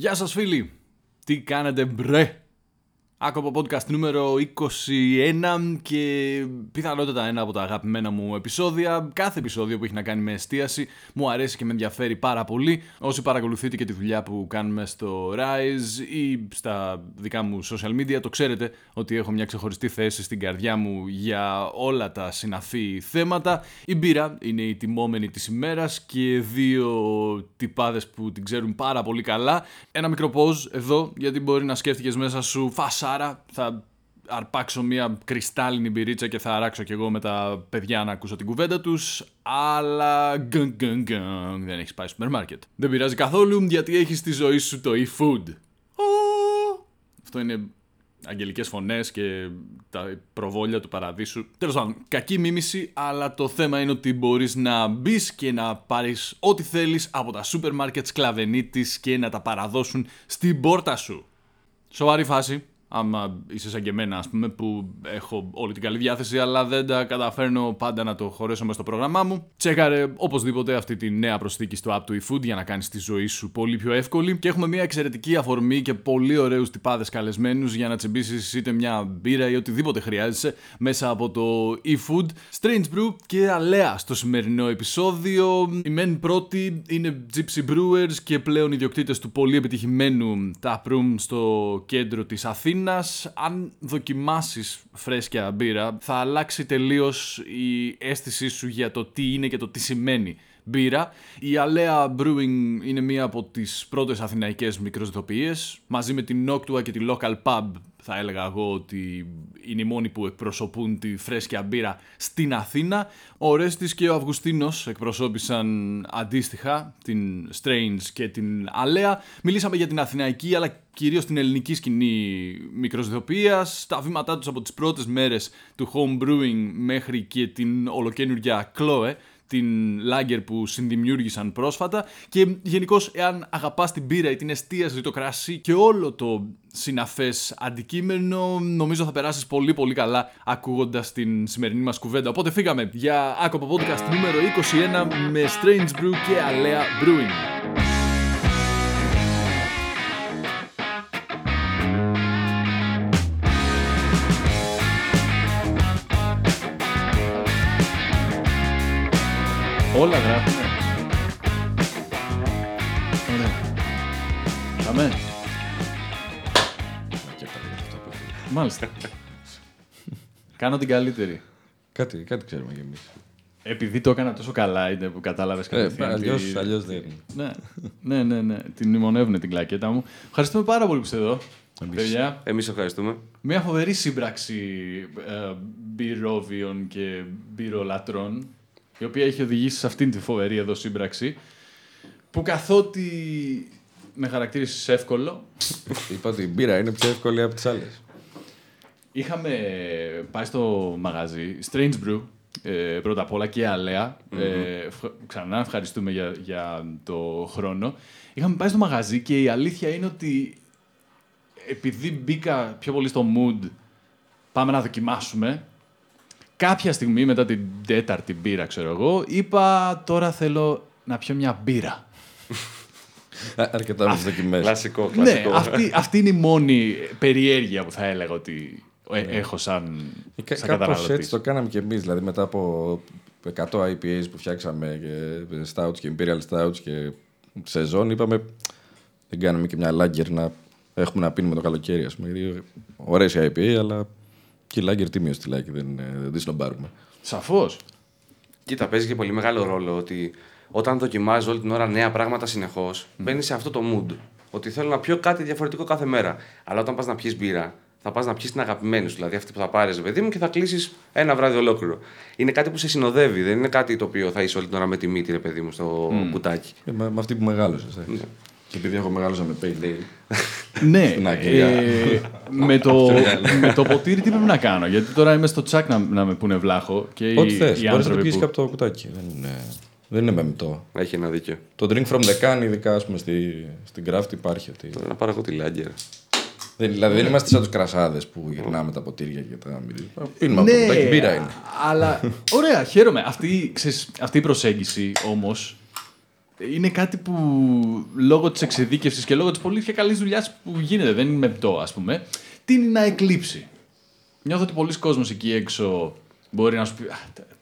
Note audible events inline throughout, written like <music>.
Γεια σας φίλοι! Τι κάνετε μπρε! Άκοπο podcast νούμερο 21 και πιθανότατα ένα από τα αγαπημένα μου επεισόδια. Κάθε επεισόδιο που έχει να κάνει με εστίαση μου αρέσει και με ενδιαφέρει πάρα πολύ. Όσοι παρακολουθείτε και τη δουλειά που κάνουμε στο Rise ή στα δικά μου social media, το ξέρετε ότι έχω μια ξεχωριστή θέση στην καρδιά μου για όλα τα συναφή θέματα. Η μπύρα είναι η τιμόμενη της ημέρας και δύο τυπάδες που την ξέρουν πάρα πολύ καλά. Ένα μικρό pause εδώ γιατί μπορεί να σκέφτηκες μέσα σου φάσα άρα θα αρπάξω μια κρυστάλλινη μπυρίτσα και θα αράξω κι εγώ με τα παιδιά να ακούσω την κουβέντα τους, αλλά γκν, γκν, γκν, δεν έχεις πάει στο σούπερ μάρκετ. Δεν πειράζει καθόλου γιατί έχεις στη ζωή σου το e-food. Αυτό είναι αγγελικές φωνές και τα προβόλια του παραδείσου. Τέλος πάντων, κακή μίμηση, αλλά το θέμα είναι ότι μπορείς να μπεις και να πάρεις ό,τι θέλεις από τα σούπερ μάρκετ σκλαβενίτης και να τα παραδώσουν στην πόρτα σου. Σοβαρή φάση άμα είσαι σαν και εμένα, ας πούμε, που έχω όλη την καλή διάθεση, αλλά δεν τα καταφέρνω πάντα να το χωρέσω μέσα στο πρόγραμμά μου. Τσέκαρε οπωσδήποτε αυτή τη νέα προσθήκη στο app του eFood για να κάνεις τη ζωή σου πολύ πιο εύκολη. Και έχουμε μια εξαιρετική αφορμή και πολύ ωραίους τυπάδες καλεσμένους για να τσιμπήσεις είτε μια μπύρα ή οτιδήποτε χρειάζεσαι μέσα από το eFood. Strange Brew και Αλέα στο σημερινό επεισόδιο. Η μεν πρώτη είναι Gypsy Brewers και πλέον ιδιοκτήτες του πολύ επιτυχημένου Taproom στο κέντρο της Αθήνας αν δοκιμάσεις φρέσκια μπύρα, θα αλλάξει τελείως η αίσθησή σου για το τι είναι και το τι σημαίνει μπύρα. Η Alea Brewing είναι μία από τις πρώτες αθηναϊκές μικροσδοποιίες. Μαζί με την Noctua και τη Local Pub θα έλεγα εγώ ότι είναι οι μόνοι που εκπροσωπούν τη φρέσκια μπύρα στην Αθήνα. Ο Ρέστης και ο Αυγουστίνος εκπροσώπησαν αντίστοιχα την Strange και την Αλέα. Μιλήσαμε για την αθηναϊκή αλλά κυρίως την ελληνική σκηνή μικροσδιοποιίας, τα βήματά τους από τις πρώτες μέρες του home brewing μέχρι και την ολοκένουργια Chloe, την Lager που συνδημιούργησαν πρόσφατα και γενικώς εάν αγαπάς την πύρα ή την εστίαση, το κρασί και όλο το συναφές αντικείμενο νομίζω θα περάσεις πολύ πολύ καλά ακούγοντας την σημερινή μας κουβέντα. Οπότε φύγαμε για άκοπο podcast νούμερο 21 με Strange Brew και Alea Brewing. Όλα γράφουνε. Ωραία. Πάμε. Μάλιστα. Κάνω την καλύτερη. Κάτι, κάτι ξέρουμε κι εμείς. Επειδή το έκανα τόσο καλά, είναι που κατάλαβες Ε, κατευθείαν. αλλιώς, τι- αλλιώς δεν. Ναι, ναι, ναι, ναι. Την μνημονεύουν την κλακέτα μου. Ευχαριστούμε πάρα πολύ που είστε εδώ. Εμείς. Παιδιά, Εμείς ευχαριστούμε. μια φοβερή σύμπραξη ε, μπυρόβιων και μπυρολατρών, η οποία έχει οδηγήσει σε αυτήν τη φοβερή εδώ σύμπραξη, που καθότι με χαρακτήρισες εύκολο, <laughs> Είπα ότι η μπύρα είναι πιο εύκολη από τις άλλες. είχαμε πάει στο μαγαζί Strange Brew, ε, πρώτα απ' όλα και αλεα Ε, ευχ- ξανά ευχαριστούμε για, για το χρόνο. Είχαμε πάει στο μαγαζί και η αλήθεια είναι ότι επειδή μπήκα πιο πολύ στο mood πάμε να δοκιμάσουμε, κάποια στιγμή μετά την τέταρτη μπύρα, ξέρω εγώ, είπα τώρα θέλω να πιω μια μπύρα. Α, Αρκετά με τις δοκιμές. Κλασικό, Ναι, κλασικό. αυτή, αυτή είναι η μόνη περιέργεια που θα έλεγα ότι ε, έχω σαν, Ε, κα- σαν Κάπως καταναλωτής. έτσι το κάναμε κι εμείς. Δηλαδή μετά από 100 IPAs που φτιάξαμε και stouts και imperial stouts και σεζόν είπαμε δεν κάνουμε και μια lager να έχουμε να πίνουμε το καλοκαίρι. Ας πούμε. Γιατί ωραίες η IPA αλλά και η lager τίμιο στη lager δεν, ε, δεν της σνομπάρουμε. Σαφώς. Κοίτα, παίζει και πολύ μεγάλο ρόλο ότι όταν δοκιμάζει όλη την ώρα νέα πράγματα συνεχώς, μπαίνει σε αυτό το mood. Ότι θέλω να πιω κάτι διαφορετικό κάθε μέρα. Αλλά όταν πας να πιεις μπύρα, θα πας να πιεις την αγαπημένη σου, δηλαδή αυτή που θα πάρεις, παιδί μου, και θα κλείσεις ένα βράδυ ολόκληρο. Είναι κάτι που σε συνοδεύει, δεν είναι κάτι το οποίο θα είσαι όλη την ώρα με τη μύτη, ρε παιδί μου, στο κουτάκι. Ε, με, με αυτή που μεγάλωσες. ε. Και επειδή έχω μεγάλωσα με pale ale. Ναι, Στην Αγγλία. ε, με, το, με το ποτήρι τι πρέπει να κάνω. Γιατί τώρα είμαι στο τσάκ να, να με πούνε βλάχο. Και Ό,τι οι, θες. οι Μπορείς να το άνθρωποι πιεις που... και από το κουτάκι. Δεν είναι, δεν είναι μεμιτό. Έχει ένα δίκιο. Το drink from the can, ειδικά ας πούμε, στη, στην craft υπάρχει. Ότι... Τώρα να πάρω εγώ τη λάγκερ. Δεν, δηλαδή δεν είμαστε σαν τους κρασάδες που γυρνάμε τα ποτήρια και τα μυρίζουμε. Πίνουμε από το Ναι, κουτάκι, μπύρα είναι. αλλά ωραία, χαίρομαι. Αυτή, ξέρεις, αυτή η προσέγγιση όμως είναι κάτι που λόγω της εξειδίκευσης και λόγω της πολύ και καλής δουλειάς που γίνεται, δεν είναι μεπτό ας πούμε, τίνει να εκλείψει. Νιώθω ότι πολλοί κόσμος εκεί έξω μπορεί να σου πει «Α,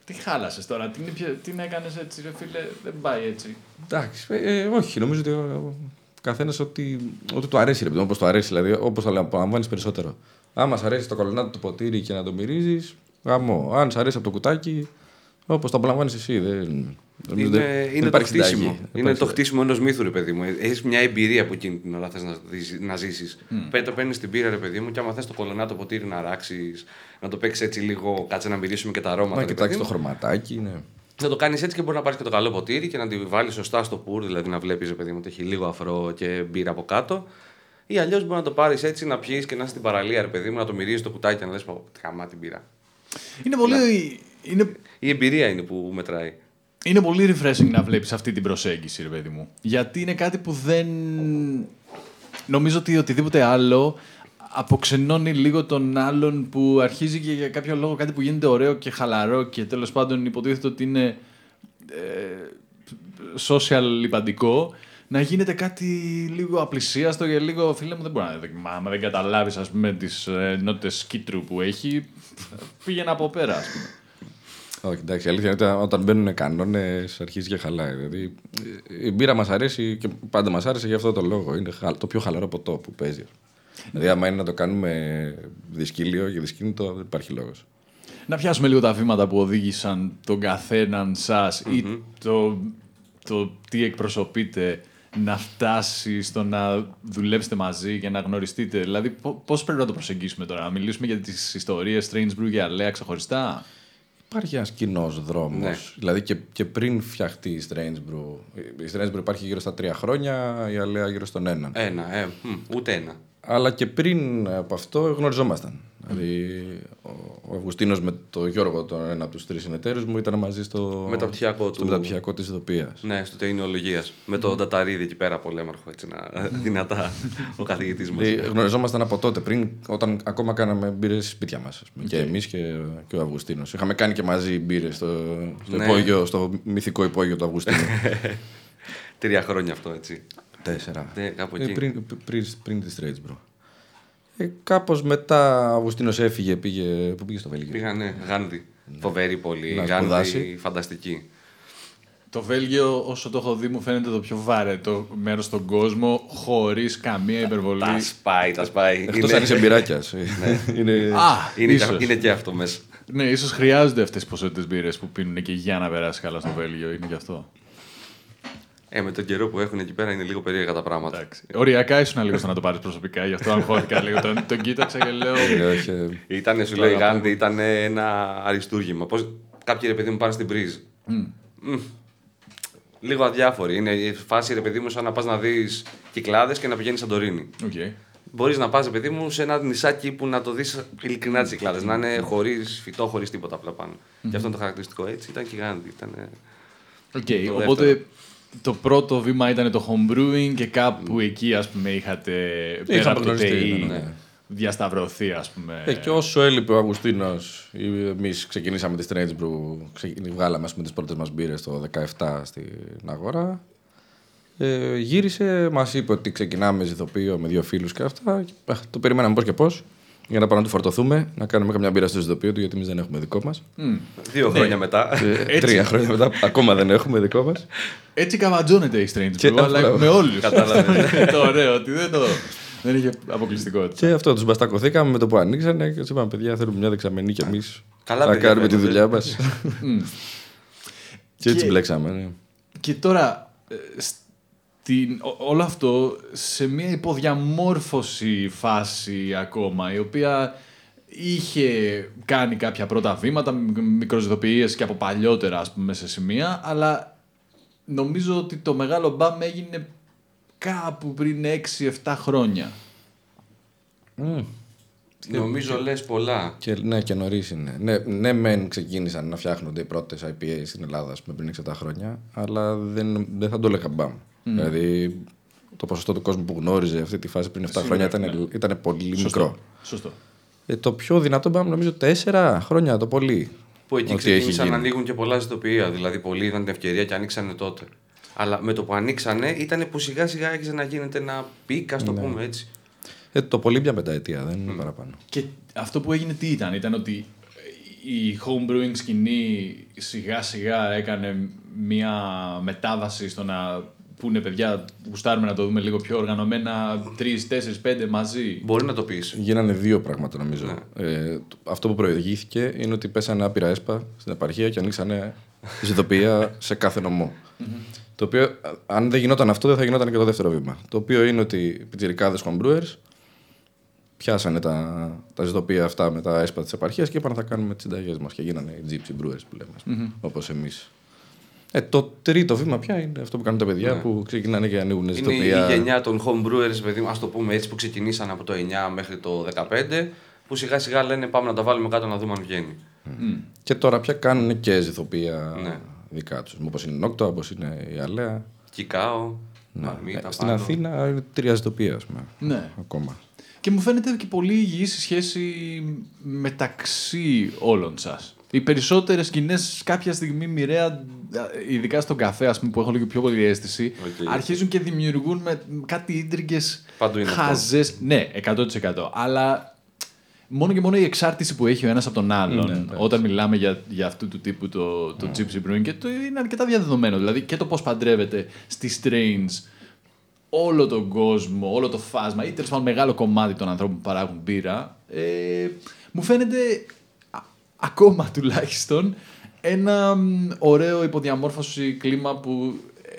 τι χάλασες τώρα, τι, είναι πια- τι να έκανες έτσι, ρε φίλε, δεν πάει έτσι. Εντάξει, ε, ε, όχι, νομίζω ότι ο καθένας ότι, ότι του αρέσει, ρε παιδί, όπως το αρέσει. Δηλαδή, όπως το απολαμβάνει περισσότερο. Άμα σ' αρέσει το κολονάτο του ποτήρι και να το μυρίζεις, γαμό. Αν σ' αρέσει από το κουτάκι, όπως το απολαμβάνεις εσύ. Δεν, νομίζω δεν- Είναι, δεν είναι το υπάρχει συνταγή. χτίσιμο. Δεν Είναι υπάρχει το συνταγή. χτίσιμο ενός μύθου, ρε παιδί μου. Έχεις μια εμπειρία που εκείνη την ώρα θες να, ζήσεις- να ζήσεις. Mm. Το παίρνεις την πύρα, ρε παιδί μου, και άμα θες το κολονάτο ποτήρι να ράξεις, να το παίξεις έτσι λίγο, κάτσε να μυρίσουμε και τα αρώματα. Να ρε κοιτάξεις παιδί το μου. χρωματάκι, ναι. Να το κάνεις έτσι και μπορεί να πάρεις και το καλό ποτήρι και να τη βάλεις σωστά στο πουρ, δηλαδή να βλέπεις, παιδί μου, ότι έχει λίγο αφρό και μπύρα από κάτω. Ή αλλιώς μπορεί να το πάρεις έτσι, να πιει και να είσαι στην παραλία, ρε παιδί μου, να το μυρίζεις το κουτάκι και να λες: Χαμά την πύρα. Είναι πολύ, είναι, Η εμπειρία είναι που μετράει. είναι πολύ refreshing να βλέπεις αυτή την προσέγγιση, ρε παιδί μου. Γιατί είναι κάτι που δεν... Νομίζω ότι οτιδήποτε άλλο αποξενώνει λίγο τον άλλον που αρχίζει και για κάποιο λόγο κάτι που γίνεται ωραίο και χαλαρό και τέλος πάντων υποτίθεται ότι είναι ε, social λιπαντικό να γίνεται κάτι λίγο απλησίαστο και λίγο φίλε μου δεν μπορεί να μα άμα δεν καταλάβεις ας πούμε τις ε, νότες κίτρου που έχει <laughs> πήγαινε από πέρα ας πούμε. Όχι, εντάξει, η αλήθεια είναι ότι όταν μπαίνουν κανόνες αρχίζει και χαλάει. Δηλαδή, η μπύρα μας αρέσει και πάντα μας άρεσε για αυτό το λόγο. Είναι χα- το πιο χαλαρό ποτό που παίζει. δηλαδή, άμα είναι να το κάνουμε δυσκύλιο και δυσκίνητο, δεν υπάρχει λόγος. Να πιάσουμε λίγο τα βήματα που οδήγησαν τον καθέναν σας ή το, το τι εκπροσωπείτε να φτάσει στο να δουλέψετε μαζί και να γνωριστείτε. Δηλαδή, πο- πώς πρέπει να το προσεγγίσουμε τώρα, να μιλήσουμε για τις ιστορίες Strangebrew και Αλέα ξεχωριστά; Υπάρχει ένας κοινός δρόμος. Ναι. Δηλαδή και, και πριν φτιαχτεί η Strange Brew. Η Strange Brew υπάρχει γύρω στα τρία χρόνια, η Αλέα γύρω στον έναν. Ένα, ε, μ, ούτε ένα. Αλλά και πριν από αυτό γνωριζόμασταν. Δηλαδή, ο, ο Αυγουστίνος με τον Γιώργο, τον ένα από τους τρεις συνεταίρους μου, ήταν μαζί στο Μεταπτυχιακό στο του. μεταπτυχιακό της Ιδοπία. Ναι, στο τεχνολογία. Με τον Νταταρίδη εκεί πέρα, πολέμαρχο, έτσι να δυνατά ο καθηγητής μας. Ε, γνωριζόμασταν από τότε, πριν, όταν ακόμα κάναμε μπύρες σπίτια μας. Και εμείς και, και ο Αυγουστίνος. Είχαμε κάνει και μαζί μπύρες στο, στο, Ναι. υπόγειο, στο μυθικό υπόγειο του Αυγουστίνου. <laughs> Τρία χρόνια αυτό, έτσι. Τέσσερα. Ναι, κάπου Ε, εκεί. πριν, πριν, πριν της Strange Bro. Ε, Κάπως μετά ο Αυγουστίνος έφυγε, πήγε, που πήγε στο Βέλγιο. Πήγανε Γάνδη. Φοβερή πολύ. Να Γάνδη, σπουδάσει. φανταστική. Το Βέλγιο, όσο το έχω δει, μου φαίνεται το πιο βαρετό μέρος στον κόσμο, χωρίς καμία υπερβολή. Τα σπάει, τα σπάει. Εκτός αν είσαι μπειράκιας. είναι... Α, είναι, ίσως. και, είναι και αυτό μέσα. Ναι, ίσως χρειάζονται αυτές τις ποσότητες μπύρες που πίνουν και για να περάσει καλά στο Βέλγιο. Είναι γι' αυτό. Ε, με τον καιρό που έχουν εκεί πέρα είναι λίγο περίεργα τα πράγματα. Εντάξει. Οριακά ήσουν λίγο στο να το πάρεις προσωπικά, γι' αυτό αγχώθηκα λίγο. Τον, τον κοίταξα και λέω. Ε, όχι, ε, Ήτανε, σου λέει, Γάνδη, ήταν ένα αριστούργημα. Πώς... Κάποιοι ρε παιδί μου πάνε στην Μπριζ. Μμ. Λίγο αδιάφοροι. Είναι η φάση ρε παιδί μου σαν να πας να δεις κυκλάδες και να πηγαίνεις Σαντορίνη. Οκ. Μπορείς να πας, παιδί μου, σε ένα νησάκι που να το δεις ειλικρινά τις κυκλάδες. Να είναι χωρίς φυτό, χωρίς τίποτα απλά πάνω. Και αυτό είναι το χαρακτηριστικό έτσι. Ήταν και η Γάνδη. Ήταν... Οκ, Το Οπότε δεύτερο. Το πρώτο βήμα ήταν το homebrewing και κάπου εκεί ας πούμε είχατε πέρα Είχαμε από το γνωριστεί, ΤΕΙ ναι, ναι. διασταυρωθεί ας πούμε. Ε, και όσο έλειπε ο Αυγουστίνο, εμείς ξεκινήσαμε τη Strange Brew, ξεκι- βγάλαμε ας πούμε, τις πρώτες μας μπύρες το 17 στην αγορά. Ε, γύρισε, μας είπε ότι ξεκινάμε ζυθοποιείο με δύο φίλους και αυτά. Ε, το περιμέναμε πώς και πώς. Για να πάμε να του φορτωθούμε, να κάνουμε καμιά μπύρα στο ζυθοποιείο του, γιατί εμείς δεν έχουμε δικό μας. Δύο χρόνια μετά. Ε, τρία χρόνια μετά, ακόμα δεν έχουμε δικό μας. Έτσι καβατζώνεται η Strange Και Brew, αλλά αυτό. με όλους. Κατάλαβες. <laughs> Είναι το ωραίο, ότι δεν, το, δεν είχε αποκλειστικότητα. Και αυτό τους μπαστακωθήκαμε με το που ανοίξανε και τους είπαμε: Παιδιά, θέλουμε μια δεξαμενή κι εμείς. Καλά, Θα παιδιά, κάνουμε τη φαίνεται. δουλειά μας. και έτσι Και- μπλέξαμε. Ναι. Και τώρα, ε, στην, ό- όλο αυτό σε μια υποδιαμόρφωση φάση ακόμα, η οποία είχε κάνει κάποια πρώτα βήματα, μικ- μικροσυδοποιίες και από παλιότερα, ας πούμε, σε σημεία, αλλά νομίζω ότι το μεγάλο μπαμ έγινε κάπου πριν 6-7 χρόνια. Νομίζω λες πολλά. Και, ναι, και νωρίς είναι. Ναι, ναι, μεν ξεκίνησαν να φτιάχνονται οι πρώτες IPA στην Ελλάδα ας πούμε, πριν 6-7 χρόνια, αλλά δεν, δεν θα το έλεγα μπαμ. Δηλαδή, το ποσοστό του κόσμου που γνώριζε αυτή τη φάση πριν 7 χρόνια ήταν, ήταν πολύ μικρό. Σωστό. Ε, το πιο δυνατό μπαμ νομίζω 4 χρόνια το πολύ. Που εκεί Ότι έχει ξεκίνησαν να γίνει. ανοίγουν και πολλά ζυθοποιεία. Δηλαδή, πολλοί είδαν την ευκαιρία και άνοιξαν τότε. Αλλά με το που ανοίξανε ήταν που σιγά σιγά άρχισε να γίνεται ένα peak, ας το Ναι. πούμε έτσι. Ε, το πολύ μια πενταετία, δεν είναι παραπάνω. Και αυτό που έγινε τι ήταν, ήταν ότι η home brewing σκηνή σιγά σιγά έκανε μια μετάβαση στο να πούνε παιδιά, γουστάρουμε να το δούμε λίγο πιο οργανωμένα, τρεις, τέσσερις, πέντε μαζί. Μπορεί να το πεις. Γίνανε δύο πράγματα νομίζω. Ε, το- αυτό που προηγήθηκε είναι ότι πέσανε άπειρα έσπα στην επαρχία και ανοίξανε <laughs> ζητοπία σε κάθε νομό. Το οποίο, α- αν δεν γινόταν αυτό, δεν θα γινόταν και το δεύτερο βήμα. Το οποίο είναι ότι οι πιτσιρικάδες homebrewers πιάσανε τα, τα ζητοπία αυτά με τα έσπα της επαρχίας και είπαν θα κάνουμε τις συνταγές μας. Και γίνανε οι gypsy brewers που λέμε, mm όπως εμείς. Ε, το τρίτο βήμα πια είναι αυτό που κάνουν τα παιδιά που ξεκινάνε και ανοίγουν Είναι ζητοπία. η γενιά των home brewers, παιδί μου, ας το πούμε έτσι, που ξεκινήσαν από το 9 μέχρι το 15, που σιγά σιγά λένε πάμε να τα βάλουμε κάτω να δούμε αν βγαίνει. Και τώρα πια κάνουν και ζυθοπία Ναι. δικά τους. Όπως είναι η Νόκτο, όπως είναι η Αλέα. Κικάο, Ναι. μαρμίτα Ε, Στην πάνω. Αθήνα είναι τρία ζυθοπία, ας πούμε. Ναι. Ακόμα. Και μου φαίνεται και πολύ υγιής η σχέση μεταξύ όλων σας. Οι περισσότερες σκηνές κάποια στιγμή μοιραία, ειδικά στον καφέ, ας πούμε, που έχω λίγο πιο πολύ αίσθηση, Οκ. αρχίζουν και δημιουργούν με κάτι ίντριγκες Παντού είναι αυτό. χαζές. Ναι, 100%. Αλλά μόνο και μόνο η εξάρτηση που έχει ο ένας από τον άλλον, Ναι, όταν μιλάμε για, για αυτού του τύπου το, το gypsy brewing, και το είναι αρκετά διαδεδομένο. Δηλαδή και το πώς παντρεύετε εσείς οι Strange όλο τον κόσμο, όλο το φάσμα ή τέλος πάντων μεγάλο κομμάτι των ανθρώπων που παράγουν μπύρα, ε, μου φαίνεται α- ακόμα τουλάχιστον ένα μ, ωραίο υποδιαμόρφωση κλίμα που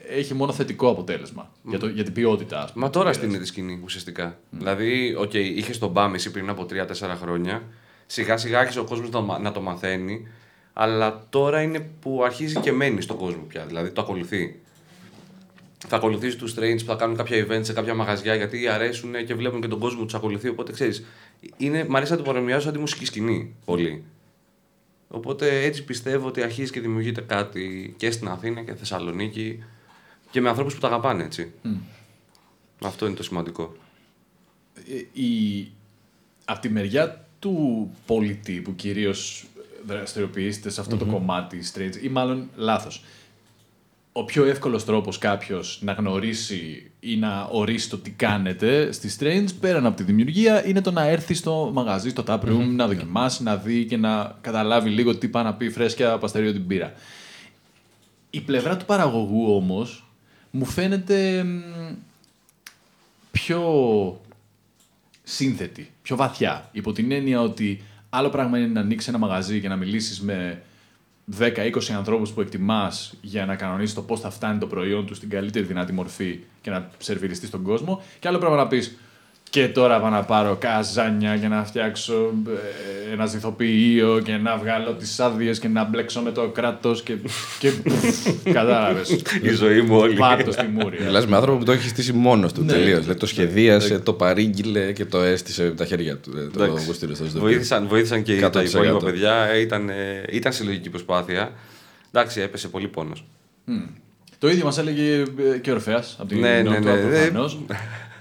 έχει μόνο θετικό αποτέλεσμα για, το, για την ποιότητα. ας πούμε, Μα τώρα της στην μπύρας. τη σκηνή ουσιαστικά. Δηλαδή, οκ, είχες το μπαμ εσύ πριν από 3-4 χρόνια. Σιγά σιγά άρχισε ο κόσμος να, το μα- να το μαθαίνει. Αλλά τώρα είναι που αρχίζει και μένει στον κόσμο πια. Δηλαδή το ακολουθεί. Θα ακολουθήσει τους Strange που θα κάνουν κάποια events σε κάποια μαγαζιά γιατί αρέσουν και βλέπουν και τον κόσμο που τους ακολουθεί. Οπότε ξέρεις, είναι, μ' αρέσει να το παρομοιάζω σαν τη μουσική σκηνή πολύ. Οπότε έτσι πιστεύω ότι αρχίζει και δημιουργείται κάτι και στην Αθήνα και στη Θεσσαλονίκη και με ανθρώπους που τα αγαπάνε έτσι. Αυτό είναι το σημαντικό. Ε, η, από τη μεριά του πολιτή που κυρίως δραστηριοποιείται σε αυτό το κομμάτι straight ή μάλλον λάθος. Ο πιο εύκολος τρόπος κάποιος να γνωρίσει ή να ορίσει το τι κάνετε στη Strange πέραν από τη δημιουργία είναι το να έρθει στο μαγαζί, στο tap room, να δοκιμάσει, να δει και να καταλάβει λίγο τι πάει να πει φρέσκια από αστερίο την πύρα. Η πλευρά του παραγωγού όμως μου φαίνεται μ, πιο σύνθετη, πιο βαθιά. Υπό την έννοια ότι άλλο πράγμα είναι να ανοίξεις ένα μαγαζί και να μιλήσεις με 10-20 ανθρώπους που εκτιμάς για να κανονίσεις το πώς θα φτάνει το προϊόν τους στην καλύτερη δυνατή μορφή και να σερβιριστείς στον κόσμο. Και άλλο πράγμα να πεις και τώρα πάω να πάρω καζάνια και να φτιάξω ε, ένα ζυθοποιείο και να βγάλω τις άδειες και να μπλέξω με το κράτος και. και <laughs> Κατάλαβες. Η ζωή μου όλη. Πάρτο στη μούρη. Μιλάς με άνθρωπο που το έχει στήσει μόνος του Ναι. τελείως. Δηλαδή το σχεδίασε, το παρήγγειλε και το έστησε με τα χέρια του. ε, Το Εντάξει. γουστήριο στο ζητοπίο. Βοήθησαν, βοήθησαν και τα 100%. υπόλοιπα παιδιά. Ε, Ήταν, ε, ήταν συλλογική προσπάθεια. Εντάξει, έπεσε πολύ πόνος. Το ίδιο μας έλεγε ε, και ο Ορφαία από την Ναι, ναι, Νότουα, ναι. προφανώς.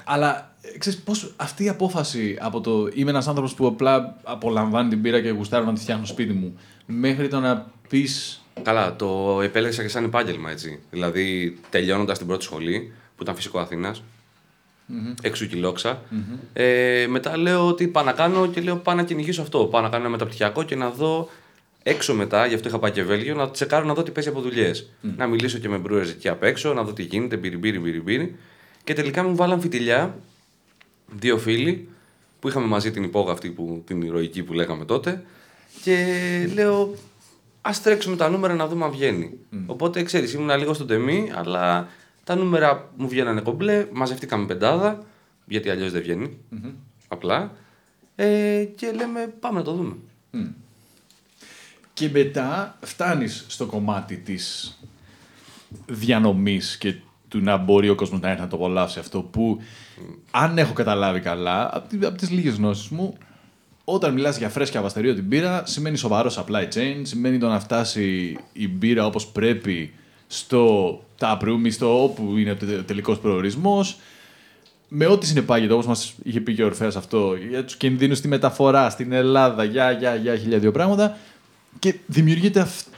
Αλλά ε, ξέρεις πώς αυτή η απόφαση από το είμαι ένας άνθρωπος που απλά απολαμβάνει την πύρα και γουστάρω να τη φτιάχνω σπίτι μου, μέχρι το να πεις. Καλά, το επέλεξα και σαν επάγγελμα έτσι. Δηλαδή, τελειώνοντας την πρώτη σχολή, που ήταν φυσικό Αθήνας, εξού και η λόξα, ε, μετά λέω ότι πάω να κάνω και λέω πάω να κυνηγήσω αυτό. Πάω να κάνω ένα μεταπτυχιακό και να δω έξω μετά, γι' αυτό είχα πάει και Βέλγιο, να τσεκάρω να δω τι παίζει από δουλειές. Να μιλήσω και με brewers εκεί απ' έξω, να δω τι γίνεται, μπυρι μπυρι μπυρι. Και τελικά μου βάλαν φιτιλιά δύο φίλοι που είχαμε μαζί την υπόγα αυτή, που, την ηρωική που λέγαμε τότε. Και λέω, ας τρέξουμε τα νούμερα να δούμε αν βγαίνει. Οπότε ξέρεις, ήμουν λίγο στον τεμή, αλλά τα νούμερα μου βγαίνανε κομπλέ. Μαζευτήκαμε πεντάδα, γιατί αλλιώς δεν βγαινει Απλά. Ε, και λέμε, πάμε να το δούμε. Και μετά φτάνεις στο κομμάτι της διανομής και του να μπορεί ο κόσμος να έρθει να το απολαύσει αυτό που αν έχω καταλάβει καλά από, τι- από τις λίγες γνώσεις μου όταν μιλάς για φρέσκια βαστερίο την μπύρα σημαίνει σοβαρό supply chain, σημαίνει το να φτάσει η μπύρα όπως πρέπει στο tap room ή στο όπου είναι ο τε- τελικός προορισμός με ό,τι συνεπάγεται, όπως μας είχε πει και ο Ορφέας αυτό, για τους κινδύνους στη μεταφορά στην Ελλάδα, για, για, για χίλια δύο πράγματα και δημιουργείται αυτό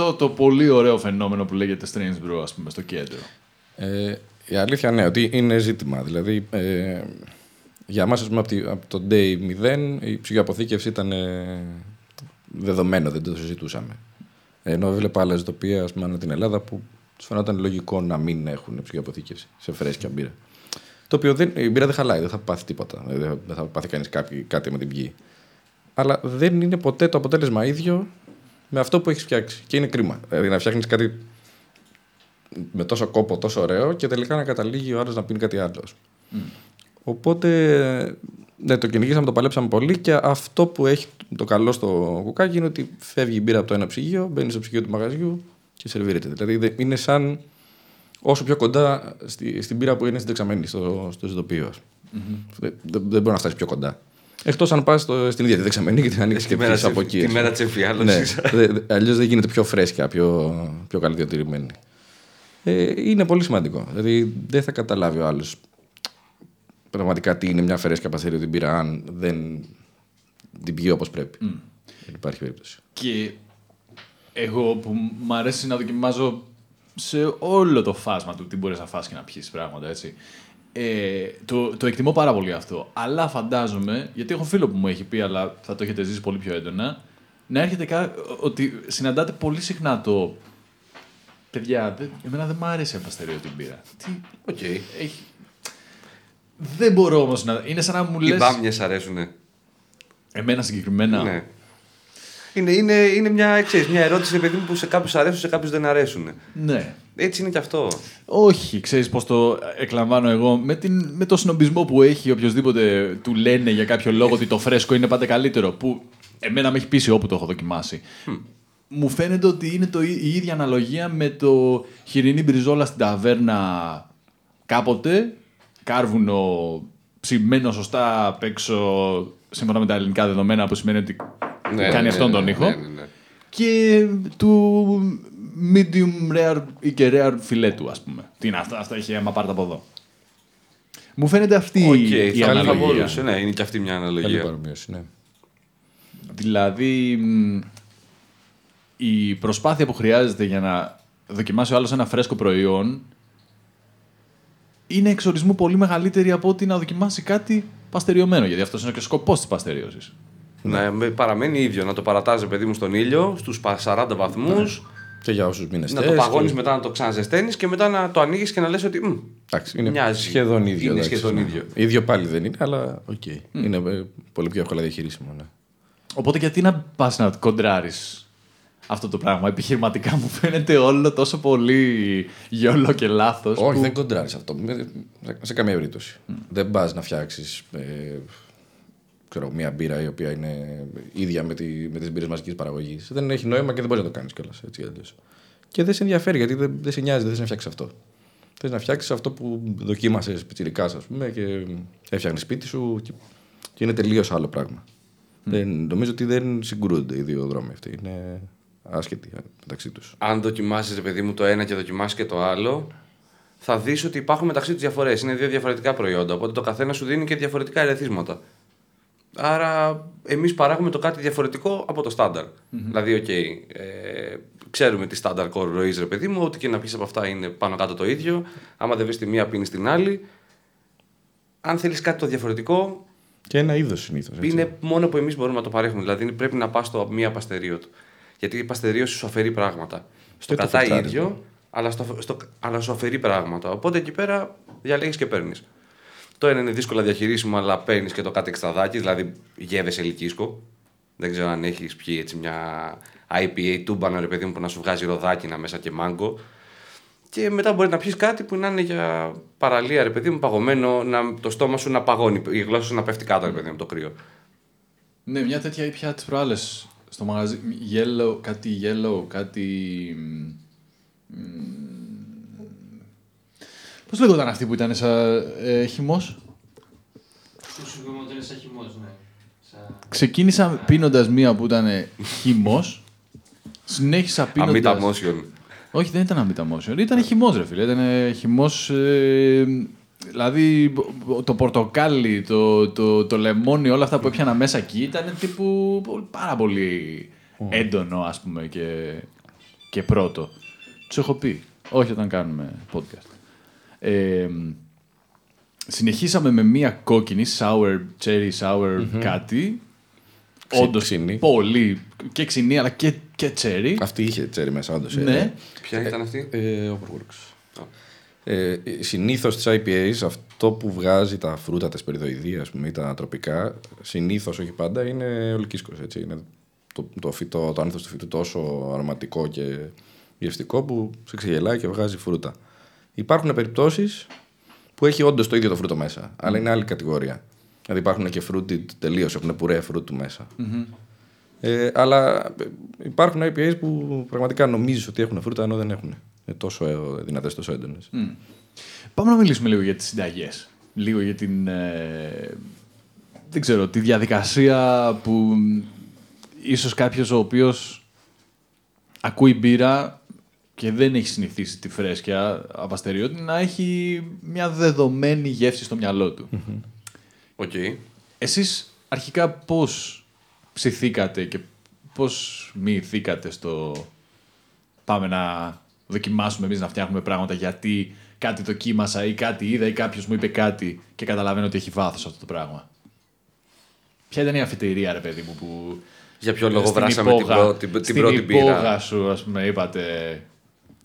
αυτό το πολύ ωραίο φαινόμενο που λέγεται Strange Brew, ας πούμε, στο κέντρο. Ε, η αλήθεια ναι, ότι είναι ζήτημα. Δηλαδή, ε, για μας, ας πούμε, από, τη- από το day 0, η ψυχοαποθήκευση ήταν ε, δεδομένο, δεν το συζητούσαμε. Ενώ βλέπω άλλα ζητοπία, ας πούμε, ανά την Ελλάδα, που τους φαινόταν λογικό να μην έχουν ψυχοαποθήκευση σε φρέσκια μπύρα. Το οποίο δεν, η μπύρα δεν χαλάει, δεν θα πάθει τίποτα. Δεν δεν θα πάθει κανείς κάποιο- κάτι με την πηγή. Αλλά δεν είναι ποτέ το αποτέλεσμα ίδιο με αυτό που έχεις φτιάξει. Και είναι κρίμα. Δηλαδή να φτιάχνεις κάτι με τόσο κόπο, τόσο ωραίο και τελικά να καταλήγει ο άλλος να πίνει κάτι άλλος. Οπότε ναι, το κυνηγήσαμε, το παλέψαμε πολύ και αυτό που έχει το καλό στο κουκάκι είναι ότι φεύγει η μπύρα από το ένα ψυγείο, μπαίνει στο ψυγείο του μαγαζιού και σερβίρεται. Δηλαδή δεν- είναι σαν όσο πιο κοντά στη, στην μπύρα που είναι στην δεξαμενή, στο, στο ζητοπίο. Δεν, δεν, δεν μπορεί να φτάσεις πιο κοντά. Εκτός αν πας στην ίδια τη δεξαμενή και την ανοίξεις και Τη μέρα πιεις από της- εκεί. τη μέρα της εμφιάλωσης. Ναι, αλλιώς δεν γίνεται πιο φρέσκια, πιο, πιο καλή διατηρημένη. Ε, είναι πολύ σημαντικό. Δηλαδή δεν θα καταλάβει ο άλλος πραγματικά τι είναι μια φρέσκια παστερία την πήρα αν δεν την πιει όπως πρέπει. Δεν υπάρχει περίπτωση. Και εγώ που μ' αρέσει να δοκιμάζω σε όλο το φάσμα του τι μπορείς να φας και να πιεις πράγματα, έτσι. Ε, το, το εκτιμώ πάρα πολύ αυτό. Αλλά φαντάζομαι, γιατί έχω φίλο που μου έχει πει, αλλά θα το έχετε ζήσει πολύ πιο έντονα, να έρχεται κά... ότι συναντάτε πολύ συχνά το Παιδιά, δεν, εμένα δεν μ' άρεσε η απαστερίωτη μπύρα. Τι, Οκ. έχει... Δεν μπορώ όμως να... Είναι σαν να μου Οι λες... μπάμιες αρέσουνε. Εμένα συγκεκριμένα. Ναι. Είναι, είναι, είναι μια, ξέρεις, μια ερώτηση, ρε παιδί μου, που σε κάποιους αρέσουν, σε κάποιους δεν αρέσουν. ναι. Έτσι είναι και αυτό. Όχι, ξέρεις πώς το εκλαμβάνω εγώ. Με, την, με το σνομπισμό που έχει οποιοδήποτε του λένε για κάποιο λόγο ότι το φρέσκο είναι πάντα καλύτερο. Που εμένα με έχει πείσει όπου το έχω δοκιμάσει. Μου φαίνεται ότι είναι το, η ίδια αναλογία με το χοιρινή μπριζόλα στην ταβέρνα κάποτε. Κάρβουνο ψημένο σωστά απ' έξω σύμφωνα με τα ελληνικά δεδομένα που σημαίνει ότι Ναι, κάνει ναι, αυτόν ναι, τον ναι, ήχο ναι, ναι, ναι. και του medium rare ή και rare φιλέτου, ας πούμε. Τι είναι αυτά, αυτά έχει άμα πάρτε από εδώ. Μου φαίνεται αυτή Οκ, η θα, θα αναλογία. μπορούσε, ναι, είναι και αυτή μια Καλή αναλογία. παρομοίωση, ναι. Δηλαδή, μ, η προσπάθεια που χρειάζεται για να δοκιμάσει ο άλλος ένα φρέσκο προϊόν είναι εξορισμού πολύ μεγαλύτερη από ότι να δοκιμάσει κάτι παστεριωμένο. Γιατί αυτός είναι και ο σκοπός της παστερίωσης. Ναι, με- παραμένει ίδιο. Να το παρατάζει, παιδί μου, στον ήλιο, στους 40 βαθμούς. Και για όσους μήνε Να το παγώνεις μετά να το ξαναζεσταίνεις και μετά να το ανοίγεις και να λες ότι. «Μμ, Εντάξει, είναι Μοιάζει. σχεδόν ίδιο. Είναι εντάξει, σχεδόν ναι. ίδιο. ίδιο πάλι δεν είναι, αλλά οκ. Είναι ε, πολύ πιο εύκολα διαχειρίσιμο. Ναι. Οπότε γιατί να πας να κοντράρεις αυτό το πράγμα. Επιχειρηματικά μου φαίνεται όλο τόσο πολύ YOLO και λάθος. Όχι, που- δεν κοντράρεις αυτό. Με- Σε καμία περίπτωση. Δεν πας να φτιάξεις ε, ξέρω, μια μπύρα η οποία είναι ίδια με, τη, με τις μπύρες μαζικής παραγωγής. Δεν έχει νόημα και δεν μπορείς να το κάνεις κιόλας. Έτσι, κι αλλιώς. και δεν σε ενδιαφέρει γιατί δεν, δεν σε νοιάζει, δεν θε να φτιάξεις αυτό. Θες να φτιάξεις αυτό που δοκίμασες πιτσυρικά, ας πούμε, και έφτιαχνες σπίτι σου και, και είναι τελείως άλλο πράγμα. Δεν, νομίζω ότι δεν συγκρούνται οι δύο δρόμοι αυτοί. Είναι άσχετοι μεταξύ τους. Αν δοκιμάσεις, ρε παιδί μου, το ένα και δοκιμάσεις και το άλλο, θα δεις ότι υπάρχουν μεταξύ τους διαφορές. Είναι δύο διαφορετικά προϊόντα. Οπότε το καθένα σου δίνει και διαφορετικά ερεθίσματα. Άρα, εμείς παράγουμε το κάτι διαφορετικό από το στανταρ Δηλαδή, οκ, ε, ξέρουμε τι στάνταρ core ροής, ρε παιδί μου, ό,τι και να πεις από αυτά είναι πάνω κάτω το ίδιο. Άμα δεν βρεις τη μία, πίνεις την άλλη. Αν θέλεις κάτι το διαφορετικό, Και ένα είδος συνήθως. είναι μόνο που εμείς μπορούμε να το παρέχουμε. Δηλαδή πρέπει να πας στο μία παστερίο του. Γιατί η παστερίωση σου αφαιρεί πράγματα. Στο Και το κρατάει φιλτράρισμα. ίδιο, αλλά, στο, στο, αλλά σου αφαιρεί πράγματα. Οπότε εκεί πέρα διαλέγεις και παίρνεις. Το ένα είναι δύσκολα διαχειρίσιμο, αλλά παίρνεις και το κάτι εξτραδάκι, δηλαδή γεύεσαι λυκίσκο. Δεν ξέρω αν έχεις πιει έτσι μια IPA τούμπανο, ρε παιδί μου, που να σου βγάζει ροδάκινα μέσα και μάγκο. Και μετά μπορεί να πιεις κάτι που να είναι για παραλία, ρε παιδί μου, παγωμένο, να, το στόμα σου να παγώνει, η γλώσσα σου να πέφτει κάτω, ρε παιδί μου, το κρύο. Ναι, μια τέτοια ήπια τις προάλλες στο μαγαζί. Yellow, κάτι yellow, κάτι... Πώς λέγονταν αυτή που ήταν σαν ε, χυμός; Σου σου πούμε ότι είναι σαν χυμός, ναι. Σαν... Ξεκίνησα πίνοντας μία που ήταν χυμός. Συνέχισα πίνοντας... Αμύτα motion. Όχι, δεν ήταν αμύταμόσιο. Ήταν χυμός, ρε φίλε. Ήταν χυμός... Ε, δηλαδή, το πορτοκάλι, το, το, το λεμόνι, όλα αυτά που έπιανα μέσα εκεί ήταν τύπου πολύ- πάρα πολύ έντονο, ας πούμε. Και και πρώτο. Τους έχω πει. Όχι όταν κάνουμε podcast. Ε, συνεχίσαμε με μία κόκκινη, sour, cherry sour κάτι. Ξυ- Όντως ξινή. πολύ. Και ξινή αλλά και, και cherry. Αυτή είχε τσέρι μέσα, όντως. ναι. Ποια ήταν αυτή; Ε, Overworks. Ε, συνήθως στις IPAs αυτό που βγάζει τα φρούτα, τα σπεριδοειδή ας πούμε, ή τα τροπικά, συνήθως όχι πάντα είναι ολκίσκος. Έτσι. Είναι το, το, φυτό, το άνθος του φυτού τόσο αρωματικό και γευστικό που σε ξεγελάει και βγάζει φρούτα. Υπάρχουν περιπτώσεις που έχει όντως το ίδιο το φρούτο μέσα, αλλά είναι άλλη κατηγορία. Δηλαδή υπάρχουν και fruited τελείως, έχουν πουρέ φρούτου μέσα. Ε, αλλά ε, υπάρχουν IPAs που πραγματικά νομίζεις ότι έχουν φρούτα ενώ δεν έχουν. Είναι τόσο ε, δυνατές, τόσο έντονες. Πάμε να μιλήσουμε λίγο για τις συνταγές. Λίγο για την... ε, δεν ξέρω, τη διαδικασία που μ, ίσως κάποιος ο οποίος ακούει μπύρα και δεν έχει συνηθίσει τη φρέσκια απαστερίωτη να έχει μια δεδομένη γεύση στο μυαλό του. Οκ. Εσείς αρχικά πώς ψηθήκατε και πώς μυηθήκατε στο πάμε να δοκιμάσουμε εμείς να φτιάχνουμε πράγματα γιατί κάτι δοκίμασα ή κάτι είδα ή κάποιος μου είπε κάτι και καταλαβαίνω ότι έχει βάθος αυτό το πράγμα. Ποια ήταν η αφιτερία, ρε παιδί μου, που... Για ποιο λόγο στην βράσαμε την, υπόγα- πρώτη, την στην πρώτη υπόγα μπύρα; σου, ας πούμε, είπατε...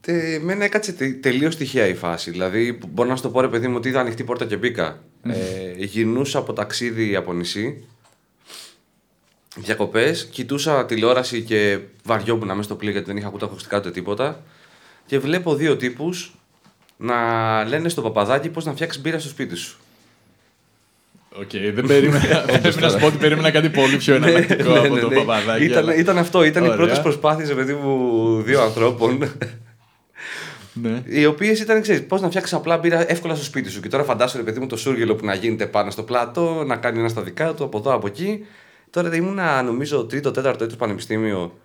Ε, εμένα έκατσε τε, τελείως τυχαία η φάση. Δηλαδή, μπορώ να σου το πω ρε παιδί μου ότι είδα ανοιχτή πόρτα και μπήκα. ε, γυρνούσα από ταξίδι από νησί. Διακοπές, κοιτούσα τηλεόραση και βαριόμουν μέσα στο πλοίο γιατί δεν είχα ακούσει ακουστικά ούτε τίποτα. Και βλέπω δύο τύπους να λένε στο παπαδάκι πώς να φτιάξεις μπύρα στο σπίτι σου. Οκ, δεν περίμενα. Πρέπει να σου πω ότι περίμενα κάτι πολύ πιο εναλλακτικό Ναι, από ναι, το ναι. παπαδάκι. Ήταν, αλλά- ήταν αυτό, ήταν οι Ωραία. πρώτες προσπάθειες παιδί μου δύο ανθρώπων. Ναι. Οι οποίες ήταν, ξέρεις, πώς να φτιάξεις απλά μπύρα εύκολα στο σπίτι σου. Και τώρα φαντάσου, ρε παιδί μου, το σούργελο που να γίνεται πάνω στο πλάτο, να κάνει ένα στα δικά του, από εδώ, από εκεί. Τώρα ήμουνα, νομίζω, τρίτο, τέταρτο έτος πανεπιστήμιο.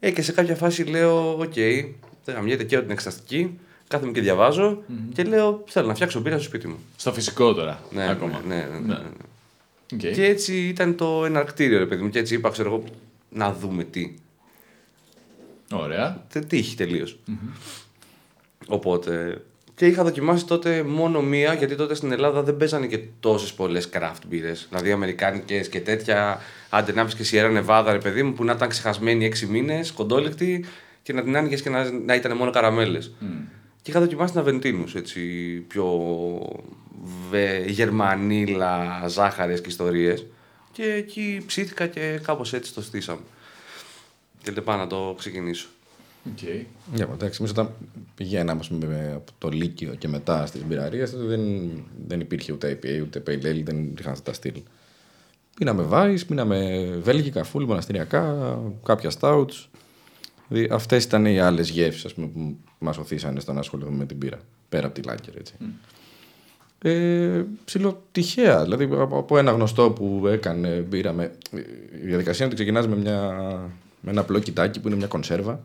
Ε, και σε κάποια φάση λέω, οκ, δεν γαμιέται και την εξεταστική. Κάθομαι και διαβαζω και λέω, θέλω να φτιάξω μπύρα στο σπίτι μου. Στο φυσικό τώρα. Ναι, ακόμα. ναι, ναι, ναι, ναι. Οκ. Και έτσι ήταν το εναρκτήριο, ρε παιδί μου. Και έτσι είπα, ξέρω εγώ, να δούμε τι. Ωραία. Τε- τύχη τελείως. Οπότε. Και είχα δοκιμάσει τότε μόνο μία, γιατί τότε στην Ελλάδα δεν παίζανε και τόσες πολλές craft beers. Δηλαδή Αμερικάνικες και τέτοια. Άντε να και Sierra Nevada, ρε παιδί μου, που να ήταν ξεχασμένη έξι μήνες, κοντόληκτη, και να την άνοιγες και να, να ήταν μόνο καραμέλες. Και είχα δοκιμάσει την Aventinus, έτσι πιο βε, γερμανίλα, ζάχαρες και ιστορίες. Και εκεί ψήθηκα και κάπως έτσι το στήσαμε. Και λέει πάω να το ξεκινήσω. Οκ. Yeah, εντάξει, εμείς όταν πηγαίναμε ας πούμε, από το Λύκειο και μετά στις μπιραρίες, τότε δεν, δεν υπήρχε ούτε IPA ούτε Pale Ale, δεν είχαν αυτά τα στυλ. Πίναμε Vice, πίναμε Βέλγικα, φουλ, μοναστηριακά, κάποια Stouts. Δηλαδή, αυτές ήταν οι άλλες γεύσεις ας πούμε, που μας οθήσανε στο να ασχοληθούμε με την πύρα, πέρα από τη Lager, έτσι. Ε, ψηλό τυχαία. Δηλαδή από, από ένα γνωστό που έκανε μπύρα με. Η διαδικασία είναι ότι ξεκινάς με, μια, με ένα απλό κοιτάκι που είναι μια κονσέρβα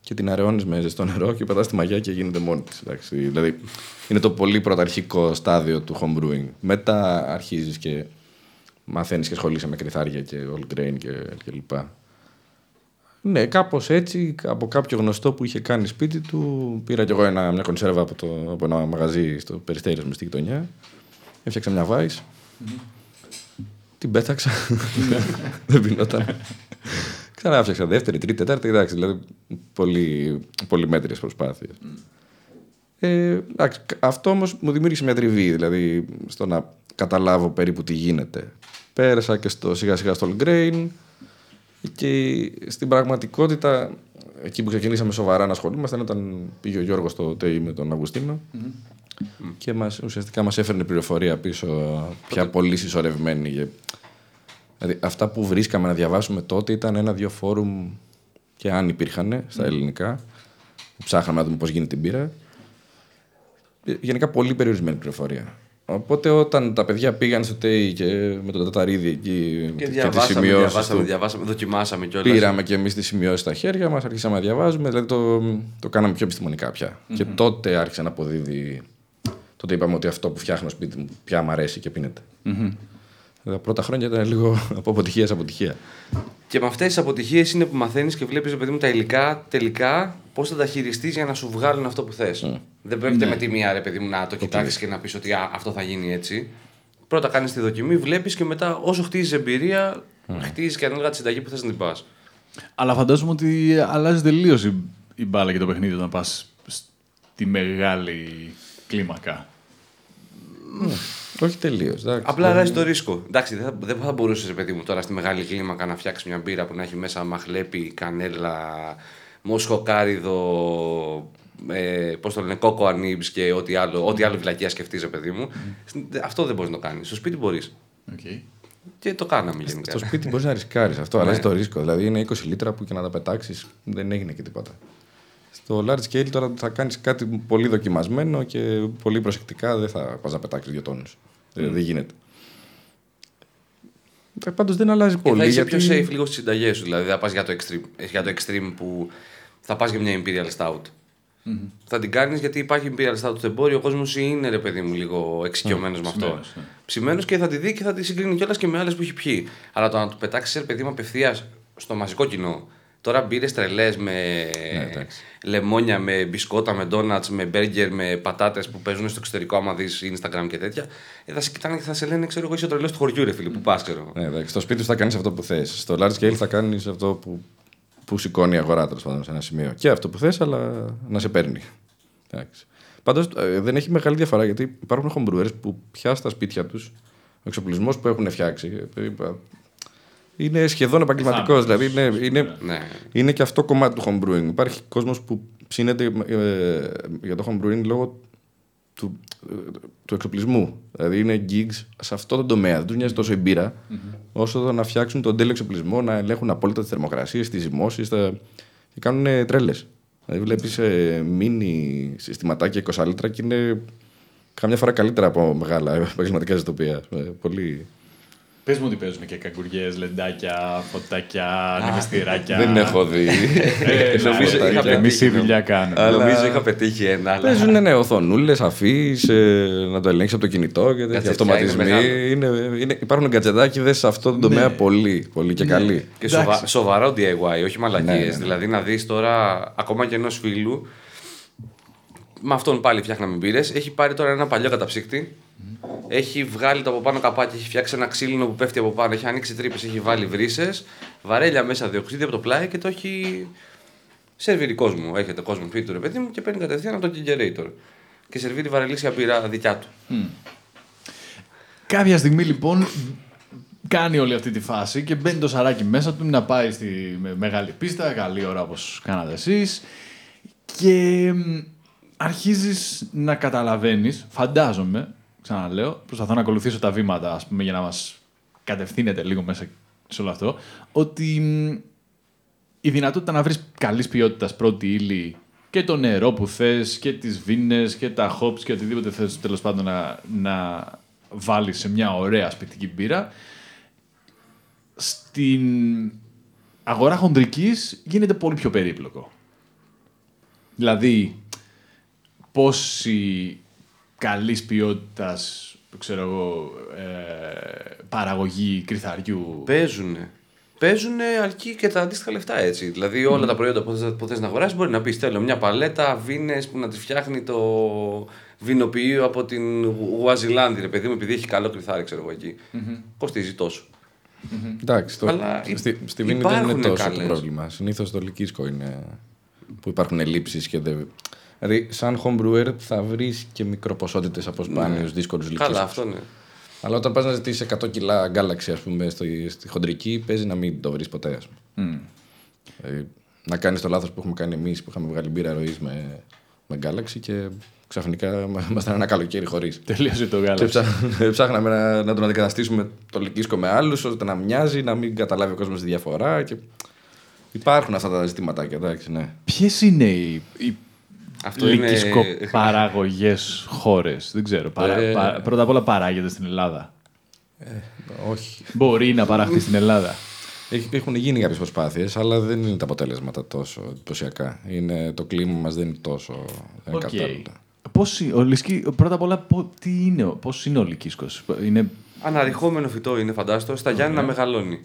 και την αραιώνεις με ζεστό νερό και πετά τη μαγιά και γίνεται μόνη της. Δηλαδή είναι το πολύ πρωταρχικό στάδιο του homebrewing. Μετά αρχίζεις και μαθαίνεις και ασχολείσαι με κρυθάρια και all grain και, και λοιπά. Ναι, κάπως έτσι, από κάποιο γνωστό που είχε κάνει σπίτι του, πήρα κι εγώ ένα, μια κονσέρβα από, το, από ένα μαγαζί στο Περιστέρι με στη γειτονιά. Έφτιαξα μια Vice. Την πέταξα. <laughs> Δεν πεινόταν. Ξανά έφτιαξα δεύτερη, τρίτη, τετάρτη. Εντάξει, δηλαδή πολύ, πολύ μέτριες προσπάθειες. Ε, εντάξει, αυτό όμως μου δημιούργησε μια τριβή, δηλαδή στο να καταλάβω περίπου τι γίνεται. Πέρασα και στο σιγά σιγά στο All Grain και στην πραγματικότητα εκεί που ξεκινήσαμε σοβαρά να ασχολούμασταν όταν πήγε ο Γιώργος στο ΤΕΙ με τον αυγουστινο και μας, ουσιαστικά μας έφερνε πληροφορία πίσω πια πολύ συσσωρευμένη. Και, δηλαδή αυτά που βρίσκαμε να διαβάσουμε τότε ήταν ένα-δύο φόρουμ και αν υπήρχαν στα ελληνικά. Που ψάχναμε να δούμε πώς γίνεται την πύρα Ε, γενικά πολύ περιορισμένη πληροφορία. Οπότε όταν τα παιδιά πήγαν στο ΤΕΙ και με τον Ταταρίδη εκεί Και τις διαβάσαμε, σημειώσεις διαβάσαμε, του, διαβάσαμε, δοκιμάσαμε κιόλας. Πήραμε και εμείς τις σημειώσεις στα χέρια μας, αρχίσαμε να διαβάζουμε, δηλαδή το, το κάναμε πιο επιστημονικά πια. Και τότε άρχισε να αποδίδει. Τότε είπαμε ότι αυτό που φτιάχνω σπίτι μου πια μου αρέσει και πίνεται. Τα πρώτα χρόνια ήταν λίγο <laughs> από αποτυχίας σε αποτυχία. Και με αυτές τις αποτυχίες είναι που μαθαίνεις και βλέπεις, παιδί μου, τα υλικά τελικά πώς θα τα χειριστείς για να σου βγάλουν αυτό που θες. Δεν πρόκειται με τη μία, ρε παιδί μου, να το κοιτάξεις και να πεις ότι «Α, αυτό θα γίνει έτσι. Πρώτα κάνεις τη δοκιμή, βλέπεις και μετά όσο χτίζεις εμπειρία, χτίζεις και ανάλογα τη συνταγή που θες να την πας. Αλλά φαντάζομαι ότι αλλάζει τελείως η, η μπάλα και το παιχνίδι όταν πας στη μεγάλη κλίμακα. Όχι τελείως. Απλά αλλάζει το ρίσκο. Εντάξει, δεν θα, δεν θα μπορούσες, παιδί μου, τώρα στη μεγάλη κλίμακα να φτιάξεις μια μπύρα που να έχει μέσα μαχλέπι, κανέλα, μοσχοκάριδο, ε, πώς το λένε, κόκο ανίμπς και ό,τι άλλο, ό,τι άλλο βλακιά σκεφτείς, ρε παιδί μου. Αυτό δεν μπορείς να το κάνεις. Στο σπίτι μπορείς. Okay. Και το κάναμε γενικά. Στο σπίτι μπορείς να ρισκάρεις αυτό, αλλάζει το ρίσκο. Δηλαδή είναι 20 λίτρα που και να τα πετάξεις δεν έγινε και τίποτα. Στο large scale τώρα θα κάνεις κάτι πολύ δοκιμασμένο και πολύ προσεκτικά δεν θα πας να πετάξεις δύο τόνους. Δεν γίνεται. Ε, Πάντως δεν αλλάζει Και πολύ. θα είσαι γιατί... πιο safe λίγο στις συνταγές σου. Δηλαδή θα πας για, το extreme- για το extreme που θα πας για μια Imperial Stout. Θα την κάνεις γιατί υπάρχει Imperial Stout στο εμπόριο. Ο κόσμος είναι ρε παιδί μου λίγο εξοικειωμένος με αυτό. ψημένος, ναι. Ψημένος και θα τη δει και θα τη συγκρίνει κιόλας και με άλλες που έχει πιει. Αλλά το να το πετάξεις ρε παιδί μου απευθείας στο μαζικό κοινό. Τώρα μπύρες τρελές με Ναι, εντάξει. λεμόνια, με μπισκότα, με ντόνατς, με μπέργκερ, με πατάτες που παίζουν στο εξωτερικό. Άμα δεις Instagram και τέτοια, ε, θα σε κοιτάνε και θα σε λένε, ξέρω εγώ, είσαι ο τρελός του χωριού, ρε φίλε, που πας, ξέρω. Ναι, εντάξει. Στο σπίτι σου θα κάνεις αυτό που θες. Στο large scale θα κάνεις αυτό που, που σηκώνει η αγορά τέλος πάντων σε ένα σημείο. Και αυτό που θες, αλλά να σε παίρνει. Πάντως δεν έχει μεγάλη διαφορά γιατί υπάρχουν homebrewers που πια στα σπίτια τους ο εξοπλισμός που έχουν φτιάξει ε, είπα, είναι σχεδόν επαγγελματικός. Δηλαδή είναι, είναι, Ναι. είναι και αυτό κομμάτι του homebrewing. Υπάρχει κόσμος που ψήνεται ε, για το homebrewing λόγω του, ε, του εξοπλισμού. Δηλαδή είναι gigs σε αυτό το τομέα. Δεν τους νοιάζει τόσο η μπύρα, όσο το να φτιάξουν τον τέλειο εξοπλισμό, να ελέγχουν απόλυτα τις θερμοκρασίες, τις ζυμώσεις. Τα... Και κάνουν τρέλες. Δηλαδή βλέπεις ε, μίνι συστηματάκια 20 λίτρα και είναι καμιά φορά καλύτερα από μεγάλα επαγγελματικά ζητοπία. Ε, πολύ. Πες μου ότι παίζουν και καγκουριές, λεντάκια, φωτάκια, ανεμιστηράκια. Δεν έχω δει. Ε, Νομίζω να, είχα και εμείς η πετύχει, δουλειά κάνουμε. Νομίζω είχα πετύχει ένα, αλλά. Παίζουν ναι, οθονούλες, αφής, να το ελέγξεις από το κινητό και τέτοια Γκατζετιά είναι αυτοματισμοί. μεγάλο. Είναι, είναι, υπάρχουν γκατζετάκιδε σε αυτό το τομέα πολύ, πολύ και καλοί. Και σοβα... σοβαρό DIY, όχι μαλακίες. Ναι, ναι, ναι. Δηλαδή να δεις τώρα, ακόμα και ενός φίλου, με αυτόν πάλι φτιάχναμε μπύρες. Έχει πάρει τώρα ένα παλιό καταψύκτη. Έχει βγάλει το από πάνω καπάκι, έχει φτιάξει ένα ξύλινο που πέφτει από πάνω, έχει ανοίξει τρύπες, έχει βάλει βρύσες, βαρέλια μέσα διοξίδι από το πλάι και το έχει σερβίρει κόσμο. Έχετε κόσμο σπίτι του ρε παιδί μου και παίρνει κατευθείαν από το generator. Και σερβίρει βαρελίσια μπύρα δικιά του. Κάποια στιγμή λοιπόν κάνει όλη αυτή τη φάση και μπαίνει το σαράκι μέσα του να πάει στη με- μεγάλη πίστα, καλή ώρα όπως κάνατε εσείς και μ, αρχίζεις να καταλαβαίνεις, φαντάζομαι, ξαναλέω, προσπαθώ να ακολουθήσω τα βήματα ας πούμε για να μας κατευθύνετε λίγο μέσα σε όλο αυτό, ότι μ, η δυνατότητα να βρεις καλής ποιότητας πρώτη ύλη και το νερό που θες και τις βίνες και τα hops και οτιδήποτε θες τέλος πάντων να, να βάλεις σε μια ωραία σπιτική μπύρα στην αγορά χοντρικής γίνεται πολύ πιο περίπλοκο. Δηλαδή, πόση καλής ποιότητας ξέρω εγώ, ε, παραγωγή κρυθαριού Παίζουνε. Παίζουνε αρκεί και τα αντίστοιχα λεφτά έτσι. Δηλαδή όλα τα προϊόντα που θες, που θες να αγοράσεις μπορεί να πεις: Θέλω μια παλέτα βίνες που να τη φτιάχνει το βινοποιείο από την Γουαζιλάνδη, ρε παιδί μου, επειδή έχει καλό κρυθάρι, ξέρω εγώ εκεί. Κοστίζει τόσο. Εντάξει, το, Αλλά στη, στη Βίνη δεν είναι υπάρχουνε τόσο το καλές. πρόβλημα. Συνήθως το λυκίσκο είναι που υπάρχουν ελλείψεις και δεν. Δηλαδή, σαν homebrewer θα βρεις και μικροποσότητες από σπάνιους δύσκολου λυκίσκου. Καλά, αυτό ναι. Αλλά όταν πας να ζητήσεις 100 κιλά Galaxy, ας πούμε, στη, στη χοντρική, παίζει να μην το βρεις ποτέ, ας πούμε. Δηλαδή, να κάνεις το λάθος που έχουμε κάνει εμείς που είχαμε βγάλει μπύρα ροής με, με Galaxy και ξαφνικά ήμασταν ένα καλοκαίρι χωρίς. τελείωσε το Και γάλα. ψά- ψάχναμε να, να τον αντικαταστήσουμε το λυκίσκο με άλλους, ώστε να μοιάζει, να μην καταλάβει ο κόσμος τη διαφορά. Και... Υπάρχουν αυτά τα ζητηματάκια, εντάξει, ναι. Ποιες είναι οι, οι Αυτό είναι- λυκισκοπαραγωγές χώρες, δεν ξέρω. Παρα, Ε. πα- πρώτα απ' όλα παράγεται στην Ελλάδα. Όχι. Μπορεί να παραχθεί στην Ελλάδα. Έχ- Έχουν γίνει κάποιες προσπάθειες, αλλά δεν είναι τα αποτέλεσματα τόσο εντυπωσιακά. Είναι, το κλίμα μας δεν είναι τόσο δεν είναι Οκ. κατάλληλο. Πώς, είναι- ο Λυσκή, πρώτα απ' όλα, πο- τι είναι, ο- πώς είναι ο Λυκίσκος. Είναι Αναρριχόμενο φυτό είναι, φαντάστο. Στα Γιάννη να μεγαλώνει.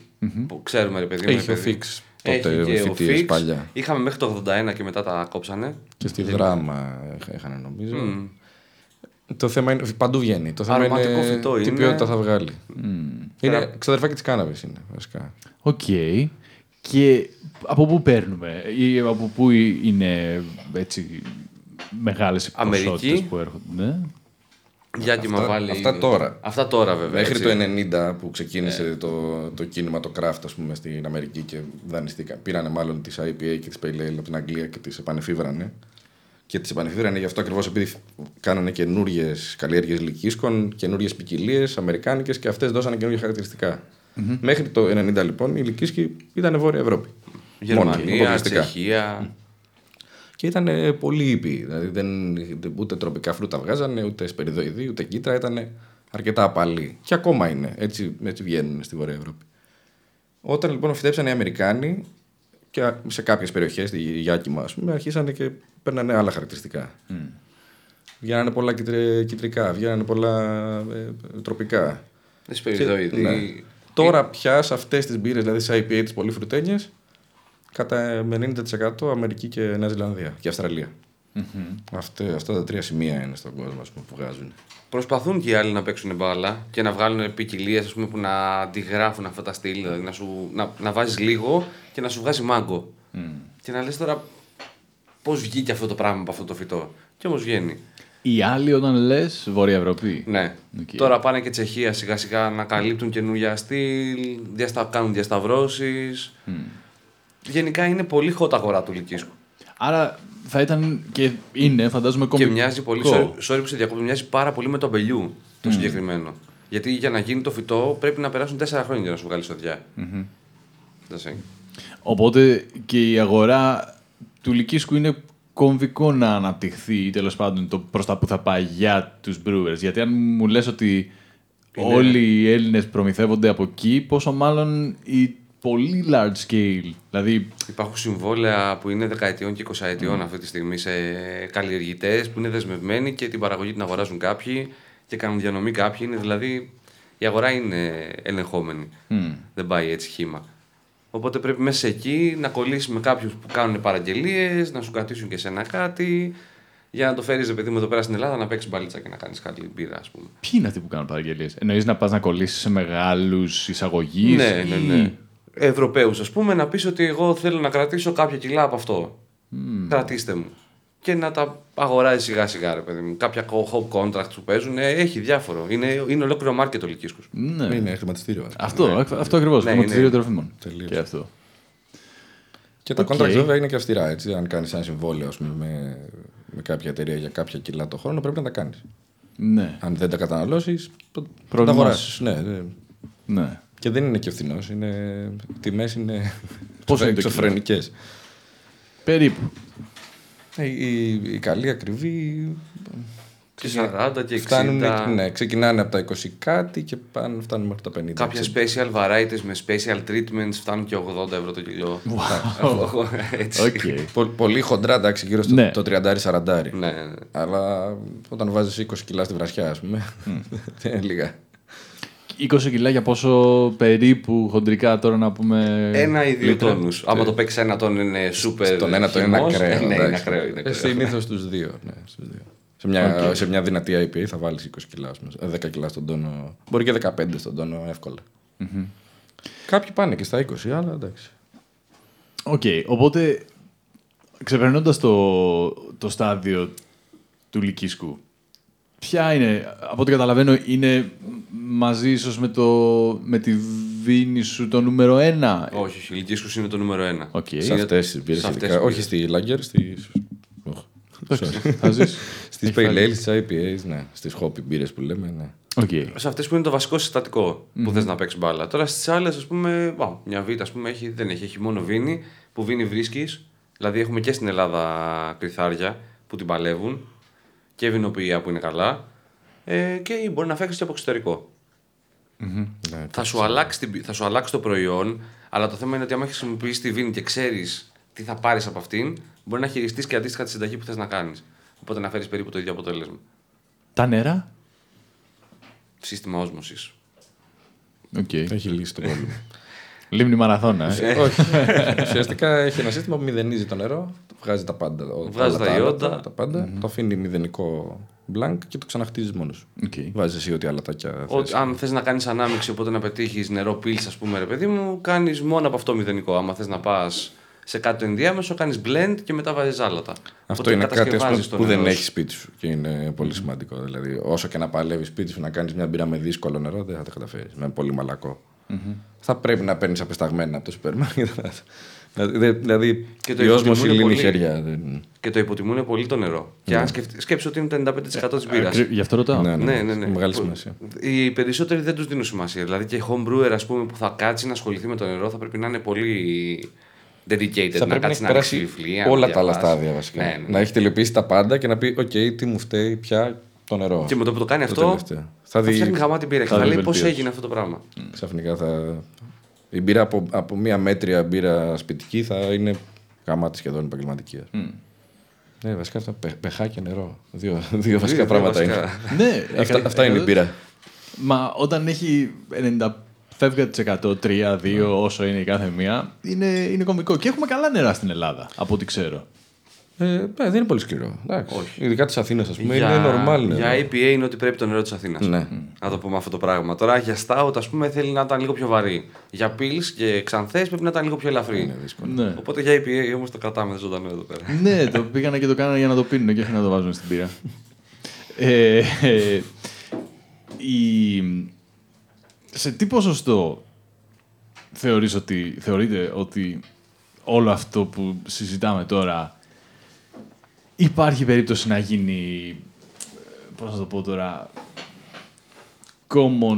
Που ξέρουμε, ρε παιδί μου. Έχει ρε ο παιδί. Φίξ τότε Έχει και ο φοιτίες Fix. παλιά. Είχαμε μέχρι το 81 και μετά τα κόψανε. Και στη δράμα είχα- είχαν νομίζω. Το θέμα είναι. Παντού βγαίνει. Το θέμα Αρωματικό είναι φυτό τι είναι. ποιότητα θα βγάλει. Είναι ξαδερφάκι της κάναβης είναι βασικά. Οκ. Και από πού παίρνουμε; Ή από πού είναι έτσι μεγάλες οι Αμερική. ποσότητες που έρχονται; Ναι. Διάκυμα Αυτά- βάλει. αυτά τώρα. Αυτά τώρα βέβαια. Μέχρι έτσι. το 90 που ξεκίνησε το, το κίνημα το craft ας πούμε, στην Αμερική και δανειστήκαν. Πήρανε μάλλον τις IPA και τις Pale Ale από την Αγγλία και τις επανεφίβρανε. Και τις επανεφίβρανε γι' αυτό ακριβώς επειδή κάνανε καινούριες καλλιέργειες λυκίσκων, καινούριες ποικιλίες, αμερικάνικες και αυτές δώσανε καινούργια χαρακτηριστικά. Μέχρι το 90 λοιπόν η λυκίσκη ήταν Βόρεια Ευρώπη. Μόνο, Γερμανία, αποκλειστικά. Τσεχία. Και ήταν ε, πολύ ήπιοι. Δηλαδή δεν, ούτε τροπικά φρούτα βγάζανε, ούτε σπεριδοειδή, ούτε κύτταρα. Ήταν αρκετά απαλοί. Και ακόμα είναι. Έτσι, έτσι βγαίνουν στη Βόρεια Ευρώπη. Όταν λοιπόν φυτέψαν οι Αμερικάνοι και σε κάποιες περιοχές, στη Γιάκημα, ας πούμε, αρχίσανε και παίρνανε άλλα χαρακτηριστικά. Βγαίνανε πολλά κυτρε- κυτρικά, βγαίνανε πολλά ε, τροπικά. Δεν σπεριδοειδή. Ναι. Τώρα πια σε αυτές τις μπύρες, δηλαδή σε IPA τις πολύ φρουτένιες, κατά με 90% Αμερική και Νέα Ζηλανδία και αυστραλια Αυτά, αυτά τα τρία σημεία είναι στον κόσμο ας πούμε, που βγάζουν. Προσπαθούν και οι άλλοι να παίξουν μπάλα και να βγάλουν ποικιλίες που να αντιγράφουν αυτά τα στυλ. Δηλαδή να, σου, να, να βάζεις λίγο και να σου βγάζει μάγκο. Και να λες τώρα πώς βγήκε αυτό το πράγμα από αυτό το φυτό. Και όμως βγαίνει. Οι άλλοι όταν λες Βόρεια Ευρώπη. Ναι. Οκ. Τώρα πάνε και Τσεχία σιγά σιγά να καλύπτουν καινούργια στυλ, διαστα... κάνουν διασταυρώσεις. Γενικά είναι πολύ hot αγορά του Λυκίσκου. Άρα θα ήταν και είναι φαντάζομαι Και κομβικό. μοιάζει πολύ, sorry, sorry που σε διακόπτω, μοιάζει πάρα πολύ με το αμπέλι το συγκεκριμένο. Γιατί για να γίνει το φυτό πρέπει να περάσουν 4 χρόνια για να σου βγάλει σοδιά. Εντάξει. Οπότε και η αγορά του Λυκίσκου είναι κομβικό να αναπτυχθεί ή τέλος πάντων το προς τα που θα πάει για τους brewers. Γιατί αν μου λες ότι όλοι οι Έλληνες προμηθεύονται από εκεί, πόσο μάλλον οι πολύ large scale. Δηλαδή, Υπάρχουν συμβόλαια που είναι δεκαετιών και 20 ετιών αυτή τη στιγμή σε καλλιεργητές που είναι δεσμευμένοι και την παραγωγή την αγοράζουν κάποιοι και κάνουν διανομή κάποιοι. Είναι δηλαδή η αγορά είναι ελεγχόμενη. Δεν πάει έτσι χήμα. Οπότε πρέπει μέσα εκεί να κολλήσεις με κάποιους που κάνουν παραγγελίες, να σου κρατήσουν και σένα κάτι, για να το φέρεις ρε παιδί μου εδώ πέρα στην Ελλάδα να παίξεις μπαλίτσα και να κάνεις καλή μπύρα, ας πούμε. ποιοι είναι αυτοί που κάνουν παραγγελίες; Εννοείς να πας να κολλήσεις σε μεγάλους εισαγωγείς Ναι, ναι, ή- ναι. Ευρωπαίους, ας πούμε, να πεις ότι εγώ θέλω να κρατήσω κάποια κιλά από αυτό. Κρατήστε μου. Και να τα αγοράζει σιγά σιγά, ρε παιδί μου. Κάποια hop contracts που παίζουν, ε, έχει διάφορο. Είναι, είναι ολόκληρο market ο Λυκίσκος. Ναι. Είναι χρηματιστήριο. Αυτό, αυτό ακριβώς. Ναι, χρηματιστήριο είναι- τροφίμων. Τελείως. Και αυτό. Και τα Οκ. contracts βέβαια είναι και αυστηρά. Έτσι. Αν κάνεις ένα συμβόλαιο ας πούμε, με, με κάποια εταιρεία για κάποια κιλά το χρόνο, πρέπει να τα κάνεις. Ναι, Αν δεν τα καταναλώσεις, θα τα Πρόβλημά αγοράσει. Ναι, ναι. ναι. Και δεν είναι και φθηνός. Είναι... Τιμές είναι <laughs> Πόσο είναι το εξωφρενικές. Περίπου. Ε, η, η καλή ακριβή. Και 40 και 60. Φτάνουν, ναι, ξεκινάνε από τα 20 κάτι και πάνε, φτάνουν μέχρι τα 50. Κάποια special varieties με special treatments φτάνουν και 80 ευρώ το κιλό. <laughs> Έτσι. Οκ. Πο- πολύ χοντρά, εντάξει, γύρω στο Ναι. το 30-40. Ναι, ναι. Αλλά όταν βάζεις 20 κιλά στη βρασιά, ας πούμε. δεν <laughs> είναι λίγα. 20 κιλά για πόσο περίπου χοντρικά τώρα να πούμε. Ένα ή δύο λίτρα. τόνους. Άμα το παίξει ένα τόνο είναι super. Στον ένα το είναι χυμός. ακραίο. Ε, Ναι, είναι εντάξει. ακραίο. Είναι Ε, ακραίο. Συνήθως στου δύο. Ναι, στους δύο. Σε, μια, σε μια δυνατή IPA θα βάλεις 20 κιλά, ας πούμε, ε, 10 κιλά στον τόνο. Μπορεί και 15 στον τόνο εύκολα. Κάποιοι πάνε και στα 20, αλλά εντάξει. Οκ, οπότε ξεπερνώντας το, το στάδιο του Λυκίσκου, ποια είναι, από ό,τι καταλαβαίνω, είναι μαζί ίσως με, το, με τη βύνη σου το νούμερο ένα; Όχι, όχι. Ο λυκίσκος είναι το νούμερο ένα. Οκ. Σε αυτές τις μπύρες. σε αυτές τις Όχι μπύρες. στη Lager, στη. Οχ. Εντάξει, θα ζεις. <laughs> Στις Έχει Pale φάει. Ale, στις IPAs, ναι. Στις Hoppy μπύρες που λέμε, ναι. Οκ. Σε αυτές που είναι το βασικό συστατικό που θες να παίξεις μπάλα. Τώρα στις άλλες, ας πούμε, α, μια β' ας πούμε, έχει, δεν έχει, έχει μόνο βύνη που βύνη βρίσκεις. Δηλαδή έχουμε και στην Ελλάδα κρυθάρια που την παλεύουν και βυνοποιεία που είναι καλά. Ε, και μπορεί να φέρεις και από εξωτερικό. ναι Θα σου, αλλάξει την, θα σου αλλάξει το προϊόν, αλλά το θέμα είναι ότι άμα χρησιμοποιήσεις τη βύνη και ξέρεις τι θα πάρεις από αυτήν, μπορεί να χειριστείς και αντίστοιχα τη συνταγή που θες να κάνεις. Οπότε να φέρεις περίπου το ίδιο αποτέλεσμα. Τα νερά; Σύστημα όσμωσης. Οκ. Έχει λύσει το πρόβλημα. <laughs> Λίμνη Μαραθώνα. ε. Όχι. Ουσιαστικά έχει ένα σύστημα που μηδενίζει το νερό, βγάζει τα πάντα. Βγάζει όλα τα άλλα, ιόντα. Τα πάντα, το αφήνει μηδενικό blank και το ξαναχτίζεις μόνος σου. Οκ. Βάζεις εσύ ό,τι αλατάκια Ότι θες. αν θες να κάνεις ανάμειξη, οπότε να πετύχεις νερό πύλη, ας πούμε, ρε παιδί μου, κάνεις μόνο από αυτό μηδενικό. Άμα θες να πας σε κάτι το ενδιάμεσο, κάνεις blend και μετά βάζεις άλατα. Αυτό Οπότε είναι κάτι ας πούμε, κατασκευάζεις το που δεν νερό έχεις σου. σπίτι σου και είναι πολύ σημαντικό. Δηλαδή, όσο και να παλεύεις σπίτι σου να κάνεις μια μπύρα με δύσκολο νερό, δεν θα τα καταφέρεις. Με πολύ μαλακό. Θα πρέπει να παίρνεις απεσταγμένα από το σούπερ μάρκετ. Δηλαδή, δηλαδή Και το η όσμωση υποτιμούν λύνει πολύ. χέρια. δεν- Και το υποτιμούν πολύ το νερό. Και αν σκεφτεί σκέψου ότι είναι το 95% της μπύρας. Ακρι- Γι' αυτό ρωτάω. Ναι, ναι, Ναι, ναι, ναι. Μεγάλη Που- σημασία. Οι περισσότεροι δεν τους δίνουν σημασία. Δηλαδή και home brewer, ας πούμε, που θα κάτσει να ασχοληθεί με το νερό, θα πρέπει να είναι πολύ dedicated. Θα να πρέπει να κάτσει έχει να ρίξει περάσει βιβλία. να όλα τα άλλα διαβάσει. στάδια βασικά. Ναι, ναι. Να έχει τελειοποιήσει τα πάντα και να πει: Οκ, τι μου φταίει πια το νερό. Και με το που το κάνει Το αυτό, τελευταίο. Θα θα, δει- φτιάχνει γαμάτη μπύρα και θα θα δει λέει πώς βελτίωση. έγινε αυτό το πράγμα. Ξαφνικά θα. Η μπύρα από, από μία μέτρια μπύρα σπιτική θα είναι γαμάτη σχεδόν επαγγελματικής. Ναι, βασικά αυτά. Πε, πεχά και νερό. Δύο, δύο βασικά Δύο πράγματα βασικά. είναι. <laughs> Ναι, Αυτά, εκα- αυτά είναι η εκατό- μπύρα. Μα όταν έχει 90% 3-2 όσο είναι η κάθε μία, είναι, είναι κομβικό. Και έχουμε καλά νερά στην Ελλάδα, από ό,τι ξέρω. Ε, ναι, δεν είναι πολύ σκληρό. Εντάξει. Ειδικά της Αθήνας, ας πούμε, είναι normal. νερό. για IPA είναι ότι πρέπει το νερό της Αθήνας. Ναι. Να το πούμε αυτό το πράγμα. Τώρα για stout, ας πούμε, θέλει να ήταν λίγο πιο βαρύ. Για pills και ξανθές πρέπει να ήταν λίγο πιο ελαφρύ. Είναι δύσκολο. Ναι. Οπότε για IPA όμως το κρατάμε ζωντανό εδώ πέρα. ναι, το πήγανε και το κάνανε για να το πίνουν και όχι να το βάζουν στην πύρα. ε, ε, η- σε τι ποσοστό θεωρείς ότι, θεωρείτε ότι όλο αυτό που συζητάμε τώρα υπάρχει περίπτωση να γίνει, ε, πώς να το πω τώρα, common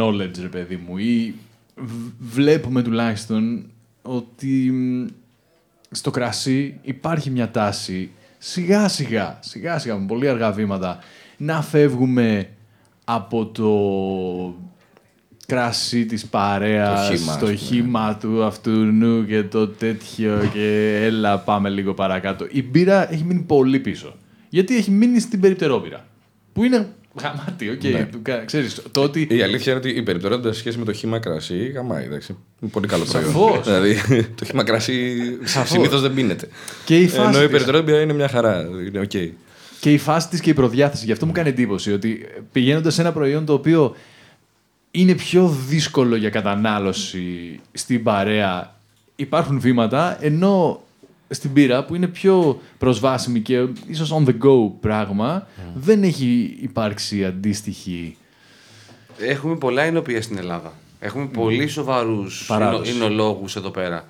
knowledge, ρε παιδί μου, ή β- βλέπουμε τουλάχιστον ότι μ, στο κρασί υπάρχει μια τάση σιγά σιγά, σιγά σιγά με πολύ αργά βήματα να φεύγουμε από το κρασί της παρέας, Το χύμα, στο ας πούμε. χύμα του αυτού νου και το τέτοιο και έλα πάμε λίγο παρακάτω. Η μπύρα έχει μείνει πολύ πίσω. Γιατί έχει μείνει στην περιπτερόμπυρα. Που είναι γαμάτη, οκ. Ναι. κα- Ξέρεις, το ότι Η αλήθεια είναι ότι η περιπτερόμπυρα σε σχέση με το χύμα κρασί γαμάει. Εντάξει. Είναι πολύ καλό προϊόν. Σαφώς. Δηλαδή το χύμα κρασί Σαφώς. συνήθως δεν πίνεται. και η φάση Ενώ η της- περιπτερόμπυρα είναι μια χαρά. Είναι οκ. Και η φάση της και η προδιάθεση. Γι' αυτό μου κάνει εντύπωση ότι πηγαίνοντας σε ένα προϊόν το οποίο είναι πιο δύσκολο για κατανάλωση στην παρέα, υπάρχουν βήματα, ενώ στην μπύρα που είναι πιο προσβάσιμη και ίσως on the go πράγμα, δεν έχει υπάρξει αντίστοιχη. Έχουμε πολλά οινοποιεία στην Ελλάδα. Έχουμε πολύ σοβαρούς Παράδοση. οινολόγους εδώ πέρα.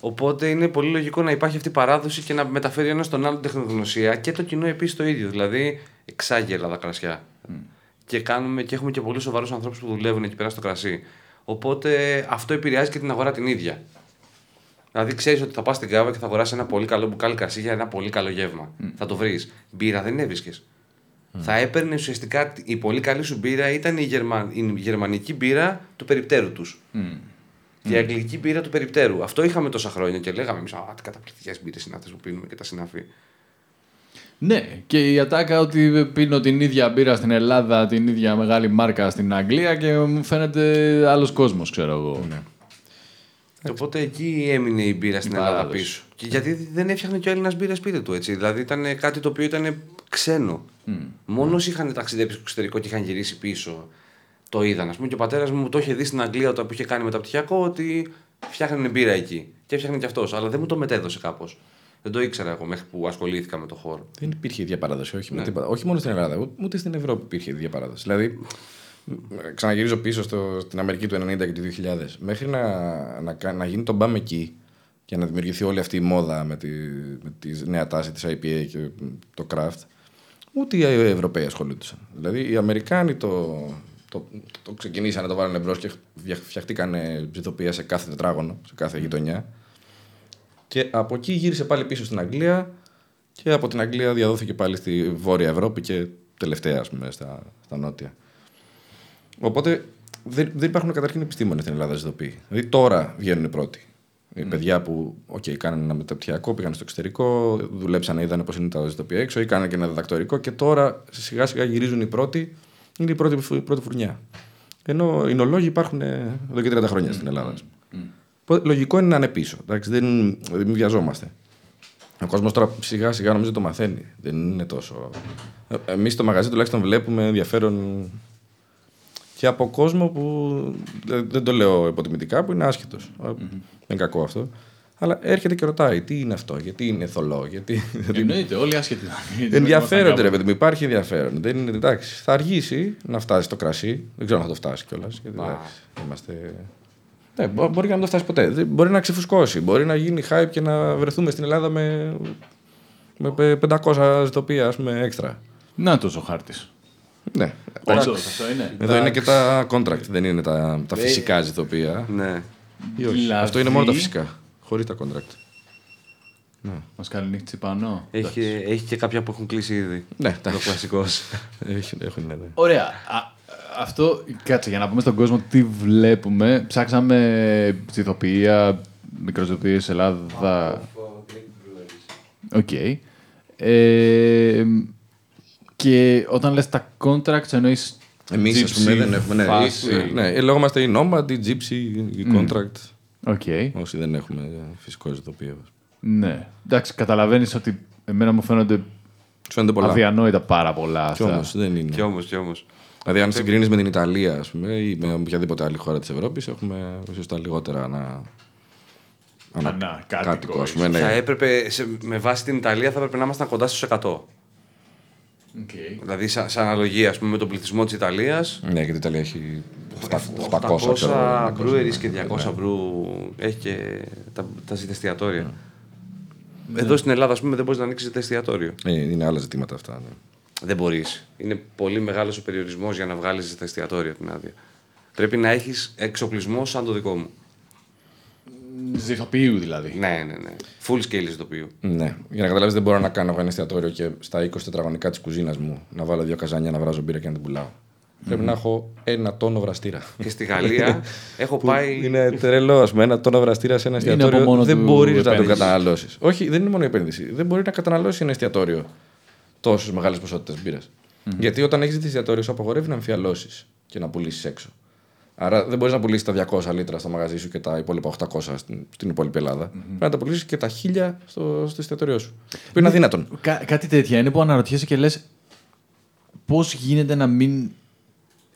Οπότε είναι πολύ λογικό να υπάρχει αυτή η παράδοση και να μεταφέρει ένα στον άλλον τεχνογνωσία και το κοινό επίσης το ίδιο. Δηλαδή, εξάγει η Ελλάδα κρασιά. Και, κάνουμε, και έχουμε και πολύ σοβαρούς ανθρώπους που δουλεύουν εκεί πέρα στο κρασί. Οπότε αυτό επηρεάζει και την αγορά την ίδια. Δηλαδή, ξέρεις ότι θα πας στην κάβα και θα αγοράσεις ένα πολύ καλό μπουκάλι κρασί για ένα πολύ καλό γεύμα. Θα το βρεις. Μπύρα δεν έβρισκες. Θα έπαιρνε ουσιαστικά η πολύ καλή σου μπύρα ήταν η, Γερμα... η γερμανική μπύρα του περιπτέρου τους. Και η αγγλική μπύρα του περιπτέρου. Αυτό είχαμε τόσα χρόνια και λέγαμε εμείς: Α, τι καταπληκτικές μπύρες είναι αυτές που πίνουμε και τα συναφή. Ναι, και η ατάκα ότι πίνω την ίδια μπύρα στην Ελλάδα, την ίδια μεγάλη μάρκα στην Αγγλία και μου φαίνεται άλλος κόσμος, ξέρω εγώ. Οπότε εκεί έμεινε η μπύρα στην Η Ελλάδα παράδοση. πίσω. Και γιατί δεν έφτιαχνε και ο Έλληνας μπύρα σπίτι του έτσι. Δηλαδή ήταν κάτι το οποίο ήταν ξένο. Μόνος όσοι είχαν ταξιδέψει στο εξωτερικό και είχαν γυρίσει πίσω το είδαν. Α πούμε και ο πατέρας μου το είχε δει στην Αγγλία όταν που είχε κάνει μεταπτυχιακό ότι φτιάχνανε μπύρα εκεί. Και έφτιαχνε κι αυτός. Αλλά δεν μου το μετέδωσε κάπως. Δεν το ήξερα εγώ μέχρι που ασχολήθηκα με το χώρο. Δεν υπήρχε ίδια παράδοση. Όχι, Ναι. με τίποτα. όχι μόνο στην Ελλάδα, ούτε- ούτε στην Ευρώπη υπήρχε ίδια παράδοση. Δηλαδή, μ, ξαναγυρίζω πίσω στο, στην Αμερική του 90 και του 2000. Μέχρι να, να, κα- να γίνει το μπαμ εκεί και να δημιουργηθεί όλη αυτή η μόδα με τη, με τη νέα τάση της IPA και το craft, ούτε οι Ευρωπαίοι ασχολούνταν. Δηλαδή, οι Αμερικάνοι το, το, το ξεκινήσανε, το βάλανε μπρος και φτια- φτιαχτήκανε ψηθοποιία σε κάθε τετράγωνο, σε κάθε γειτονιά. Και από εκεί γύρισε πάλι πίσω στην Αγγλία και από την Αγγλία διαδόθηκε πάλι στη Βόρεια Ευρώπη και τελευταία, ας πούμε, στα, στα νότια. Οπότε δεν, δεν υπάρχουν καταρχήν επιστήμονες στην Ελλάδα ζητοποιοί. Δηλαδή τώρα βγαίνουν οι πρώτοι. Οι παιδιά που okay, κάνανε ένα μεταπτυχιακό, πήγαν στο εξωτερικό, δουλέψανε, είδανε πώς είναι τα ζητοπία έξω, ή κάνανε και ένα διδακτορικό και τώρα σιγά σιγά γυρίζουν οι πρώτοι. Είναι η πρώτη, η πρώτη φουρνιά. Ενώ οι νολόγοι υπάρχουν ε, εδώ και 30 χρόνια στην Ελλάδα. Ας πούμε. Οπότε, Λογικό είναι να είναι πίσω. Εντάξει, δεν, δεν μην βιαζόμαστε. Ο κόσμος τώρα σιγά σιγά νομίζω το μαθαίνει. Δεν είναι τόσο. Εμείς στο μαγαζί τουλάχιστον βλέπουμε ενδιαφέρον και από κόσμο που δεν δεν το λέω υποτιμητικά, που είναι άσχετος. Δεν είναι κακό αυτό. Αλλά έρχεται και ρωτάει τι είναι αυτό, γιατί είναι θολό, γιατί. Εννοείται, όλοι άσχετοι. <laughs> Ενδιαφέρονται, ρε παιδί μου, υπάρχει ενδιαφέρον. Δεν είναι, εντάξει, θα αργήσει να φτάσει στο κρασί. Δεν ξέρω αν θα το φτάσει κιόλας. Είμαστε... Ναι, μπο- μπορεί και να μην το φτάσει ποτέ. Δεν- Μπορεί να ξεφουσκώσει. Μπορεί να γίνει hype και να βρεθούμε στην Ελλάδα με, με πε- 500 ζητοπία, ας πούμε, έξτρα. Να τόσο χάρτη. Ναι. Όντω, αυτό είναι; Εδώ είναι και τα contract, δεν είναι τα, τα φυσικά ζητοπία. Ναι. Ή όχι. Δηλαδή- Αυτό είναι μόνο τα φυσικά. Χωρίς τα contract. Μας καληνύχτησε πάνω. Έχει, έχει και κάποια που έχουν κλείσει ήδη. Ναι, Το εντάξει. κλασικός. Έχουν, έχουν, ναι, ναι. Ωραία. Α, αυτό, κάτσε, για να πούμε στον κόσμο τι βλέπουμε. Ψάξαμε ζυθοποιία, μικροζυθοποιίες Ελλάδα. Οκ. Ε, και όταν λες τα contracts εννοείς Εμείς, ας πούμε, gypsy δεν έχουμε. Ναι, φάση. ή- ναι, ε, λέγομαστε οι Nomad, οι Gypsy, οι Contract. Οκ. Όσοι δεν έχουμε ε, φυσικό ζυθοποιείο. Ναι. Εντάξει, καταλαβαίνεις ότι εμένα μου φαίνονται Σου φαίνονται πολλά. αδιανόητα πάρα πολλά Κι αυτά. όμως δεν είναι. Κι όμως, κι όμως. Δηλαδή, αν συγκρίνεις με την Ιταλία, ας πούμε, ή με οποιαδήποτε άλλη χώρα της Ευρώπης, έχουμε ουσιαστικά λιγότερα ανα... Ανά, κάτοικο, κάτοικο, ας πούμε. Θα Ναι. έπρεπε, σε, με βάση την Ιταλία, θα έπρεπε να ήμασταν κοντά στους 100. Οκ. Δηλαδή, σαν, σαν αναλογία ας πούμε, με τον πληθυσμό της Ιταλίας, ναι, και η Ιταλία έχει 800, 800, 800 ξέρω, breweries και ναι. 200 μπρου έχει και τα, τα εστιατόρια. Εδώ στην Ελλάδα, ας πούμε, δεν μπορείς να ανοίξεις εστιατόριο. Ε, είναι άλλα ζητήματα αυτά. Ναι. Δεν μπορείς. Είναι πολύ μεγάλος ο περιορισμός για να βγάλεις τα εστιατόρια την άδεια. Πρέπει να έχεις εξοπλισμό σαν το δικό μου. Ζηθοποιείου δηλαδή. Ναι, ναι, ναι. Full scale ηθοποιείου. ναι. Για να καταλάβεις, δεν μπορώ να κάνω εγώ ένα εστιατόριο και στα 20 τετραγωνικά της κουζίνας μου να βάλω δύο καζάνια να βράζω μπύρα και να την πουλάω. Πρέπει να έχω ένα τόνο βραστήρα. Και στη Γαλλία <laughs> έχω πάει. Είναι τρελός, α πούμε. Ένα τόνο βραστήρα σε ένα Είναι εστιατόριο. από μόνο δεν του μπορείς να το επένδυσης. καταναλώσεις. Όχι, δεν είναι μόνο η επένδυση. Δεν μπορεί να καταναλώσει ένα εστιατόριο τόσες μεγάλες ποσότητες μπύρα. Γιατί όταν έχεις εστιατόριο, σου απαγορεύει να αμφιαλώσεις και να πουλήσεις έξω. Άρα δεν μπορείς να πουλήσεις τα 200 λίτρα στο μαγαζί σου και τα υπόλοιπα 800 στην, στην υπόλοιπη Ελλάδα. Πρέπει να τα πουλήσεις και τα 1000 στο, στο εστιατόριό σου. Που είναι αδύνατον. Κα- κάτι τέτοια είναι που αναρωτιέσαι και λες πώς γίνεται να μην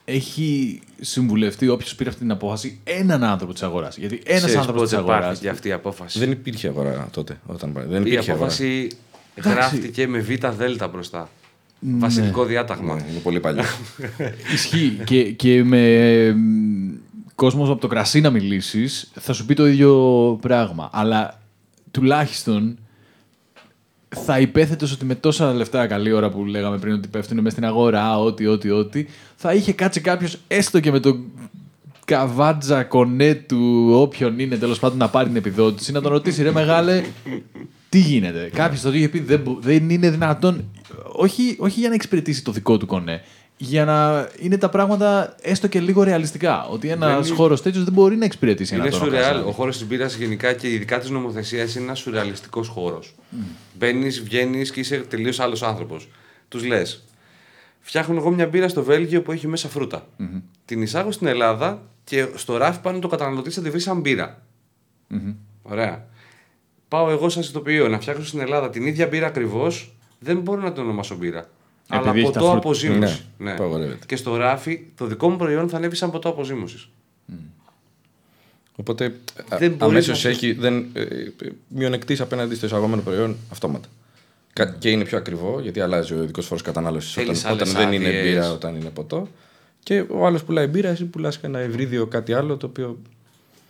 έχει συμβουλευτεί όποιος πήρε αυτή την απόφαση έναν άνθρωπο της αγοράς. Γιατί ένας Ξέρεις άνθρωπος της πότε αγοράς. πάρθηκε αυτή η απόφαση. Δεν υπήρχε αγορά τότε. Όταν, πάει. δεν Η υπήρχε αγορά. απόφαση Εντάξει. Γράφτηκε με β' δέλτα μπροστά. Βασιλικό διάταγμα. Ναι, είναι πολύ παλιό. <laughs> Ισχύει. και, και με μ, κόσμος από το κρασί να μιλήσεις, θα σου πει το ίδιο πράγμα. Αλλά τουλάχιστον θα υπέθετε ότι με τόσα λεφτά, καλή ώρα που λέγαμε πριν ότι πέφτουν μέσα στην αγορά, ό,τι, ό,τι, ό,τι, θα είχε κάτσει κάποιος έστω και με τον καβάτζα κονέ του όποιον είναι τέλος πάντων να πάρει την επιδότηση, να τον ρωτήσει ρε μεγάλε, τι γίνεται; Κάποιος το είχε πει δεν, μπο- δεν είναι δυνατόν, όχι, όχι για να εξυπηρετήσει το δικό του κονέ, για να είναι τα πράγματα έστω και λίγο ρεαλιστικά. Ότι ένας Δεν είναι- χώρος τέτοιος δεν μπορεί να εξυπηρετήσει ένα Είναι τόνο σουρεάλ. καζάνι. Ο χώρος της μπύρας γενικά και ειδικά της νομοθεσίας είναι ένας σουρεαλιστικός χώρος. Μπαίνεις, βγαίνεις και είσαι τελείως άλλος άνθρωπος. Τους λες, φτιάχνω εγώ μια μπύρα στο Βέλγιο που έχει μέσα φρούτα. Την εισάγω στην Ελλάδα και στο ράφι πάνω το καταναλωτή θα τη βρει σαν μπύρα. Ωραία. Πάω εγώ σαν ηθοποιείο να φτιάξω στην Ελλάδα την ίδια μπύρα ακριβώς, δεν μπορώ να την ονομάσω μπύρα. Αλλά Επειδή έχει τα ποτό φρούτα. αποζήμωσης. Ναι, απαγορεύεται. Και στο ράφι το δικό μου προϊόν θα ανέβει σαν ποτό αποζήμωσης. Οπότε Δεν μπορείς αμέσως να- έχει δεν, ε, ε, μειονεκτής απέναντι στο εισαγόμενο προϊόν αυτόματα. Κα- Και είναι πιο ακριβό γιατί αλλάζει ο ειδικός φόρος κατανάλωσης όταν, Θέλεις όταν άλλες δεν είναι άδειες. μπύρα, όταν είναι ποτό. Και ο άλλος πουλάει μπύρα, εσύ πουλάς ένα ευρύδιο κάτι άλλο το οποίο.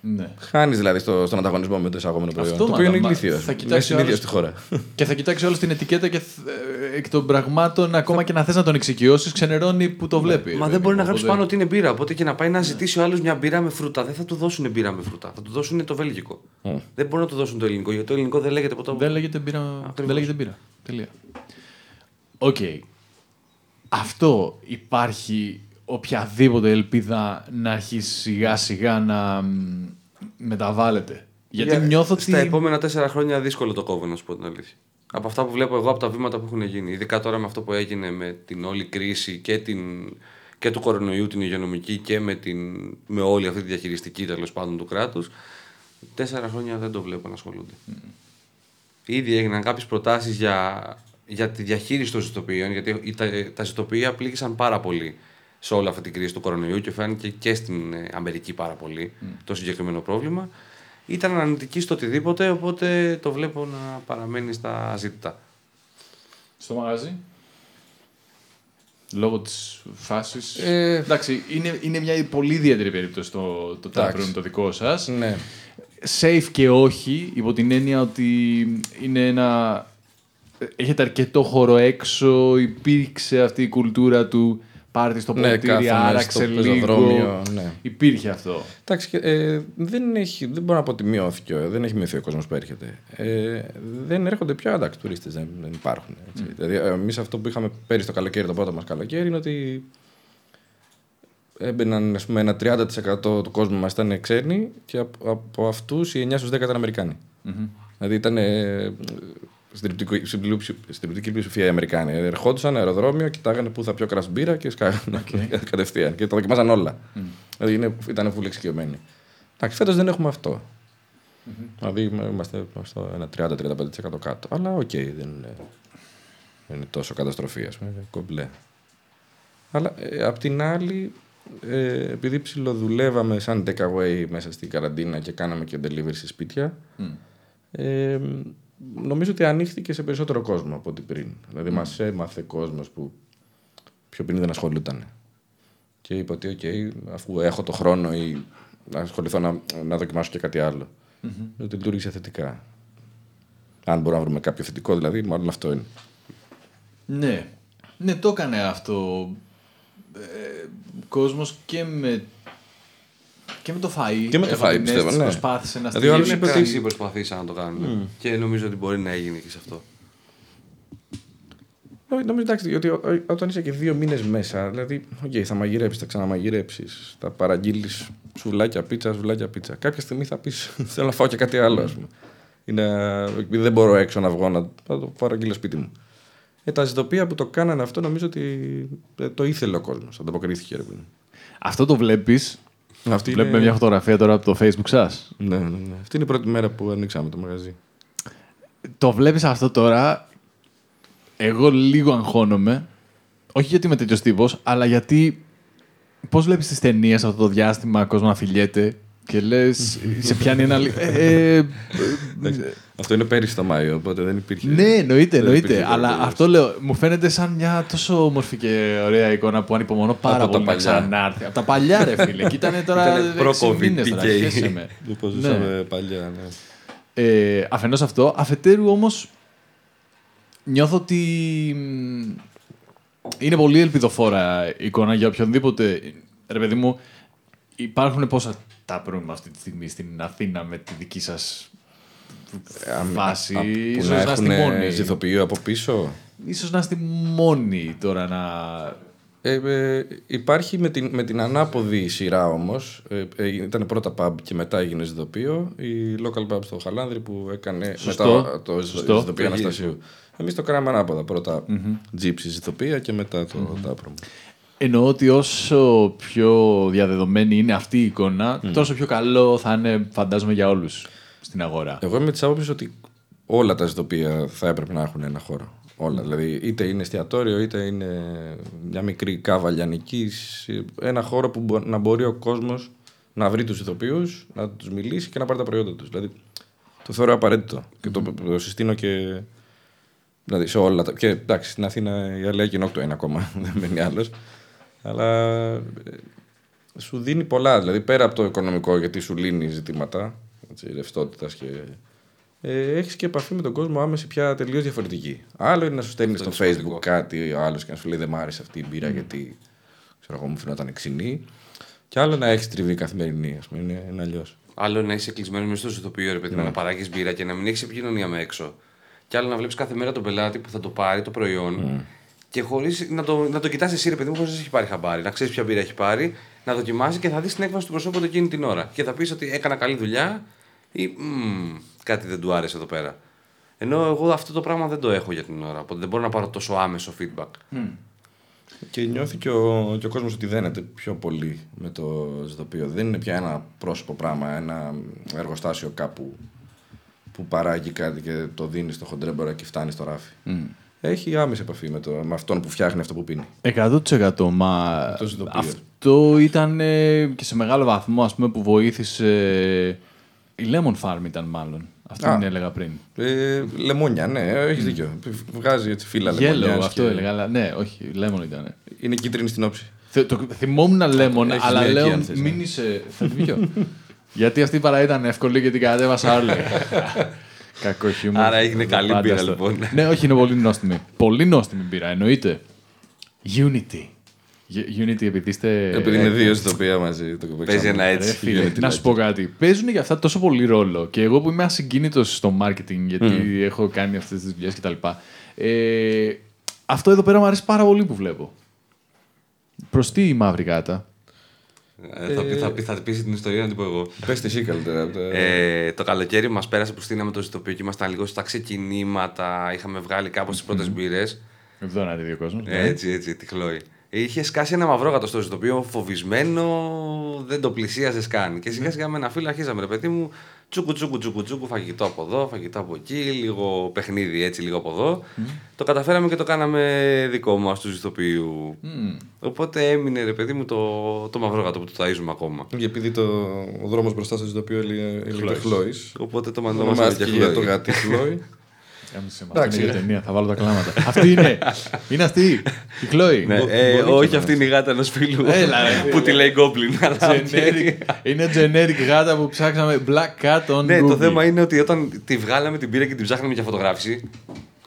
Ναι. Χάνεις δηλαδή στο, στον ανταγωνισμό με το εισαγόμενο προϊόν. Αυτό, το οποίο μα, είναι μα, ηλίθιο. θα Είναι κοιτάξει συνήθεια άλλος- στη χώρα. Και θα κοιτάξει όλο την ετικέτα και θ- ε, εκ των πραγμάτων, ακόμα και να θες να τον εξοικειώσεις, ξενερώνει που το βλέπει. Μα ρε δεν μπορεί να παιδί μου. γράψει πάνω ότι είναι μπύρα. Οπότε και να πάει να ζητήσει ο άλλος μια μπύρα με φρούτα. Δεν θα του δώσουν μπύρα με φρούτα. Θα του δώσουν το βέλγικο. Δεν μπορούν να του δώσουν το ελληνικό. Γιατί το ελληνικό δεν λέγεται ποτέ. Δεν λέγεται μπύρα. Δεν λέγεται μπύρα. Τελεία. Οκ. Αυτό υπάρχει οποιαδήποτε ελπίδα να αρχίσει σιγά σιγά να μ, μεταβάλλεται. Γιατί Για- νιώθω Στα ότι. επόμενα τέσσερα χρόνια δύσκολο το κόβω, να σου πω την αλήθεια. Από αυτά που βλέπω εγώ από τα βήματα που έχουν γίνει. Ειδικά τώρα με αυτό που έγινε με την όλη κρίση και, την... και του κορονοϊού, την υγειονομική και με, την, με όλη αυτή τη διαχειριστική τέλος πάντων του κράτους, τέσσερα χρόνια δεν το βλέπω να ασχολούνται. Ήδη έγιναν κάποιες προτάσεις για, για τη διαχείριση των ζητοποιείων, γιατί τα, τα ζητοποιεία πλήγησαν πάρα πολύ σε όλη αυτή την κρίση του κορονοϊού και φάνηκε και στην ε, Αμερική πάρα πολύ το συγκεκριμένο πρόβλημα. Ήταν αρνητική στο οτιδήποτε, οπότε το βλέπω να παραμένει στα ζήτητα. Στο μαγαζί; Λόγω της φάσης; Ε, Εντάξει, είναι, είναι μια πολύ ιδιαίτερη περίπτωση το, το Εντάξει. taproom το δικό σας. Ναι. Safe και όχι, υπό την έννοια ότι είναι ένα. Έχετε αρκετό χώρο έξω, υπήρξε αυτή η κουλτούρα του πάρτι στο Ναι, ποτήρι, κάθομαι άραξε στο λίγο. πεζοδρόμιο, ναι. Υπήρχε αυτό. Εντάξει, και, ε, δεν, έχει, δεν μπορώ να πω ότι μειώθηκε, ε, δεν έχει μειωθεί ο κόσμος που έρχεται. Ε, δεν έρχονται πια εντάξει τουρίστες, δεν, δεν υπάρχουν. Έτσι. Δηλαδή, εμείς αυτό που είχαμε πέρυσι το καλοκαίρι, το πρώτο μας καλοκαίρι, είναι ότι έμπαιναν ας πούμε, ένα 30% του κόσμου μας ήταν ξένοι και από, από αυτούς οι 9 στους 10 ήταν Αμερικάνοι. Δηλαδή ήταν ε, συντριπτικό- στην πλειοψη- συντριπτική πλειοψηφία οι Αμερικάνοι. Ερχόντουσαν αεροδρόμιο, κοιτάγανε πού θα πιω κρασ μπύρα και σκάγανε <laughs> κατευθείαν. Και τα δοκιμάζαν όλα. Δηλαδή είναι, ήταν πολύ εξοικειωμένοι. Εντάξει, φέτος δεν έχουμε αυτό. Δηλαδή είμαστε στο ένα 30-35% κάτω. Αλλά οκ, δεν, είναι, δεν είναι τόσο καταστροφή, ας πούμε. είναι Κομπλέ. Αλλά ε, απ' την άλλη, ε, επειδή ψιλοδουλεύαμε σαν takeaway μέσα στην καραντίνα και κάναμε και delivery σε σπίτια, ε, νομίζω ότι ανοίχθηκε σε περισσότερο κόσμο από ό,τι πριν. Δηλαδή μας έμαθε κόσμος που πιο πριν δεν ασχολούταν. Και είπε ότι, οκ, αφού έχω το χρόνο ή να ασχοληθώ να, να δοκιμάσω και κάτι άλλο. Ότι λειτούργησε θετικά. Αν μπορούμε να βρούμε κάποιο θετικό, δηλαδή, μάλλον αυτό είναι. Ναι. Ναι, το έκανε αυτό. Ε, κόσμος και με, και με το φαΐ. Και με το Έχω φαΐ, την πιστεύω, αίσθηση, ναι. Προσπάθησε να Δηλαδή, ο άλλος στείλει. είπε ότι- Πέρυσι προσπαθήσαν να το κάνουν. Και νομίζω ότι μπορεί να έγινε και σε αυτό. Νο- Νομίζω εντάξει, ότι ο- ο- όταν είσαι και δύο μήνες μέσα, δηλαδή, οκ, θα μαγειρέψεις, θα ξαναμαγειρέψεις, θα παραγγείλεις σουβλάκια πίτσες, σουβλάκια πίτσα. Κάποια στιγμή θα πεις: <laughs> Θέλω να φάω και κάτι άλλο, ας πούμε. Είναι, επειδή δεν μπορώ έξω να βγω, να θα το παραγγείλω σπίτι μου. Ε, τα ζυθοποιεία που το κάνανε αυτό, νομίζω ότι ε, το ήθελε ο κόσμος. Ανταποκρίθηκε, ρε παιδί μου. Αυτό το βλέπεις. Αυτή Βλέπουμε είναι... μια φωτογραφία τώρα από το Facebook σας. Ναι, ναι, ναι. Αυτή είναι η πρώτη μέρα που ανοίξαμε το μαγαζί. Το βλέπεις αυτό τώρα. Εγώ λίγο αγχώνομαι. Όχι γιατί είμαι τέτοιος τύπος, αλλά γιατί. Πώς βλέπεις τις ταινίες αυτό το διάστημα, κόσμος να φιλιέται; Και λες. σε πιάνει ένα. λι- Ε, ε, Αυτό είναι πέρυσι το Μάιο, οπότε δεν υπήρχε. ναι, εννοείται, δεν εννοείται. υπήρχε Αλλά περίπτωση. αυτό λέω, μου φαίνεται σαν μια τόσο όμορφη και ωραία εικόνα που ανυπομονώ πάρα Από τα πολύ να παλιά. ξανάρθει. Από τα παλιά, ρε φίλε. Και ήταν <laughs> τώρα Ήτανε έξι προ-COVID μήνες τώρα, PK. χέσε με. Όπω Ναι. ζούσαμε παλιά, ναι. Ε, αφενός αυτό. Αφετέρου όμως νιώθω ότι μ, είναι πολύ ελπιδοφόρα η εικόνα για οποιονδήποτε. Ρε παιδί μου, υπάρχουν πόσα τα προύμε αυτή τη στιγμή στην Αθήνα με τη δική σας φάση. Α, που Ίσως να να είστε έχουν μόνοι. ζηθοποιείο από πίσω; Ίσως να είστε μόνοι τώρα να... Ε, ε, υπάρχει με την, με την ανάποδη σειρά όμως. Ε, ε, ήταν πρώτα pub και μετά έγινε ζητοπείο. Η local pub στο Χαλάνδρη που έκανε Σωστό. μετά το Σωστό. ζητοπείο Αναστασίου. Εμείς το κάναμε ανάποδα. Πρώτα gypsy ζητοπεία και μετά το τάπρωμα. Εννοώ ότι όσο πιο διαδεδομένη είναι αυτή η εικόνα, τόσο πιο καλό θα είναι, φαντάζομαι, για όλους στην αγορά. Εγώ είμαι της άποψης ότι όλα τα ζητοπεία θα έπρεπε να έχουν ένα χώρο. Όλα. Δηλαδή, είτε είναι εστιατόριο, είτε είναι μια μικρή κάβα λιανικής, Ένα χώρο που μπο- να μπορεί ο κόσμος να βρει τους ηθοποιούς, να τους μιλήσει και να πάρει τα προϊόντα τους. Δηλαδή, το θεωρώ απαραίτητο. Και το, το συστήνω και. Δηλαδή, σε όλα τα. Και εντάξει, στην Αθήνα η Αλέα Κοινόκτο είναι ακόμα, <laughs> δεν μένει άλλος. Αλλά ε, σου δίνει πολλά. Δηλαδή, πέρα από το οικονομικό, γιατί σου λύνει ζητήματα ρευστότητας και ε, έχεις και επαφή με τον κόσμο άμεση πια τελείως διαφορετική. Άλλο είναι να σου στέλνει στο Αυτό Facebook είναι σημαντικό. κάτι άλλος και να σου λέει Δεν μ' άρεσε αυτή η μπύρα γιατί ξέρω εγώ, μου φαινόταν ξινή. Και άλλο να έχεις τριβή καθημερινή, ας πούμε. Είναι, είναι αλλιώς. Άλλο να είσαι κλεισμένος μέσα στο ζητοποιείο, ρε παιδί μου, να παράγεις μπύρα και να μην έχεις επικοινωνία με έξω. Και άλλο να βλέπεις κάθε μέρα τον πελάτη που θα το πάρει το προϊόν και χωρίς να το, να το κοιτάς εσύ, ρε παιδί μου, χωρίς να έχει πάρει χαμπάρι. Να ξέρεις ποια μπύρα έχει πάρει, να δοκιμάσει και θα δεις την έκβαση του προσώπου του εκείνη την ώρα. Και θα πεις ότι έκανα καλή δουλειά ή «Μμμ, κάτι δεν του άρεσε εδώ πέρα. Ενώ εγώ αυτό το πράγμα δεν το έχω για την ώρα. Οπότε δεν μπορώ να πάρω τόσο άμεσο feedback. Και νιώθει και ο, και ο κόσμος ότι δένεται πιο πολύ με το ζητοπίο. Δεν είναι πια ένα πρόσωπο πράγμα, ένα εργοστάσιο κάπου που παράγει κάτι και το δίνεις στο χοντρέμπορα και φτάνεις στο ράφι. Έχει άμεση επαφή με, το, με αυτόν που φτιάχνει αυτό που πίνει. 100% μα Το ζητοποιώ. αυτό ήταν ε, και σε μεγάλο βαθμό ας πούμε, που βοήθησε. Η Lemon Farm ήταν μάλλον. Αυτό Α. την έλεγα πριν. Ε, λεμόνια, ναι, έχεις δίκιο. Βγάζει έτσι φύλλα Yellow, λεμονιάς αυτό και έλεγα. Αλλά ναι, όχι, Lemon ήταν. Είναι κίτρινη στην όψη. Θε- Το, θυμόμουν Lemon, έχεις αλλά μια εκεί, λέω αν θες, μην ναι. είσαι. Θα την πιω. Γιατί αυτή η παρά ήταν εύκολη και την κατέβασα όλη. <laughs> Κακό χιούμορ. Άρα έγινε καλή Πάντα μπύρα, στο- λοιπόν. Ναι, όχι, είναι πολύ νόστιμη. Πολύ νόστιμη μπύρα, εννοείται. Unity. Ge- Unity, επειδή είστε. Επειδή είναι δύο ζητοπία μαζί. Το Ε, Παίζει ένα Ρε έτσι. φίλε, να σου πω κάτι. Παίζουν για αυτά τόσο πολύ ρόλο. Και εγώ που είμαι ασυγκίνητος στο marketing, γιατί έχω κάνει αυτές τις δουλειές κτλ. Ε, αυτό εδώ πέρα μου αρέσει πάρα πολύ που βλέπω. Προς τι η μαύρη γάτα; Ε, θα, πει- θα, πει- θα πείσει την ιστορία να την πω εγώ. Πες τη εσύ καλύτερα. Ε, το καλοκαίρι μας πέρασε που στείναμε το ζητοπίο και ήμασταν λίγο στα ξεκινήματα. Είχαμε βγάλει κάπως τις πρώτες μπύρες. Εδώ να τη δει ο κόσμος. Έτσι, έτσι, τη χλώη. Είχε σκάσει ένα μαυρόγατο στο ζητοπίο, φοβισμένο, δεν το πλησίαζες καν. Και σιγά σιγά με ένα φίλο αρχίζαμε, ρε παιδί μου, τσούκου τσούκου τσούκου τσούκου, φαγητό από εδώ, φαγητό από εκεί, λίγο παιχνίδι έτσι, λίγο από εδώ. Το καταφέραμε και το κάναμε δικό μας του ζητοποιού. Οπότε έμεινε, ρε παιδί μου, το, το μαυρόγατο που το ταΐζουμε ακόμα. Και επειδή το, ο δρόμος μπροστά στο ζητοπίο έλεγε έλεγε Χλόης. Οπότε το ονομάσαμε και Ονομάστηκε για το χλώη. γάτι <laughs> Χλόη. Αυτό Εντάξει, είναι για ναι. ταινία, θα βάλω τα κλάματα. αυτή είναι. Είναι αυτή. Η Chloe. Ναι, Μπο- ε, μπορεί όχι, και αυτή είναι η γάτα ενός φίλου Έλα, ρε, που τη λέει Goblin. αλλά Generic, είναι generic γάτα που ψάξαμε Black Cat on Ναι, το Google. θέμα είναι ότι όταν τη βγάλαμε την πήρα και την ψάχναμε για φωτογράφηση,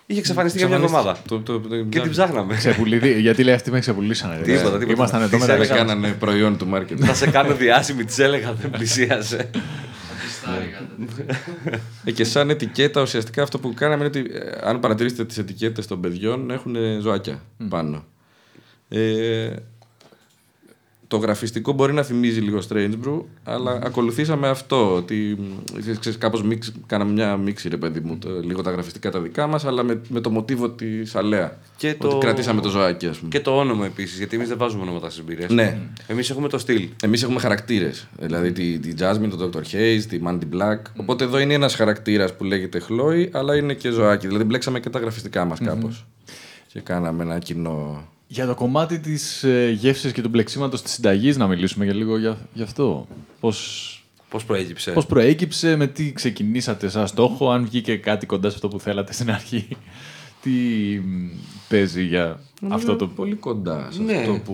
είχε εξαφανιστεί για μια εβδομάδα. Το- το- το- Και την ψάχναμε. Ξεπουληθεί, γιατί λέει αυτοί με ξεπουλήσανε. ρε. Τίποτα, τίποτα. Ήμασταν εδώ Τις μεταξύ. έλεγα. Κάνανε προϊόν του marketing. Θα σε κάνω διάσημη, τη έλεγα, δεν πλησίασε. Αντιστάρι κάτι. Ε, και σαν ετικέτα ουσιαστικά αυτό που κάναμε είναι ότι ε, αν παρατηρήσετε τις ετικέτες των παιδιών έχουν ε, ζωάκια πάνω. Ε, το γραφιστικό μπορεί να θυμίζει λίγο Strange Brew, αλλά ακολουθήσαμε αυτό. Ότι μ, ξέρεις, κάπως μίξ, κάναμε μια μίξη, ρε παιδί μου, το- λίγο τα γραφιστικά τα δικά μας, αλλά με, με το μοτίβο της αλέα. Και ότι το- κρατήσαμε το ζωάκι, ας πούμε. Και το όνομα επίσης, γιατί εμείς δεν βάζουμε ονόματα στι μπύρε. Ναι. Εμείς έχουμε το στυλ. Εμείς έχουμε χαρακτήρες. Δηλαδή τη, τη Jasmine, τον Dr. Hayes, τη Mandy Black. Οπότε εδώ είναι ένας χαρακτήρας που λέγεται Chloe, αλλά είναι και ζωάκι. Δηλαδή μπλέξαμε και τα γραφιστικά μας κάπως. Και κάναμε ένα κοινό. Για το κομμάτι της ε, γεύσης και του μπλεξίματος της συνταγής, να μιλήσουμε για λίγο για, γι' αυτό. Πώ Πώς προέκυψε; πώς προέκυψε, με τι ξεκινήσατε σαν στόχο, αν βγήκε κάτι κοντά σε αυτό που θέλατε στην αρχή. <laughs> Τι μ, παίζει για αυτό το. Πολύ κοντά σε Ναι. αυτό που.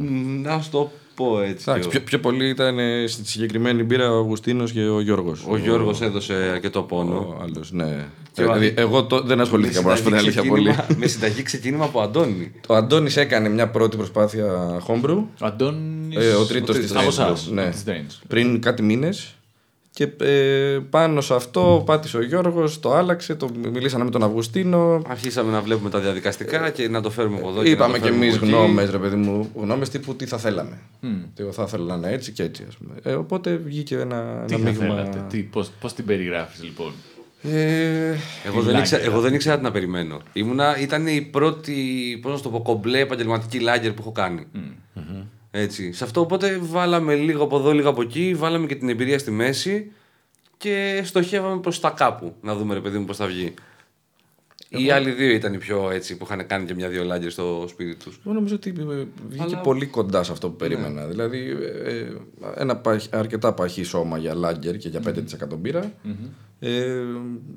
Μ, Να σου το πω έτσι. Εντάξει, πιο, πιο πολύ ήταν ε, στη συγκεκριμένη μπύρα ο Αυγουστίνο και ο Γιώργος. Ο Γιώργος έδωσε αρκετό πόνο. Ο άλλος, ναι. Και ο- Δηλαδή, εγώ το, δεν ασχολήθηκα να σου πω την αλήθεια πολύ. ξεκίνημα- με συνταγή ξεκίνημα από Αντώνη. Ο Αντώνης έκανε μια πρώτη προσπάθεια homebrew. Ο Αντώνης... Ε, ο τρίτος της Από Strange εσάς, Brew, ναι. από της Strange. πριν κάτι μήνες και ε, πάνω σε αυτό πάτησε ο Γιώργος, το άλλαξε, το μιλήσανε με τον Αυγουστίνο. Αρχίσαμε να βλέπουμε τα διαδικαστικά και να το φέρουμε από εδώ. και να Είπαμε το και φέρουμε εμείς από εκεί. γνώμες, ρε παιδί μου, γνώμες τύπου τι θα θέλαμε. Τι εγώ θα ήθελα να είναι έτσι και έτσι, ας πούμε. Ε, οπότε βγήκε ένα, Τι ένα θα μείγμα. θέλατε, τι, πώς, πώς την περιγράφεις λοιπόν; Ε, Εγώ δεν, ήξερα, εγώ δεν ήξερα τι να περιμένω. Ήμουνα, ήταν η πρώτη, πώς να σου το πω, κομπλέ επαγγελματική λάγκερ που έχω κάνει. Έτσι. Σε αυτό οπότε βάλαμε λίγο από εδώ, λίγο από εκεί, βάλαμε και την εμπειρία στη μέση και στοχεύαμε προς τα κάπου. Να δούμε ρε παιδί μου πώς θα βγει. Οι άλλοι δύο ήταν οι πιο έτσι που είχαν κάνει και μια-δύο λάγκερ στο σπίτι τους. Εγώ νομίζω ότι ε, βγήκε Αλλά- πολύ κοντά σε αυτό που περίμενα. Δηλαδή, ε, ένα παχ- αρκετά παχύ σώμα για λάγκερ και για 5% μπυρα Ε,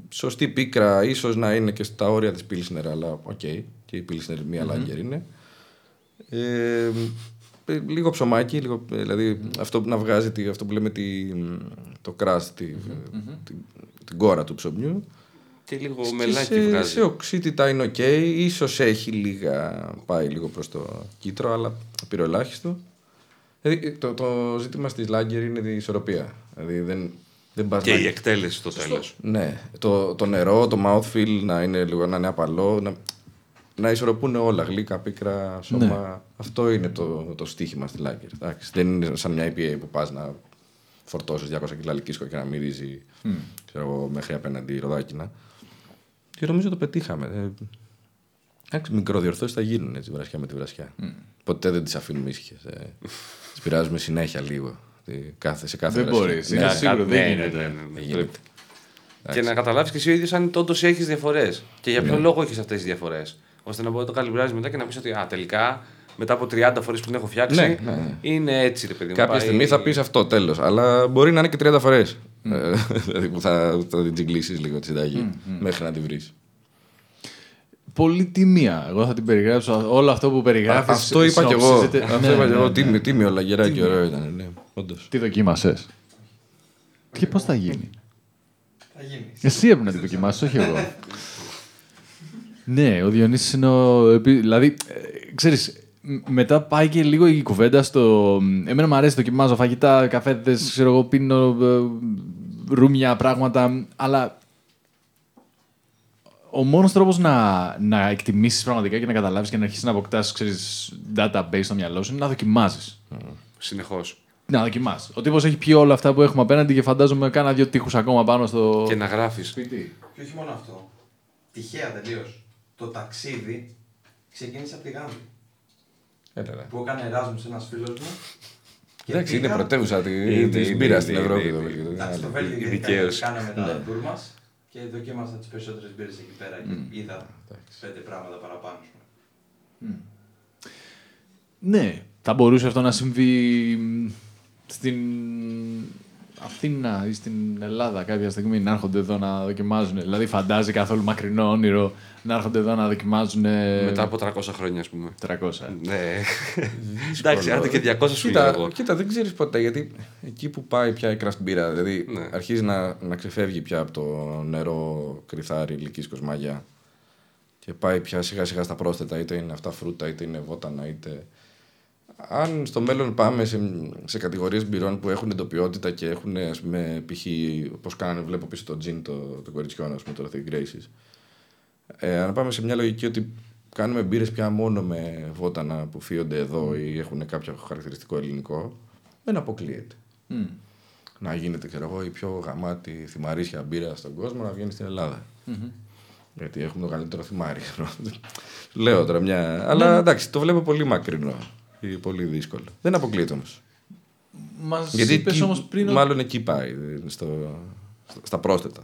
σωστή πίκρα, ίσως να είναι και στα όρια της Πίλσνερ, αλλά οκ. Και η Πίλσνερ μία λάγκερ είναι. Ε, ε, λίγο ψωμάκι, λίγο, ε, δηλαδή αυτό που να βγάζει τη, αυτό που λέμε τη, το crust, τη, τη- την κόρα του ψωμιού. Και λίγο Και μελάκι σε, βγάζει. σε οξύτητα είναι οκ. Ίσως έχει λίγα, πάει λίγο προς το κίτρο, αλλά πυροελάχιστο. Δηλαδή, το, το ζήτημα στις λάγκερ είναι η ισορροπία. Δηλαδή δεν, δεν πας Και να- η εκτέλεση στο τέλος. Ναι, το, το νερό, το mouthfeel να είναι λίγο να είναι απαλό, να, να ισορροπούν όλα, γλύκα, πίκρα, σώμα. Ναι. Αυτό είναι το, το στίχημα στη λάγκερ. Εντάξει, δεν είναι σαν μια IPA που πας να φορτώσεις 200 κιλά λυκίσκο και να μυρίζει ξέρω εγώ, μέχρι απέναντι ροδάκινα. Και νομίζω το πετύχαμε. Ε, Εντάξει, μικροδιορθώσεις θα γίνουν έτσι βρασιά με τη βρασιά. Ποτέ δεν τις αφήνουμε ήσυχες. Ε. τις πειράζουμε συνέχεια λίγο. Τι- Κάθε, σε κάθε Δεν βρασιά. μπορείς. Ναι, Είναι σίγουρο, ναι, δεν ναι, γίνεται. ναι, ναι, ναι. δεν γίνεται. Και να καταλάβεις και εσύ ο ίδιος αν όντως έχεις διαφορές. Και για ποιο Ναι. λόγο έχεις αυτές τις διαφορές. Ώστε να μπορεί να το καλυμπράζει μετά και να πεις ότι α, τελικά μετά από 30 φορές που την έχω φτιάξει Ναι, ναι, ναι. είναι έτσι, ρε παιδί μου. Κάποια πάει- στιγμή θα πεις αυτό τέλος. Αλλά μπορεί να είναι και 30 φορές. <laughs> Δηλαδή που θα, θα την τζιγκλίσει λίγο τη συνταγή μέχρι να τη βρεις. Πολύ τιμία. Εγώ θα την περιγράψω. Όλο αυτό που περιγράφεις. Αυτό είπα κι εγώ. Ναι, Αυτό είπα κι εγώ. Τίμιο, τίμιο λαγεράκι, ωραίο ήταν. Ναι, όντως. Τι δοκίμασες; Και πώς θα γίνει; Θα γίνει. Εσύ έπρεπε να την δοκιμάσεις, όχι εγώ. <laughs> ναι, ο Διονύσης είναι ο... επί- Δηλαδή, ε, ξέρεις, μ- μετά πάει και λίγο η κουβέντα στο... Εμένα μου αρέσει, δοκιμάζω φαγητά, καφέδες, ξέρω εγώ, πίνω ε, ρούμια, πράγματα, αλλά ο μόνος τρόπος να, να εκτιμήσεις πραγματικά και να καταλάβεις και να αρχίσεις να αποκτάς, ξέρεις, database στο μυαλό σου είναι να δοκιμάζεις. Συνεχώς. Να δοκιμάς. Ο τύπος έχει πιει όλα αυτά που έχουμε απέναντι και φαντάζομαι κάνα δύο τείχους ακόμα πάνω στο Και να γράφεις. σπίτι. Και όχι μόνο αυτό. Τυχαία τελείως. Το ταξίδι ξεκίνησε από τη Γάνδη. Έλα, ρε. Που έκανε Εράσμους ένας φίλος μου. Και Εντάξει, είναι πήγα- πρωτεύουσα τη Είναι, της είναι, μπύρας είναι, στην Ευρώπη. είναι, το είναι. Βέλγιο, δεν Εντάξει, είναι στο άλλο. Βέλγιο Η γιατί δικαίωση. κάναμε τα Ναι. tour μας και δοκίμασα τις περισσότερες μπύρες εκεί πέρα και είδα πέντε πράγματα παραπάνω. ας πούμε. Ναι, θα μπορούσε αυτό να συμβεί μ, στην Αθήνα ή στην Ελλάδα κάποια στιγμή να έρχονται εδώ να δοκιμάζουν. Δηλαδή, φαντάζει καθόλου μακρινό όνειρο να έρχονται εδώ να δοκιμάζουν. Μετά από 300 χρόνια, ας πούμε. 300. Ναι. Εντάξει, άντε και 200 σου λέω Κοίτα, εγώ. κοίτα, δεν ξέρεις ποτέ γιατί εκεί που πάει πια η craft beer, δηλαδή Ναι. αρχίζει να, να ξεφεύγει πια από το νερό κρυθάρι ηλική κοσμάγια και πάει πια σιγά σιγά στα πρόσθετα, είτε είναι αυτά φρούτα, είτε είναι βότανα, είτε. Αν στο μέλλον πάμε σε, σε κατηγορίες μπυρών που έχουν εντοπιότητα και έχουν, ας πούμε, π.χ. πώς κάνανε, βλέπω πίσω το gin το, το κοριτσιών, ας πούμε, το Thick Graces. Ε, αν πάμε σε μια λογική ότι κάνουμε μπύρες πια μόνο με βότανα που φύονται εδώ ή έχουν κάποιο χαρακτηριστικό ελληνικό, δεν αποκλείεται. Μμ. Να γίνεται, ξέρω εγώ, η πιο γαμάτη θυμαρίσια μπύρα στον κόσμο να βγαίνει στην Ελλάδα. Γιατί έχουμε το καλύτερο θυμάρι. ξέρω. Λέω τώρα μια. Αλλά εντάξει, το βλέπω πολύ μακρινό. Ή πολύ δύσκολο. Δεν αποκλείεται όμως. Μας Γιατί είπες εκεί- όμως πριν. ότι- Μάλλον εκεί πάει. Στο, στα πρόσθετα.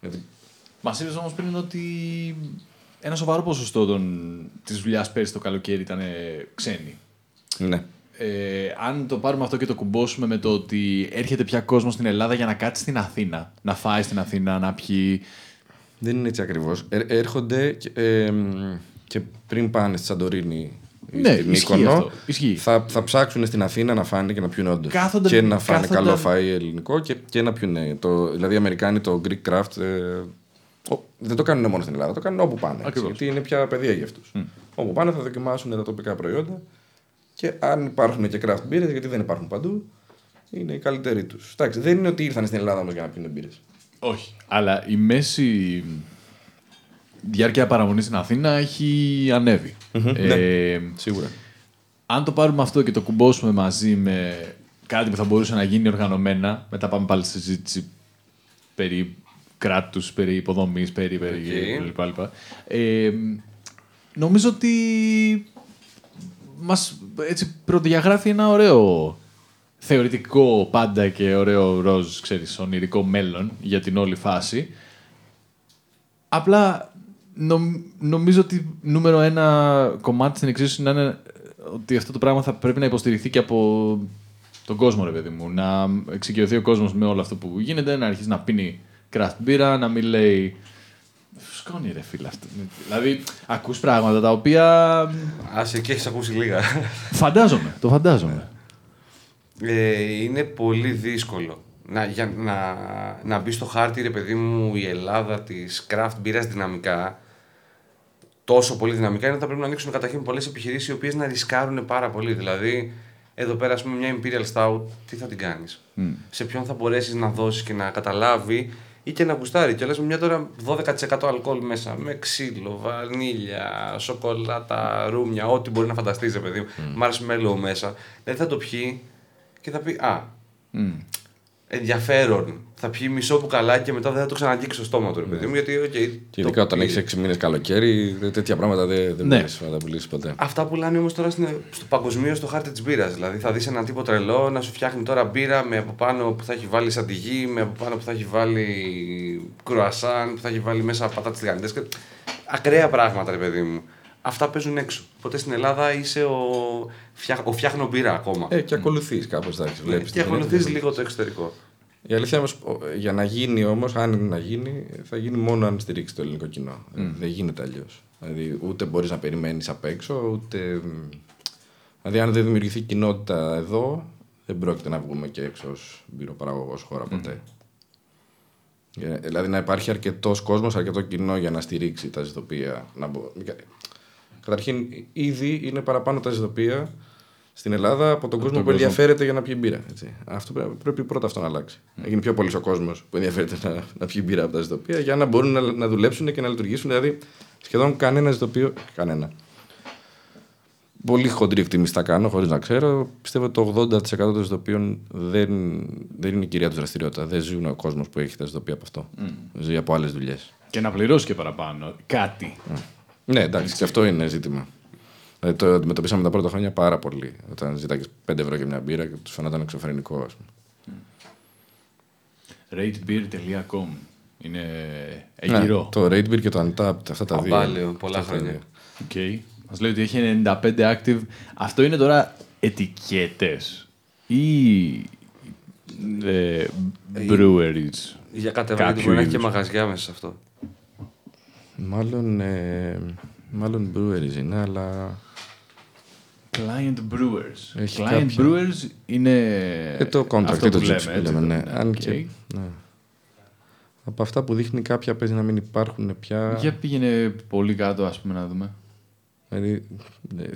Γιατί Μας είπες όμως πριν ότι ένα σοβαρό ποσοστό των... της δουλειάς πέρσι το καλοκαίρι ήταν ε, ξένοι. ναι. Ε, αν το πάρουμε αυτό και το κουμπώσουμε με το ότι έρχεται πια κόσμος στην Ελλάδα για να κάτσει στην Αθήνα, να φάει στην Αθήνα, να πιει. Δεν είναι έτσι ακριβώς. έρχονται και, ε, μ, και πριν πάνε στη Σαντορίνη ή Ναι, στην ισχύει Μύκονο, αυτό, ισχύει. Θα, θα ψάξουν στην Αθήνα να φάνε και να πιούν όντως. Κάθονταν- Και να φάνε κάθονταν- καλό φαΐ ελληνικό και, και να πιούν. Το, δηλαδή οι Αμερικάνοι το Greek craft ε, ο- δεν το κάνουν μόνο στην Ελλάδα, το κάνουν όπου πάνε. έτσι, Ακριβώς. γιατί είναι πια παιδεία για αυτούς. Όπου πάνε θα δοκιμάσουν τα τοπικά προϊόντα και αν υπάρχουν και craft beers, γιατί δεν υπάρχουν παντού, είναι οι καλύτεροι τους. Δεν είναι ότι ήρθαν στην Ελλάδα όμως για να πιούν μπύρε. Όχι. Αλλά η μέση διάρκεια παραμονής στην Αθήνα έχει ανέβει. Ε, Σίγουρα. αν το πάρουμε αυτό και το κουμπώσουμε μαζί με κάτι που θα μπορούσε να γίνει οργανωμένα, μετά πάμε πάλι στη συζήτηση περί κράτους, περί υποδομής, περί, περί Οκ. λοιπά, λοιπά. Ε, νομίζω ότι μας έτσι προδιαγράφει ένα ωραίο θεωρητικό πάντα και ωραίο ροζ, ξέρεις, ονειρικό μέλλον για την όλη φάση. Απλά νομ- νομίζω ότι νούμερο ένα κομμάτι στην εξίσωση να είναι ότι αυτό το πράγμα θα πρέπει να υποστηριχθεί και από τον κόσμο, ρε παιδί μου. Να εξοικειωθεί ο κόσμος με όλο αυτό που γίνεται, να αρχίσει να πίνει craft beer, να μην λέει. Σκόνη, ρε φίλε αυτό. Δηλαδή, ακούς πράγματα τα οποία. Άσε και έχεις ακούσει λίγα. Φαντάζομαι, το φαντάζομαι. Ε, είναι πολύ δύσκολο. Να, για, να, να μπει στο χάρτη, ρε παιδί μου, η Ελλάδα της craft μπύρας δυναμικά, τόσο πολύ δυναμικά, είναι ότι θα πρέπει να ανοίξουν καταρχήν πολλές επιχειρήσεις οι οποίες να ρισκάρουν πάρα πολύ. Δηλαδή, εδώ πέρα, ας πούμε, μια Imperial Stout, τι θα την κάνεις; Σε ποιον θα μπορέσεις να δώσεις και να καταλάβει ή και να γουστάρει; Και λες με μια τώρα 12% αλκοόλ μέσα, με ξύλο, βανίλια, σοκολάτα, ρούμια, ό,τι μπορεί να φανταστείς, ρε παιδί μου. Marshmallow μέσα. Δηλαδή θα το πιει και θα πει Α, Μμ. Ενδιαφέρον. Θα πιει μισό μπουκαλάκι και μετά δεν θα το ξαναγγίξει στο στόμα του, ρε παιδί μου. Γιατί, οκ, Και το ειδικά όταν πιει. έχεις 6 μήνες καλοκαίρι, δε- τέτοια πράγματα δεν, δεν Ναι. μπορείς να τα πουλήσεις ποτέ. Αυτά πουλάνε όμως τώρα στην, στο παγκοσμίως στο χάρτη της μπύρας. Δηλαδή θα δεις έναν τύπο τρελό να σου φτιάχνει τώρα μπύρα με από πάνω που θα έχει βάλει σαντιγί, με από πάνω που θα έχει βάλει κρουασάν, που θα έχει βάλει μέσα πατάτες τηγανιτές. Ακραία πράγματα, ρε παιδί μου. Αυτά παίζουν έξω. Οπότε στην Ελλάδα είσαι ο, φτιά... ο φτιάχνω μπύρα ακόμα. Ε, και ακολουθείς κάπως. Ναι, και ακολουθείς λίγο το εξωτερικό. Η αλήθεια όμως, ο- για να γίνει όμως, αν είναι να γίνει, θα γίνει μόνο αν στηρίξει το ελληνικό κοινό. Ε, Δεν γίνεται αλλιώς. Δηλαδή, ούτε μπορείς να περιμένεις απ' έξω, ούτε. Δηλαδή, αν δεν δημιουργηθεί κοινότητα εδώ, δεν πρόκειται να βγούμε και έξω ως μπυροπαραγωγός χώρα ποτέ. Ε, Δηλαδή, να υπάρχει αρκετός κόσμος, αρκετό κοινό για να στηρίξει τα ζητοπία. Να μπο... Καταρχήν, ήδη είναι παραπάνω τα ζητοπία στην Ελλάδα από τον κόσμο τον που κόσμο. ενδιαφέρεται για να πιει μπύρα. Έτσι. Αυτό πρέπει, πρέπει πρώτα αυτό να αλλάξει. Να γίνει πιο πολύς ο κόσμος που ενδιαφέρεται να, να πιει μπύρα από τα ζητοπία για να μπορούν να, να δουλέψουν και να λειτουργήσουν. Δηλαδή, σχεδόν κανένα ζητοπίο. Κανένα. Πολύ χοντρή εκτίμηση θα κάνω, χωρίς να ξέρω. Πιστεύω ότι το 80% των ζητοπίων δεν, δεν είναι η κύρια τους δραστηριότητα. Δεν ζουν ο κόσμος που έχει τα ζυθοποιεία από αυτό. Ζει από άλλες δουλειές. Και να πληρώσει και παραπάνω. Κάτι. Ναι, εντάξει, και αυτό είναι ζήτημα. Δηλαδή, το αντιμετωπίσαμε τα πρώτα χρόνια πάρα πολύ. Όταν ζητάγες 5 ευρώ για μια μπύρα και τους φαινόταν εξωφρενικό, ας πούμε. ratebeer.com Είναι Ναι, γύρω. το Ratebeer και το Untapped, αυτά τα δύο. Αμπάλαιο, πολλά Αυτά τα χρόνια. δύο. Οκ. Μας λέει ότι έχει 95 active. Αυτό είναι τώρα ετικέτες ή ε, breweries; Για κατεβαίνει Κάποιο μπορεί να έχει και είδους. μαγαζιά μέσα σε αυτό. Μάλλον, ε, μάλλον breweries είναι, αλλά. Client brewers. Έχει Client κάποια- brewers είναι Και το contract, αυτό το που gypsy λέμε, που έτσι, λέμε, δεν ναι. είναι; Αν Οκ. και, ναι. Από αυτά που δείχνει κάποια παίζει να μην υπάρχουν πια. Για πήγαινε πολύ κάτω, ας πούμε, να δούμε. Δηλαδή,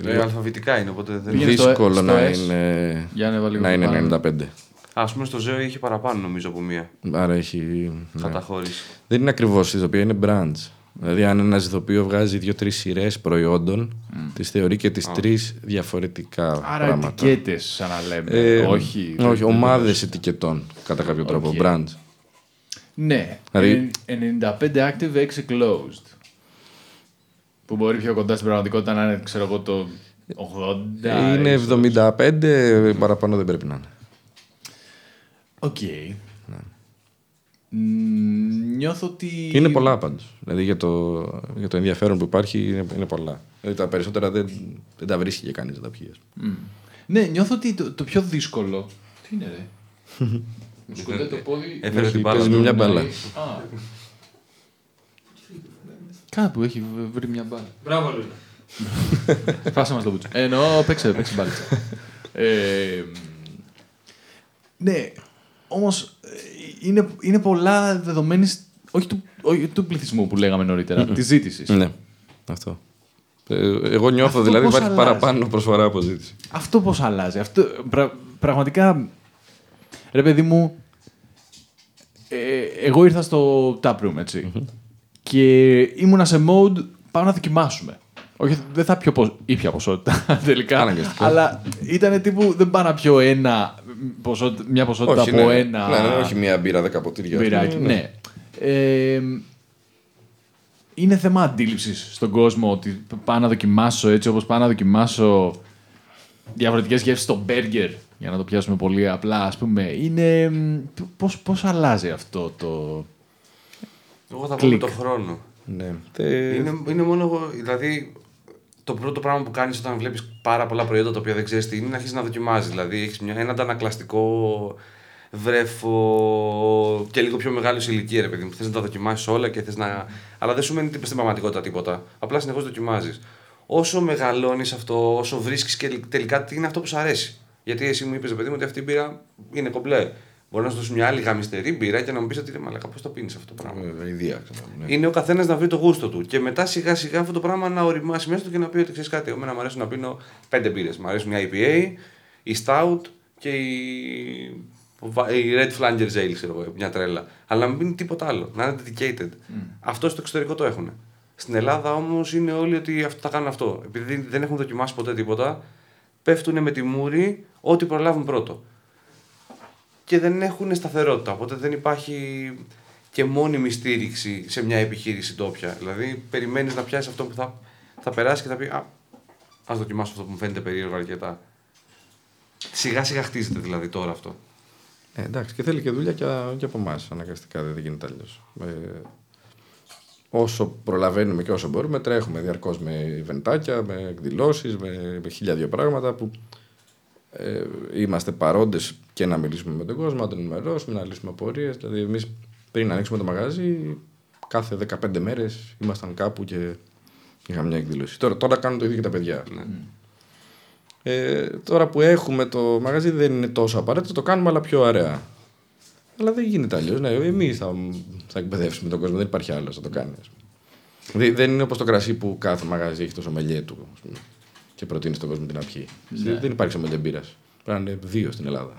ε, Ε, αλφαβητικά είναι, οπότε δεν Πήγαινε στο- δύσκολο στο να S. είναι, Για ανέβα λίγο να είναι πάνω. 95. Ας πούμε στο Ζέος είχε παραπάνω νομίζω από μία Άρα έχει. ναι. καταχώρηση. Δεν είναι ακριβώς ζυθοποιία, είναι brands. Δηλαδή, αν ένα ζυθοποιείο βγάζει δύο-τρεις σειρές προϊόντων, τις θεωρεί και τις τρεις διαφορετικά Άρα πράγματα. ετικέτες, σαν να λέμε. Ε, όχι. όχι ομάδες ετικετών κατά κάποιο τρόπο. Οκ. Brands. Ναι. Δηλαδή- Ε, 95 active, 6 closed. Που μπορεί πιο κοντά στην πραγματικότητα να είναι, ξέρω εγώ, το 80. είναι ίσως. 75, παραπάνω δεν πρέπει να είναι. Οκ. Μ, Νιώθω ότι. Είναι πολλά πάντως. Δηλαδή για το, για το ενδιαφέρον που υπάρχει είναι, είναι πολλά. Δηλαδή τα περισσότερα δεν, δεν τα βρίσκει και κανείς να τα πιει. ας πούμε. Ναι, νιώθω ότι το, το πιο δύσκολο. Τι είναι, ρε; Μου σκοντάει το πόδι. Έφερε Όχι, την μπάλα. παίζει με μια μπάλα. Α. Κάπου έχει βρει μια μπάλα. Μπράβο, Λούνα. <laughs> Πάσε μας το μπούτσο. Ε, Εννοώ, παίξε, παίξε μπάλα. <laughs> ε, ναι, όμως ε, είναι, είναι πολλά δεδομένης, όχι του, όχι του πληθυσμού που λέγαμε νωρίτερα, της ζήτησης. Ναι, αυτό. Ε, Εγώ νιώθω Αυτό δηλαδή πώς υπάρχει αλλάζει; παραπάνω προσφορά από ζήτηση. Αυτό πώς αλλάζει; Αυτό, πρα- πραγματικά, ρε παιδί μου, ε, εγώ ήρθα στο tap room, ετσι Και ήμουνα σε mode, πάω να δοκιμάσουμε. Όχι, δεν θα πιω ποσ... ήπια ποσότητα <laughs> τελικά. Αναγκαστικά. Αλλά ήταν τύπου, δεν πάω να πιω ένα, ποσότητα, μια ποσότητα από ναι, ένα ναι, ναι, όχι μία μπύρα δέκα ποτήρια. μπυράκι. Ναι, Ναι. Ε, είναι θέμα αντίληψης στον κόσμο ότι πάω να δοκιμάσω έτσι όπως πάω να δοκιμάσω διαφορετικές γεύσεις στο μπέργκερ για να το πιάσουμε πολύ απλά ας πούμε είναι μ, πώς, πώς αλλάζει αυτό το Εγώ θα πω Κλικ; με το χρόνο. Ναι. Τε- Είναι, είναι μόνο εγώ. Δηλαδή, το πρώτο πράγμα που κάνεις όταν βλέπεις πάρα πολλά προϊόντα τα οποία δεν ξέρεις τι είναι, είναι να αρχίσεις να δοκιμάζεις. Δηλαδή, έχεις ένα αντανακλαστικό βρέφο και λίγο πιο μεγάλο σε ηλικία, ρε παιδί μου. Θες να τα δοκιμάσεις όλα και θες να. Αλλά δεν σου μένει τίποτα στην πραγματικότητα τίποτα. Απλά συνεχώς δοκιμάζεις. Όσο μεγαλώνεις αυτό, όσο βρίσκεις και τελικά τι είναι αυτό που σου αρέσει. Γιατί εσύ μου είπες, παιδί μου, ότι αυτή η μπύρα είναι κομπλέ. Μπορεί να σου δώσει μια άλλη γαμιστερή μπύρα και να μου πεις ότι μαλακά, πώς το πίνεις αυτό το πράγμα; Ε, Ιδία, ξέρω, ναι. Είναι ο καθένας να βρει το γούστο του. Και μετά σιγά σιγά αυτό το πράγμα να οριμάσει μέσα του και να πει ότι ξέρεις κάτι. Εμένα μου αρέσει να πίνω πέντε μπύρες. Μου αρέσουν μια IPA, η Stout και η, η Red Flanger Ale, ξέρω εγώ, μια τρέλα. Αλλά να μην πίνει τίποτα άλλο. Να είναι dedicated. Αυτό στο εξωτερικό το έχουν. Στην Ελλάδα όμως είναι όλοι ότι αυτό, θα κάνουν αυτό. Επειδή δεν έχουν δοκιμάσει ποτέ τίποτα, πέφτουν με τη μούρη ό,τι προλάβουν πρώτο. Και δεν έχουν σταθερότητα. Οπότε δεν υπάρχει και μόνιμη στήριξη σε μια επιχείρηση τόπια. Δηλαδή, περιμένεις να πιάσεις αυτό που θα, θα περάσει και θα πει Α, ας δοκιμάσω αυτό που μου φαίνεται περίεργο αρκετά. Σιγά σιγά χτίζεται δηλαδή τώρα αυτό. Ε, εντάξει, και θέλει και δουλειά και, και από εμάς. Αναγκαστικά δεν γίνεται αλλιώς. Ε, όσο προλαβαίνουμε και όσο μπορούμε, τρέχουμε διαρκώς με βεντάκια, με εκδηλώσεις, με, με χίλια δύο πράγματα που ε, είμαστε παρόντες και να μιλήσουμε με τον κόσμο, να τον ενημερώσουμε, να λύσουμε απορίες. Δηλαδή, εμείς πριν ανοίξουμε το μαγάζι, κάθε 15 μέρες ήμασταν κάπου και είχαμε μια εκδήλωση. Τώρα, τώρα κάνουν το ίδιο και τα παιδιά. Ναι. Ε, τώρα που έχουμε το μαγαζί δεν είναι τόσο απαραίτητο, το κάνουμε αλλά πιο ωραία. Αλλά δεν γίνεται αλλιώς. Ναι, Εμείς θα, θα εκπαιδεύσουμε τον κόσμο, δεν υπάρχει άλλος να το κάνει. ας πούμε. Δεν, δεν είναι όπως το κρασί που κάθε μαγαζί έχει το σομελιέ του ας πούμε, και προτείνει στον κόσμο τι να πιει. Δεν υπάρχει σομελιέ μπύρας. Πρέπει να είναι δύο στην Ελλάδα.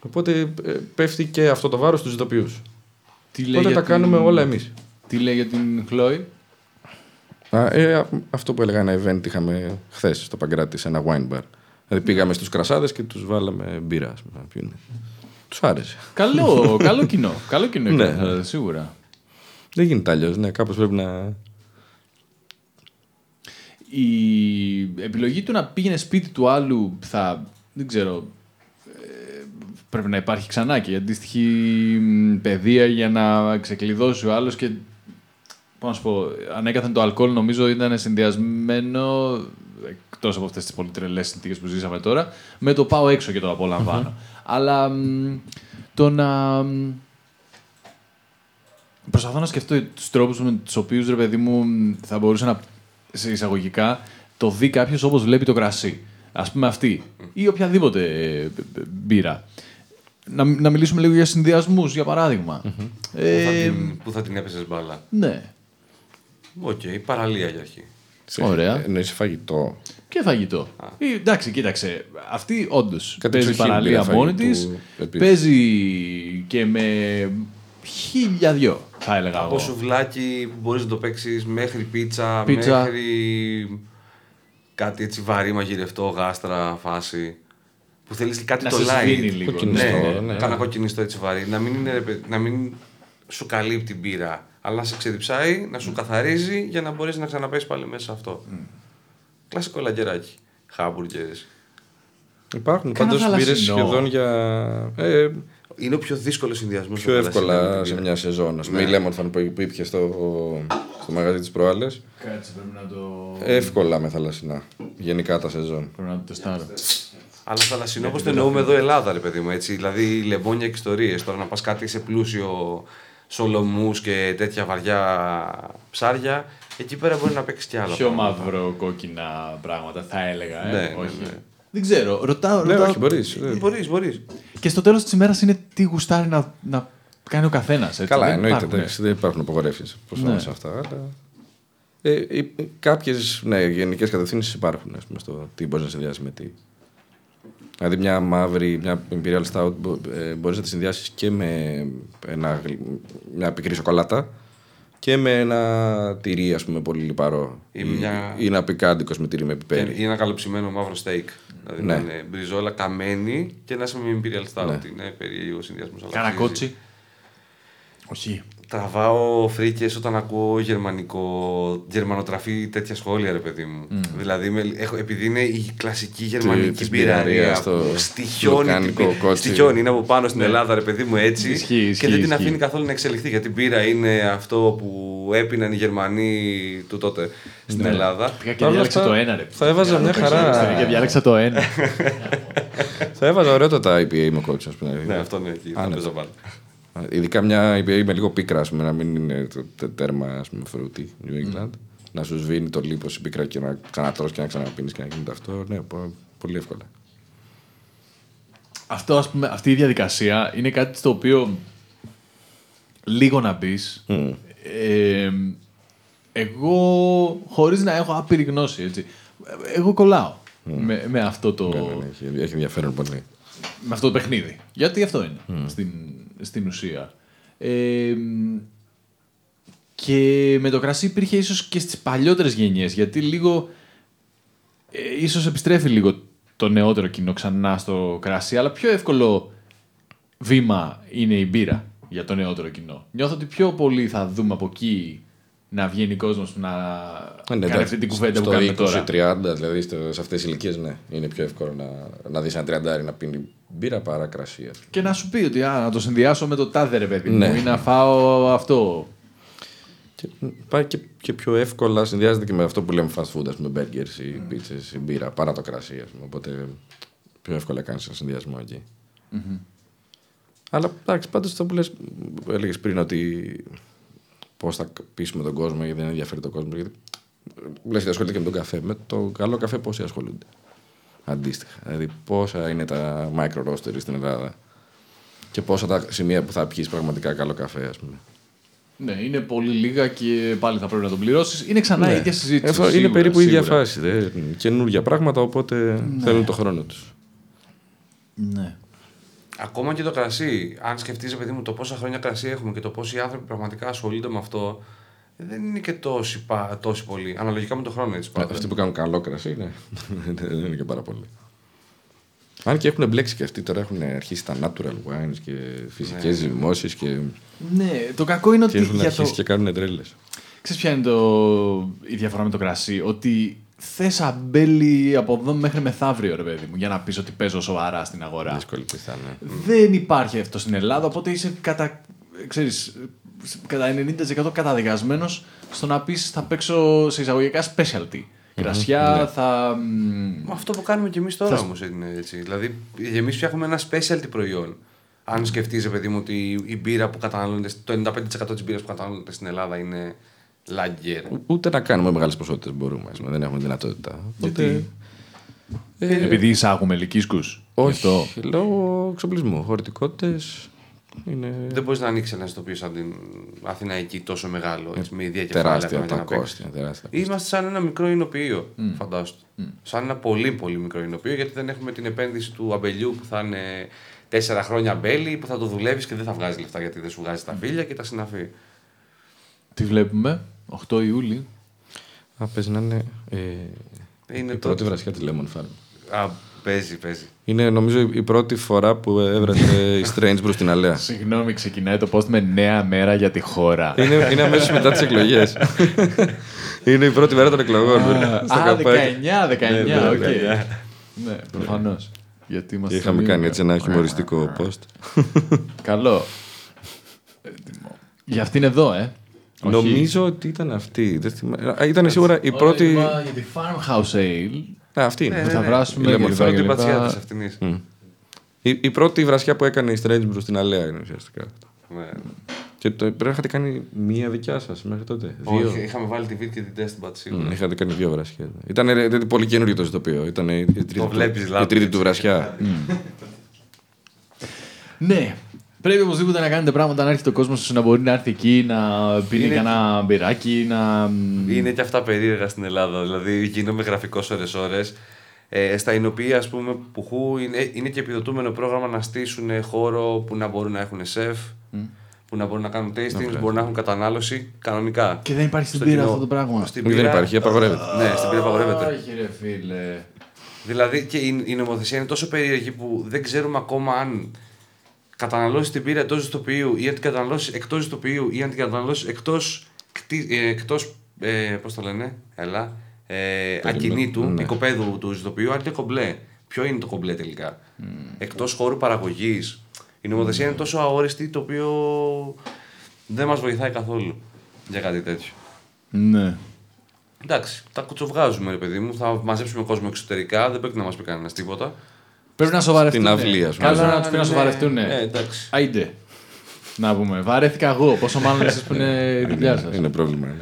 Οπότε ε, πέφτει και αυτό το βάρος στους ηθοποιούς. Τι λέει Οπότε για τα κάνουμε την- όλα εμείς. Τι λέει για την Χλόη; Ε, α, αυτό που έλεγα ένα event είχαμε χθες στο Παγκράτη σε ένα wine bar. Δηλαδή πήγαμε στους κρασάδες και τους βάλαμε μπύρα. Ας πούμε, να πιούνε. Τους άρεσε. Καλό, καλό <laughs> κοινό. Καλό κοινό, Ναι. ναι. σίγουρα. Δεν γίνεται αλλιώς. Ναι, κάπως πρέπει να. Η επιλογή του να πήγαινε σπίτι του άλλου θα, δεν ξέρω, ε, πρέπει να υπάρχει ξανά και η αντίστοιχη μ, παιδεία για να ξεκλειδώσει ο άλλος και πώς να σου πω, ανέκαθεν το αλκοόλ νομίζω ήταν συνδυασμένο εκτός από αυτές τις πολύ τρελές συνθήκες που ζήσαμε τώρα με το πάω έξω και το απολαμβανω Αλλά μ, το να... μ, Προσπαθώ να σκεφτώ τους τρόπους με τους οποίους ρε παιδί μου θα μπορούσε να. Σε εισαγωγικά το δει κάποιος όπως βλέπει το κρασί. Α πούμε αυτή. ή οποιαδήποτε ε, ε, μπύρα. Να, να μιλήσουμε λίγο για συνδυασμούς, για παράδειγμα. Πού, θα Ε, την, πού θα την έπαιζες μπάλα. ναι. Οκ, παραλία για αρχή. Ωραία. Εννοείς φαγητό. Και φαγητό. Ή, εντάξει, κοίταξε. Αυτή όντως Κάτι παίζει εξοχήν παραλία μπύρα μόνη της. φαγητού, επίσης. Παίζει και με χίλια δυο, θα έλεγα Από εγώ. σουβλάκι που μπορείς να το παίξεις μέχρι πίτσα, Πίτσα. μέχρι κάτι έτσι βαρύ μαγειρευτό, γάστρα, φάση. Που θέλεις κάτι Να το σε light. σβήνει λίγο. Κοκκινιστό, Ναι, ναι. κάνα κοκκινιστό έτσι βαρύ. Να μην, είναι, ρε παιδί- να μην σου καλύπτει μπύρα, αλλά να σε ξεδιψάει, να σου καθαρίζει για να μπορέσεις να ξαναπέσεις πάλι μέσα σε αυτό. Κλασικό λαγκεράκι. Χάμπουργκερ. Υπάρχουν Κάνα πάντως μπύρες θαλασσινό. σχεδόν για. Ε, Είναι ο πιο δύσκολος συνδυασμός. πιο εύκολα σε μια σεζόν. Α πούμε, η Lemon Fan που που ήπια στο, στο μαγαζί της προάλλες. Κάτσε, πρέπει να το. Εύκολα με θαλασσινά. Γενικά τα σεζόν. Πρέπει να το τεστάρω. Αλλά θαλασσινό όπως το εννοούμε εδώ Ελλάδα, ρε παιδί μου. Έτσι. Δηλαδή λεμόνια και ιστορίες. Τώρα να πας κάτι σε πλούσιο σολομούς και τέτοια βαριά ψάρια, εκεί πέρα μπορεί να παίξεις κι άλλα. Πιο πράγματα. μαύρο κόκκινα πράγματα, θα έλεγα. Ε. Ναι, ναι, όχι. ναι. Δεν ξέρω. Ρωτάω. Ναι, ρωτάω... όχι, μπορείς. Μπορείς, μπορείς. Και στο τέλος της ημέρας είναι τι γουστάρει να, να κάνει ο καθένας. Καλά, εννοείται. εντάξει, Δεν υπάρχουν απογορεύσεις Ναι. ναι. σε αυτά. Αλλά... Ε, Κάποιες ναι, γενικές κατευθύνσεις υπάρχουν ας πούμε, στο τι μπορείς να συνδυάσεις με τι. Δηλαδή, μια μαύρη, μια Imperial Stout μπορείς να τη συνδυάσεις και με ένα, γλυ- μια πικρή σοκολάτα και με ένα τυρί, ας πούμε, πολύ λιπαρό. Ή μια- ή ένα πικάντικο με τυρί με Και πιπέρι. ή ένα καλοψημένο μαύρο steak. Δηλαδή Ναι. να είναι μπριζόλα καμένη και να είσαι με Imperial Stout. Ναι. Είναι περίεργος συνδυασμός. Κάνα κότσι. Όχι. Τραβάω φρίκες όταν ακούω γερμανικό, γερμανοτραφή τέτοια σχόλια, ρε παιδί μου. Δηλαδή, με, έχω, επειδή είναι η κλασική γερμανική της μπειραρία μπειραρίας, που το στοιχιώνει, την λουκάνικο μπυ- κότσι. στοιχιώνει, είναι από πάνω στην Ελλάδα, ρε παιδί μου, έτσι. Ισχύει, και ισχύει, δεν την ισχύει. αφήνει καθόλου να εξελιχθεί. Γιατί η μπύρα είναι αυτό που έπιναν οι Γερμανοί του τότε στην Ελλάδα. Πήγα και Παρ' όλα διάλεξα αυτά, το ένα, ρε. θα έβαζα μια χαρά. Και διάλεξα το ένα. <laughs> θα έβαζα ωραιότατα IPA με κότσο, ας πούμε. ναι, αυτό είναι εκεί. Θα Άνετα. παίζω πάλι. Ειδικά μια IPA με λίγο πίκρα, ας πούμε, να μην είναι το τε- τέρμα ας πούμε, φρούτι, New England. Να σου σβήνει το λίπος η πίκρα και να ξανατρως και να ξαναπίνεις και να γίνεται αυτό. Ναι, πο- πολύ εύκολα. Αυτό, ας πούμε, αυτή η διαδικασία είναι κάτι στο οποίο λίγο να μπει. Ε, εγώ, χωρίς να έχω άπειρη γνώση, έτσι, εγώ κολλάω με, με, αυτό το, Ναι, ναι, ναι, έχει, έχει ενδιαφέρον πολύ. Με αυτό το παιχνίδι. Γιατί αυτό είναι στην, στην ουσία. Ε, και με το κρασί υπήρχε ίσως και στις παλιότερες γενιές, γιατί λίγο, ε, ίσως επιστρέφει λίγο το νεότερο κοινό ξανά στο κρασί, αλλά πιο εύκολο βήμα είναι η μπύρα για το νεότερο κοινό. Νιώθω ότι πιο πολύ θα δούμε από εκεί να βγαίνει κόσμος που να Ε, ναι, κάνει αυτή την κουβέντα που στο κάνουμε 20, τώρα. 30, δηλαδή στο- σε αυτές τις ηλικίες, ναι. Είναι πιο εύκολο να, να δεις ένα τριαντάρι να πίνει μπύρα παρά κρασί. ας πούμε. Και να σου πει ότι α, να το συνδυάσω με το τάδε ρε παιδί μου Ναι. ή να φάω αυτό. Και πάει και, και πιο εύκολα συνδυάζεται και με αυτό που λέμε fast food, ας πούμε, burgers ή pizzas ή μπύρα, παρά το κρασί, ας πούμε. Οπότε πιο εύκολα κάνεις ένα συνδυασμό εκεί. Αλλά εντάξει, πάντως αυτό που λες, έλεγες πριν ότι πώς θα πείσουμε τον κόσμο γιατί δεν ενδιαφέρει τον κόσμο. Γιατί λες ότι ασχολείται και με τον καφέ. Με το καλό καφέ πόσοι ασχολούνται. Αντίστοιχα. Δηλαδή πόσα είναι τα micro roasteries στην Ελλάδα και πόσα τα σημεία που θα πιεις πραγματικά καλό καφέ, ας πούμε. Ναι, είναι πολύ λίγα και πάλι θα πρέπει να τον πληρώσεις. Είναι ξανά η ίδια συζήτηση. Αυτό είναι σίγουρα, περίπου η ίδια σίγουρα. φάση. Δε. Καινούργια πράγματα, οπότε θέλουν το χρόνο τους. Ναι. Ακόμα και το κρασί. Αν σκεφτείς, παιδί μου, το πόσα χρόνια κρασί έχουμε και το πόσοι άνθρωποι πραγματικά ασχολούνται με αυτό, δεν είναι και τόσοι, πα- τόσοι πολλοί. Αναλογικά με τον χρόνο έτσι πάντα. Αυτοί που κάνουν καλό κρασί, ναι. <laughs> δεν είναι και πάρα πολύ. Αν και έχουν μπλέξει και αυτοί τώρα έχουν αρχίσει τα natural wines και φυσικές ζυμώσει και, ναι, το κακό είναι και ότι έχουν για αρχίσει το... και κάνουν τρέλες. Ξέρεις ποια είναι το... η διαφορά με το κρασί, ότι θες αμπέλι από εδώ μέχρι μεθαύριο, ρε παιδί μου, για να πεις ότι παίζω σοβαρά στην αγορά. Δύσκολη πίστα, ναι. Δεν υπάρχει αυτό στην Ελλάδα, οπότε είσαι κατά, ξέρεις, κατά 90% καταδικασμένος στο να πεις θα παίξω σε εισαγωγικά specialty. Κρασιά, θα... μ, Μα αυτό που κάνουμε κι εμείς τώρα όμως είναι έτσι. Δηλαδή, εμείς φτιάχνουμε ένα specialty προϊόν. Αν σκεφτείς, παιδί μου, ότι η μπύρα που καταναλώνεται, το 95% της μπύρας που καταναλώνεται στην Ελλάδα είναι lager. Ο- Ούτε να κάνουμε μεγάλες ποσότητες μπορούμε. ας πούμε, δεν έχουμε δυνατότητα. Οπότε, Επειδή εισάγουμε λυκίσκους. όχι, Γι' αυτό. λόγω εξοπλισμού. Χωρητικότητες είναι Δεν μπορείς να ανοίξεις ένα ιστοποιείο σαν την Αθηναϊκή τόσο μεγάλο, έτσι, με ιδέα κεφάλαια τεράστια ακόμα τα για να κόστη. παίξεις. τεράστια. Είμαστε σαν ένα μικρό εινοποιείο, φαντάστο. Σαν ένα πολύ πολύ μικρό εινοποιείο, γιατί δεν έχουμε την επένδυση του αμπελιού που θα είναι τέσσερα χρόνια αμπέλι, που θα το δουλεύεις και δεν θα βγάζει λεφτά γιατί δεν σου βγάζει τα φίλια και τα συναφή. Τι βλέπουμε, 8 Ιούλη. Α, παίζει να είναι. Ε, Είναι η το- πρώτη βρασιά τη Lemon Farm. Α, παίζει, παίζει. Είναι νομίζω η πρώτη φορά που έβρασε η Strange προς την Αλέα. Συγγνώμη, ξεκινάει το post με νέα μέρα για τη χώρα. είναι είναι αμέσως μετά τις εκλογές. είναι η πρώτη μέρα των εκλογών. στο Α, καπάκι. 19, 19, Ναι, οκ. 19. Ναι, προφανώς. Γιατί Και είμαστε. είχαμε λίγο- κάνει έτσι ένα χιουμοριστικό post. Καλό. Για αυτήν εδώ, ε. Όχι. Νομίζω ότι ήταν αυτή. δεν θυμάμαι. Α, Ήταν σίγουρα η πρώτη. Ωραία, Για τη Farmhouse Ale. Α, αυτή είναι. που θα βράσουμε Η και Lemon λοιπά Farm. και Πρώτη λοιπά. βρασιά της αυτήν. Μμ. Η, η πρώτη βρασιά που έκανε η Strange προς την Αλέα είναι ουσιαστικά. Ναι. Και το, πρέπει να είχατε κάνει μία δικιά σας μέχρι τότε. Δύο. Όχι, είχαμε βάλει τη βίντεο και την τεστ στην πατσίλα. Μμ, Είχατε κάνει δύο βρασιές. Ήταν, ε, ήταν πολύ καινούργιο το ζητοπίο. Ήταν η, η τρίτη, του- βλέπεις, η λάμπεις, τρίτη έτσι. του βρασιά. Ναι. Πρέπει οπωσδήποτε να κάνετε πράγματα να έρθει ο κόσμος να μπορεί να έρθει εκεί, να πίνει Είναι- κανένα μπυράκι, να. Είναι και αυτά περίεργα στην Ελλάδα. Δηλαδή, γίνομαι γραφικός ώρε-ώρε. Ε, στα Ινωπία, ας πούμε, πουχού είναι, είναι και επιδοτούμενο πρόγραμμα να στήσουν χώρο που να μπορούν να έχουν σεφ, που να μπορούν να κάνουν tastings, μπορούν να έχουν κατανάλωση κανονικά. Και δεν υπάρχει στην Στο πύρα κοινό. αυτό το πράγμα. Στην Δεν πύρα- υπάρχει, απαγορεύεται. Ναι, στην πύρα απαγορεύεται. Όχι, ρε φίλε. Δηλαδή και η, η νομοθεσία είναι τόσο περίεργη που δεν ξέρουμε ακόμα αν καταναλώσει την πύρα εντός ιστοποιείου ή αν την καταναλώσει εκτός ιστοποιείου ή αν την καταναλώσει εκτός. Ε, εκτός, ε, πώς το λένε, έλα, ε, ακινήτου, ναι. οικοπαίδου του ιστοποιείου, αν είναι κομπλέ. Ποιο είναι το κομπλέ τελικά; Mm. Εκτός χώρου παραγωγής. Η νομοθεσία είναι τόσο αόριστη το οποίο δεν μας βοηθάει καθόλου για κάτι τέτοιο. Ναι. Εντάξει, τα κουτσοβγάζουμε, ρε παιδί μου. Θα μαζέψουμε κόσμο εξωτερικά. Δεν πρέπει να μας πει κανένας τίποτα. Πρέπει να σοβαρευτούν. Στην αυλή, ας πούμε. Καλό να τους πει να σοβαρευτούν. Ε, εντάξει. Άιντε. Να πούμε. Βαρέθηκα εγώ. Πόσο μάλλον εσείς που είναι η δουλειά σας. Είναι πρόβλημα. Ναι.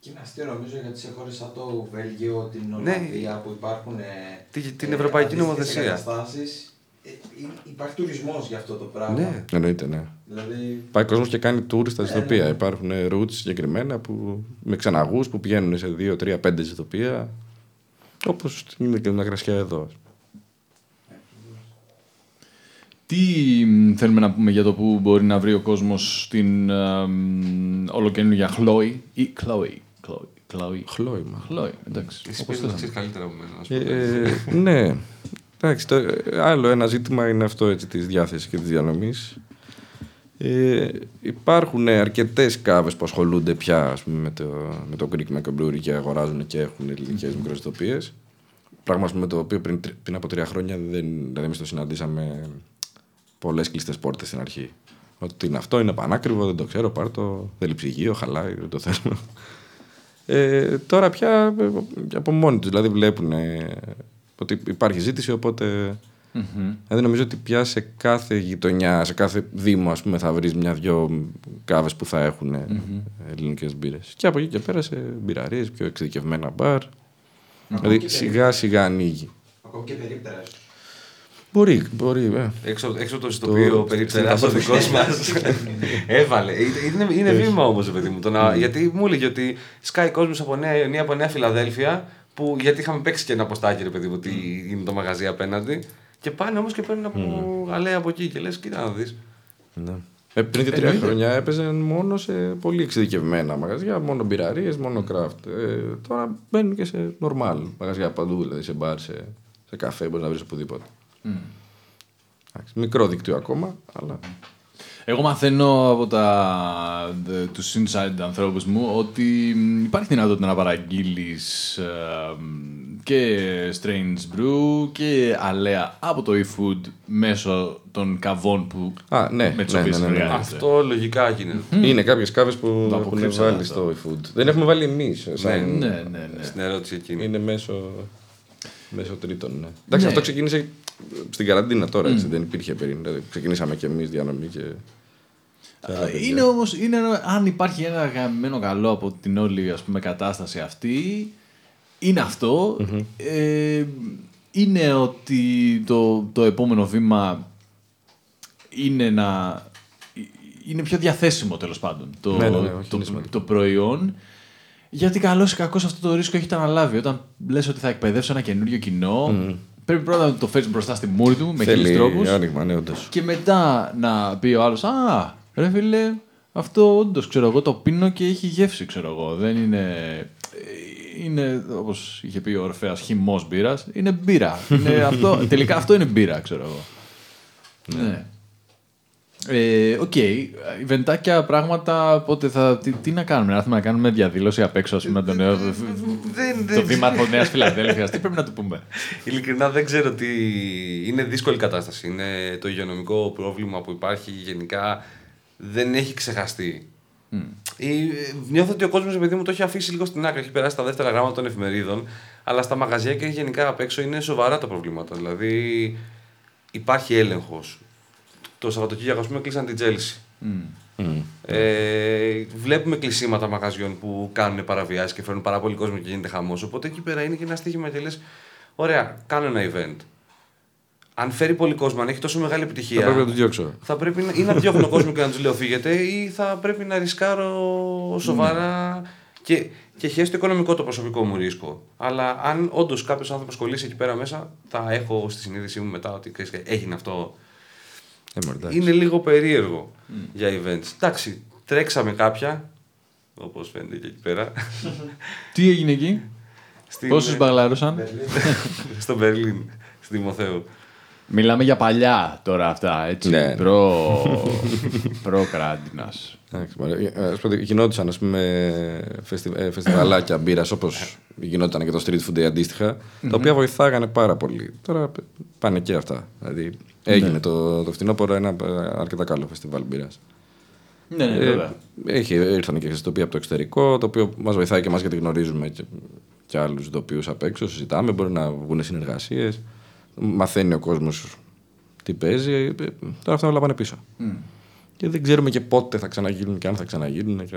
Και είναι αστείο νομίζω γιατί σε χώρες σαν το Βέλγιο, την Ναι. Ολλανδία που υπάρχουν. ε, Τι- την ευρωπαϊκή αντίστοιχες νομοθεσία. εγκαταστάσεις, ε, ε, υπάρχει τουρισμός για αυτό το πράγμα. Ναι. Εννοείται, ναι. Δηλαδή, Πάει κόσμος και κάνει tour στα Ναι, ζητοπία. ναι. Υπάρχουν routes συγκεκριμένα που, με ξαναγούς που πηγαίνουν σε 2, 3, 5 ζητοπία. Όπως είναι και μια κρασιά εδώ. Τι μ, θέλουμε να πούμε για το που μπορεί να βρει ο κόσμος στην α, μ, ολοκαινούργια Χλόη ή Chloe. Chloe. Chloe. Χλόιμα. Chloe, εντάξει. Εσύ όπως πες να θες. ξέρεις καλύτερα από μένα. ας πούμε. Ε, ναι. Εντάξει, το, ε, άλλο ένα ζήτημα είναι αυτό έτσι, της διάθεσης και της διανομής. Ε, υπάρχουν αρκετές κάβες που ασχολούνται πια ας πούμε, με, το, με το Greek Microbrewery και αγοράζουν και έχουν ελληνικές mm. μικροσυτοπίε. Πράγμα με το οποίο πριν, πριν από τρία χρόνια δεν, δηλαδή εμείς το συναντήσαμε πολλές κλειστές πόρτες στην αρχή. Ότι είναι αυτό, είναι πανάκριβο, δεν το ξέρω, πάρ το, θέλει ψυγείο, χαλάει, δεν το θέλω. Ε, τώρα πια ε, από μόνοι τους δηλαδή βλέπουν ότι υπάρχει ζήτηση, οπότε Mm-hmm. Δηλαδή νομίζω ότι πια σε κάθε γειτονιά, σε κάθε δήμο ας πούμε, θα βρεις μια-δυο κάβες που θα έχουν mm-hmm. ελληνικές μπύρες. Και από εκεί και πέρα σε μπειραρίες, πιο εξειδικευμένα μπαρ. Δηλαδή σιγά σιγά ανοίγει. Ακόμη και περίπτερα. Μπορεί, μπορεί. Ε. Έξω, έξω το ιστοποιείο περίπτερα ο δικό μας. Έβαλε. Είναι, είναι βήμα όμως, παιδί μου. Το να, γιατί μου έλεγε ότι σκάει κόσμο από Νέα Ιωνία, από Νέα Φιλαδέλφια, που, γιατί είχαμε παίξει και ένα αποστάκι, ρε παιδί μου, ότι είναι το μαγαζί απέναντι. Και πάνε όμως και παίρνουν από mm. γαλέα από εκεί και λες, κοίτα να δεις. Ναι. Ε, πριν και τρία χρόνια έπαιζαν μόνο σε πολύ εξειδικευμένα μαγαζιά, μόνο μπειραρίες, μόνο craft. Ε, τώρα μπαίνουν και σε normal μαγαζιά παντού, δηλαδή σε μπαρ, σε, σε καφέ, μπορείς να βρεις οπουδήποτε. Mm. Μικρό δίκτυο ακόμα, αλλά. Εγώ μαθαίνω από τα, τους inside ανθρώπους μου ότι υπάρχει δυνατότητα να παραγγείλεις ε, και Strange Brew και αλέα από το eFood μέσω των καβών που Α, ναι, με τις ναι, ναι, ναι, ναι, Αυτό λογικά γίνεται. Είναι κάποιες κάβες που το έχουν βάλει στο eFood. Δεν έχουμε βάλει εμείς. Ναι, ναι, ναι, ναι. Στην ερώτηση εκείνη. Είναι μέσω, μέσω τρίτων. Ναι. Εντάξει, αυτό ξεκίνησε στην καραντίνα τώρα, έτσι, δεν υπήρχε πριν. Δηλαδή, ξεκινήσαμε κι εμείς διανομή και είναι όμω, είναι, αν υπάρχει ένα γαμμένο καλό από την όλη ας πούμε, κατάσταση αυτή, είναι Ε, είναι ότι το, το επόμενο βήμα είναι να. Είναι πιο διαθέσιμο τέλος πάντων το, ναι, ναι, ναι το, το, προϊόν. Γιατί καλό ή κακό αυτό το ρίσκο έχετε αναλάβει. Όταν λες ότι θα εκπαιδεύσω ένα καινούριο κοινό, πρέπει πρώτα να το φέρεις μπροστά στη μούρη του με χίλιους τρόπους. Ναι, και μετά να πει ο άλλος, Α, Ρε φίλε, αυτό όντως ξέρω εγώ το πίνω και έχει γεύση, ξέρω εγώ. Δεν είναι. Είναι, όπως είχε πει ο Ορφαία, χυμός μπύρας. Είναι μπύρα. είναι αυτό, τελικά αυτό είναι μπύρα, ξέρω εγώ. ναι. ναι. Ε, οκ. Okay. Event άκια πράγματα, πότε θα. Τι, τι, να κάνουμε, να έρθουμε να κάνουμε διαδήλωση απ' έξω, ας πούμε, τον νέο. το δήμαρχο Νέας Φιλαδέλφιας. τι πρέπει να του πούμε; Ειλικρινά δεν ξέρω τι. Είναι δύσκολη κατάσταση. Είναι το υγειονομικό πρόβλημα που υπάρχει γενικά δεν έχει ξεχαστεί. Mm. Νιώθω ότι ο κόσμος, επειδή μου το έχει αφήσει λίγο στην άκρη, έχει περάσει τα δεύτερα γράμματα των εφημερίδων, αλλά στα μαγαζιά και γενικά απ' έξω είναι σοβαρά τα προβλήματα. Δηλαδή υπάρχει έλεγχος. Το Σαββατοκύριακο, ας πούμε, κλείσαν την Τζέλση. Mm. Ε, βλέπουμε κλεισίματα μαγαζιών που κάνουν παραβιάσεις και φέρνουν πάρα πολύ κόσμο και γίνεται χαμός. Οπότε εκεί πέρα είναι και ένα στοίχημα και λες: Ωραία, κάνω ένα event αν φέρει πολύ κόσμο, αν έχει τόσο μεγάλη επιτυχία. Θα πρέπει να τους διώξω. Θα πρέπει να, ή να διώχνω κόσμο και να τους λέω φύγετε, ή θα πρέπει να ρισκάρω σοβαρά. και, και χαίρεσαι το οικονομικό το προσωπικό μου ρίσκο. Αλλά αν όντως κάποιος άνθρωπος κολλήσει εκεί πέρα μέσα, θα έχω στη συνείδησή μου μετά ότι έγινε αυτό. Ε, είναι λίγο περίεργο για events. Εντάξει, τρέξαμε κάποια. Όπως φαίνεται και εκεί πέρα. <laughs> Τι έγινε εκεί, Πόσους μπαγλάρωσαν; <laughs> Στο Μπερλίν, στη Δημοθέου. Μιλάμε για παλιά τώρα αυτά, έτσι. Ναι, ναι. προ, <laughs> προ κράντινας. Γινόντουσαν ας πούμε ε, φεστιβαλάκια μπύρας όπως γινόταν και το street food αντίστοιχα, τα οποία βοηθάγανε πάρα πολύ. Τώρα πάνε και αυτά. Δηλαδή έγινε ναι. το, το φθινόπωρο ένα αρκετά καλό φεστιβάλ μπύρας. Ναι, ναι, βέβαια. Έχει, ήρθαν και ιστοποιοί από το εξωτερικό, το οποίο μας βοηθάει και εμά γιατί γνωρίζουμε και, και άλλους ειδοποιούς απ' έξω. Συζητάμε, μπορεί να βγουν συνεργασίες μαθαίνει ο κόσμος τι παίζει. Ε, τώρα αυτά όλα πάνε πίσω. Mm. Και δεν ξέρουμε και πότε θα ξαναγίνουν και αν θα ξαναγίνουν. Και...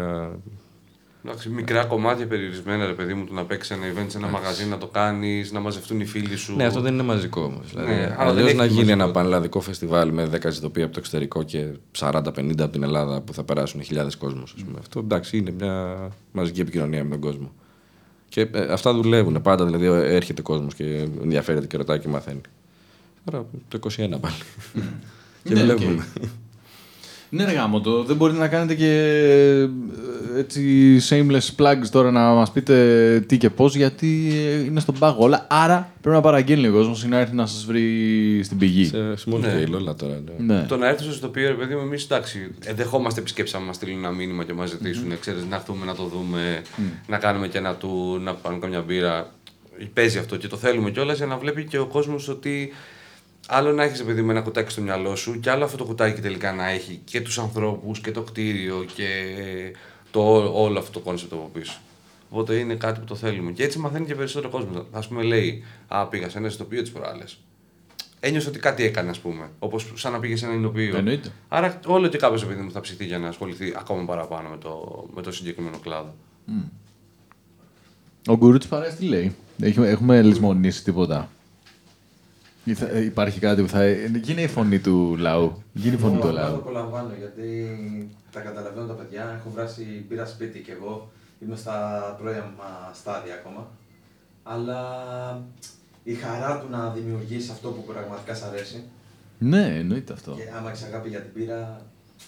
Εντάξει, μικρά κομμάτια περιορισμένα, ρε παιδί μου, του να παίξεις ένα event σε ένα μαγαζί, να το κάνεις, να μαζευτούν οι φίλοι σου. Ναι, αυτό δεν είναι μαζικό όμως. Δηλαδή, ναι, Αλλιώς να γίνει ένα πανελλαδικό φεστιβάλ με 10 ζητοπία από το εξωτερικό και 40-50 από την Ελλάδα που θα περάσουν χιλιάδες κόσμος. Mm. Αυτό εντάξει είναι μια μαζική επικοινωνία με τον κόσμο. Και ε, αυτά δουλεύουν πάντα. Δηλαδή έρχεται κόσμος και ενδιαφέρεται και ρωτάει και μαθαίνει. Τώρα το 21 πάλι. και ναι, δουλεύουμε. Ναι, ρε γάμο το. Δεν μπορείτε να κάνετε και έτσι shameless plugs τώρα να μας πείτε τι και πώς γιατί ε, είναι στον πάγο όλα. Άρα πρέπει να παραγγέλνει ο κόσμος ή να έρθει να σας βρει στην πηγή. Σε small Ναι. scale όλα τώρα. ναι. Ναι. Το να έρθει στο οποίο ρε παιδί μου, εμείς εντάξει, ε, δεχόμαστε επισκέψεις να μας στείλουν ένα μήνυμα και μας ζητήσουν, ξέρεις, να έρθουμε να το δούμε, να κάνουμε και ένα του, να πάμε καμιά μπύρα. Παίζει αυτό και το θέλουμε κιόλας για να βλέπει και ο κόσμος ότι άλλο να έχεις παιδί με ένα κουτάκι στο μυαλό σου και άλλο αυτό το κουτάκι τελικά να έχει και τους ανθρώπους και το κτίριο και το, όλο αυτό το concept από πίσω. Οπότε είναι κάτι που το θέλουμε. Και έτσι μαθαίνει και περισσότερο κόσμος. Ας πούμε, λέει, Α, πήγα σε ένα ζυθοποιείο τις προάλλες. Ένιωσε ότι κάτι έκανε, ας πούμε. Όπως σαν να πήγε σε ένα εινοποιείο. Εννοείται. Άρα, όλο και κάποιος επειδή μου θα ψηθεί για να ασχοληθεί ακόμα παραπάνω με το, με το συγκεκριμένο κλάδο. Ο γκουρού της παρέας τι λέει; Έχουμε, έχουμε λησμονήσει τίποτα; Ή θα- ε, υπάρχει κάτι που θα... ε, Γίνει η φωνή του λαού. Γίνει η φωνή του Απολαμβάνω, λαού. απολαμβάνω γιατί τα καταλαβαίνω τα παιδιά. Έχω βράσει πήρα σπίτι κι εγώ. Είμαι στα πρώιμα στάδια ακόμα. Αλλά η χαρά του να δημιουργήσει αυτό που πραγματικά σ' αρέσει Ναι, εννοείται αυτό. και άμα έχεις αγάπη για την πύρα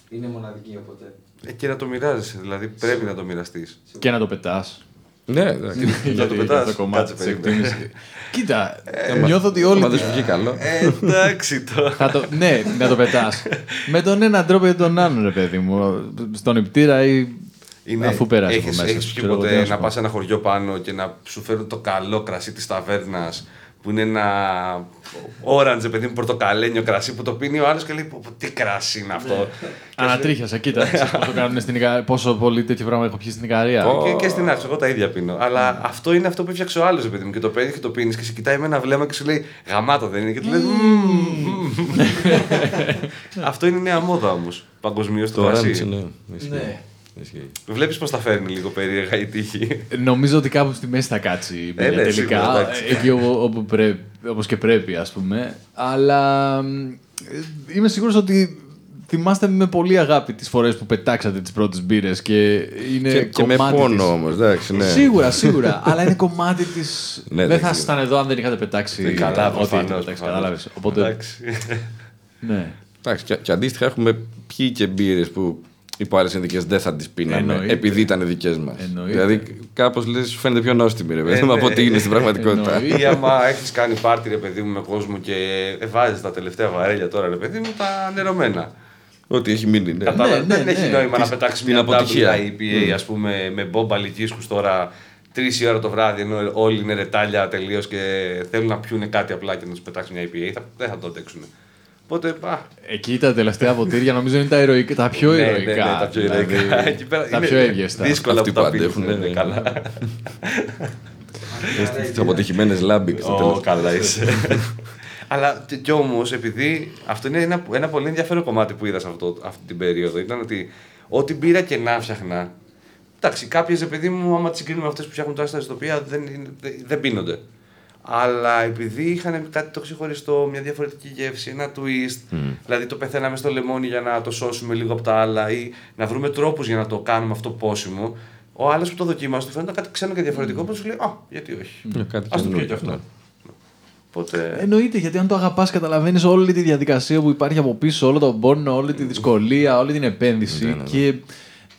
είναι μοναδική οπότε. Ε, και να το μοιράζεσαι, δηλαδή πρέπει να το μοιραστείς. Και να το πετάς. Ναι, εντάξει. το έχει πετάς. αυτό το κομμάτι Κάτσε, της περίμενε. εκτίμησης. Κοίτα, νιώθω ότι όλοι... Μα δεν σου βγει καλό. Ε, εντάξει τώρα. Θα το, ναι, να το πετάς. Με τον έναν τρόπο ή τον άλλον, ρε παιδί μου. Στον υπτήρα ή αφού πέρασε από έχεις, μέσα. έχεις σου, πει ξέρω εγώ τι ποτέ σου να πω. πας σε ένα χωριό πάνω και να σου φέρουν το καλό κρασί της ταβέρνας που είναι ένα όραντζε παιδί μου πορτοκαλένιο κρασί που το πίνει ο άλλος και λέει «Πω, πω, τι κρασί είναι αυτό. Ανατρίχιασα, κοίτα. ξέρεις πώς το κάνουν στην Ικαρία. Πόσο πολύ τέτοιο πράγμα έχω πιει στην Ικαρία. Και, και στην άξο, εγώ τα ίδια πίνω. Αλλά αυτό είναι αυτό που έφτιαξε ο άλλος, παιδί μου. Και το παίρνει και το πίνεις και σε κοιτάει με ένα βλέμμα και σου λέει Γαμάτο δεν είναι. Και του λε. <laughs> αυτό είναι νέα μόδα όμως. Παγκοσμίως το Το κρασί. orange, ναι. Ισχύει. Ναι. Ισχύει. Βλέπεις πώς τα φέρνει λίγο περίεργα η τύχη. Νομίζω ότι κάπου στη μέση θα κάτσει η μπύρα Ε, ναι, τελικά. σίγουρα, εντάξει. εκεί όπου, όπου πρέ- όπως και πρέπει, ας πούμε. Αλλά μ, ε, είμαι σίγουρος ότι θυμάστε με πολύ αγάπη τις φορές που πετάξατε τις πρώτες μπύρες και είναι Και, και με κομμάτι πόνο της- όμως, εντάξει. Ναι. Σίγουρα, σίγουρα. <laughs> αλλά είναι κομμάτι της... Ναι, δεν θα εντάξει. ήσασταν εδώ αν δεν είχατε πετάξει Ε, καλά, ό,τι είχατε προφανώς, πετάξει. προφανώς. Κατάλαβες. Οπότε, Εντάξει. ναι. Εντάξει, και, και αντίστοιχα έχουμε πιει και μπύρες που υπό άλλε συνθήκε δεν θα τις πίναμε Εννοείται. επειδή ήταν δικές μας. Εννοείται. Δηλαδή κάπως λες, σου φαίνεται πιο νόστιμη ρε παιδί Ε, μου ναι. από ό,τι είναι στην πραγματικότητα. Εννοείται. Ή άμα έχεις κάνει πάρτι ρε παιδί μου με κόσμο και βάζεις τα τελευταία βαρέλια τώρα ρε παιδί μου τα νερωμένα. Ό,τι έχει μείνει. Ναι. Κατάλαβα, ναι, δεν ναι. έχει νόημα να Της- πετάξεις την μια αποτυχία. WIPA ας πούμε με μπόμπα λυκίσκου τώρα τρεις η ώρα το βράδυ ενώ όλοι είναι ρετάλια τελείως και θέλουν να πιούνε κάτι απλά και να τους πετάξει μια IPA. Θα, δεν θα το αντέξουν. Οπότε, α, Εκεί τα τελευταία ποτήρια νομίζω είναι τα, ηρωικά, τα πιο ναι, ναι, ηρωικά. ναι, τα πιο δηλαδή, ηρωικά. Εκεί πέρα τα είναι πιο εύγεστα. Δύσκολα Αυτοί που τα που αντέχουν, πίνουν. ναι, ναι. Καλά. Τις αποτυχημένες λάμπικ στο Ω, τέλος. καλά <laughs> είσαι. Αλλά κι όμως, επειδή αυτό είναι ένα, ένα πολύ ενδιαφέρον κομμάτι που είδα σε αυτό, αυτή την περίοδο, ήταν ότι ό,τι μπήρα και να φτιάχνα. Εντάξει, κάποιες παιδί μου, άμα τις συγκρίνουμε με αυτές που φτιάχνουν τώρα στα ιστοπία, δεν, είναι- δεν, δεν πίνονται. Αλλά επειδή είχαν κάτι το ξεχωριστό, μια διαφορετική γεύση, ένα twist, δηλαδή το πεθαίναμε στο λεμόνι για να το σώσουμε λίγο από τα άλλα ή να βρούμε τρόπους για να το κάνουμε αυτό πόσιμο, ο άλλος που το δοκίμασε του φαίνεται κάτι ξένο και διαφορετικό, που σου λέει Α, γιατί όχι. Κάτι Ας το πιω καινούργιο, κι αυτό. ναι. Οπότε. Εννοείται, γιατί αν το αγαπάς, καταλαβαίνεις όλη τη διαδικασία που υπάρχει από πίσω, όλο τον πόνο, όλη τη δυσκολία, όλη την επένδυση. Ναι, ναι, ναι. Και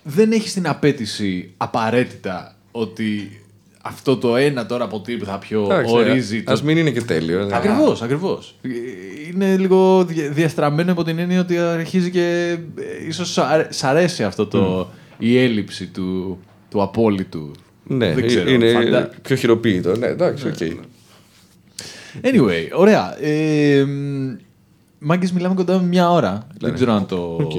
δεν έχεις την απέτηση απαραίτητα ότι αυτό το ένα τώρα ποτήρι που θα πιω Εντάξει, ορίζει. Ας μην είναι και τέλειο. ναι. Ακριβώς, ακριβώς. Είναι λίγο δια- διαστραμμένο υπό την έννοια ότι αρχίζει και ε, ίσως σ' αρέσει αυτό το, η έλλειψη του, του απόλυτου. Ναι, Δεν ξέρω, είναι φαντα- πιο χειροποίητο. Ναι, εντάξει, οκ. Anyway, ωραία. Ε, Μάγκες, μιλάμε κοντά με μια ώρα. Δεν ξέρω αν το. Οκ.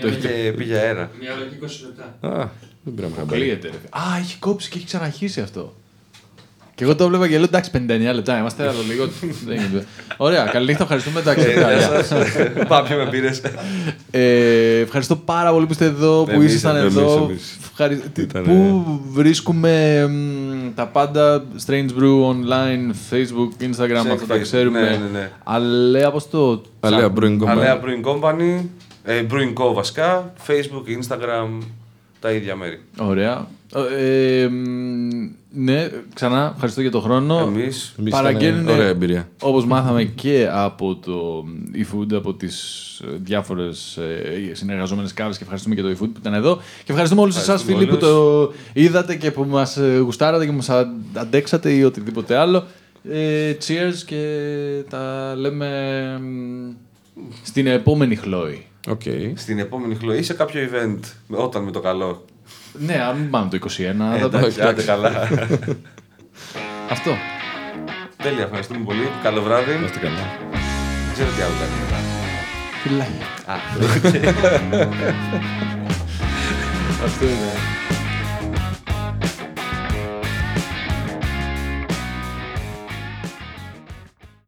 το έχει Πήγε, πήγε αέρα. Μια ώρα και 20 λεπτά. Α, δεν πήραμε χαμπάρι. αποκλείεται. ρε. Α, έχει κόψει και έχει ξαναρχίσει αυτό. Και εγώ το έβλεπα και λέω εντάξει 59 λεπτά. Είμαστε άλλο λίγο. <laughs> Δεν γίνεται. Ωραία, καλή νύχτα, ευχαριστούμε. Εντάξει, Ε, γεια. γεια σας. Πάμε πιο με πήρες. Ε, ευχαριστώ πάρα πολύ που είστε εδώ, που Εμείς, ήσασταν εμείς, εδώ. εμείς. Ευχαρι- τι- Ήτανε- Πού βρίσκουμε μ, τα πάντα Strange Brew online, Facebook, Instagram, Σε αυτά τα Facebook, ξέρουμε. ναι, ναι, ναι. Αλλά πώς το... Αλέα Brewing Company. Αλέα Brewing Company, ε, Brewing Co βασικά, Facebook, Instagram, τα ίδια μέρη. Ωραία. Ε, μ, ναι, ξανά ευχαριστώ για τον χρόνο. Εμείς, Εμείς Παραγγέλνουν, ήταν ωραία εμπειρία. όπως μάθαμε και από το eFood, από τις ε, διάφορες ε, συνεργαζόμενες κάβες και ευχαριστούμε και το eFood που ήταν εδώ. Και ευχαριστούμε όλους εσάς Ευχαριστούμε φίλοι που το είδατε και που μας ε, γουστάρατε και μας α- αντέξατε ή οτιδήποτε άλλο. Ε, cheers και τα λέμε μ, στην επόμενη χλώη. Οκ. στην επόμενη χλωή ή σε κάποιο event, όταν με το καλό. Ναι, αν μην πάμε το 21. θα το- Εντάξει, άντε καλά. <laughs> Αυτό. Τέλεια, ευχαριστούμε πολύ. Καλό βράδυ. Να είστε καλά. Δεν ξέρω τι άλλο κάνει μετά. Φιλάκια. Α, <laughs> <laughs> Αυτό είναι.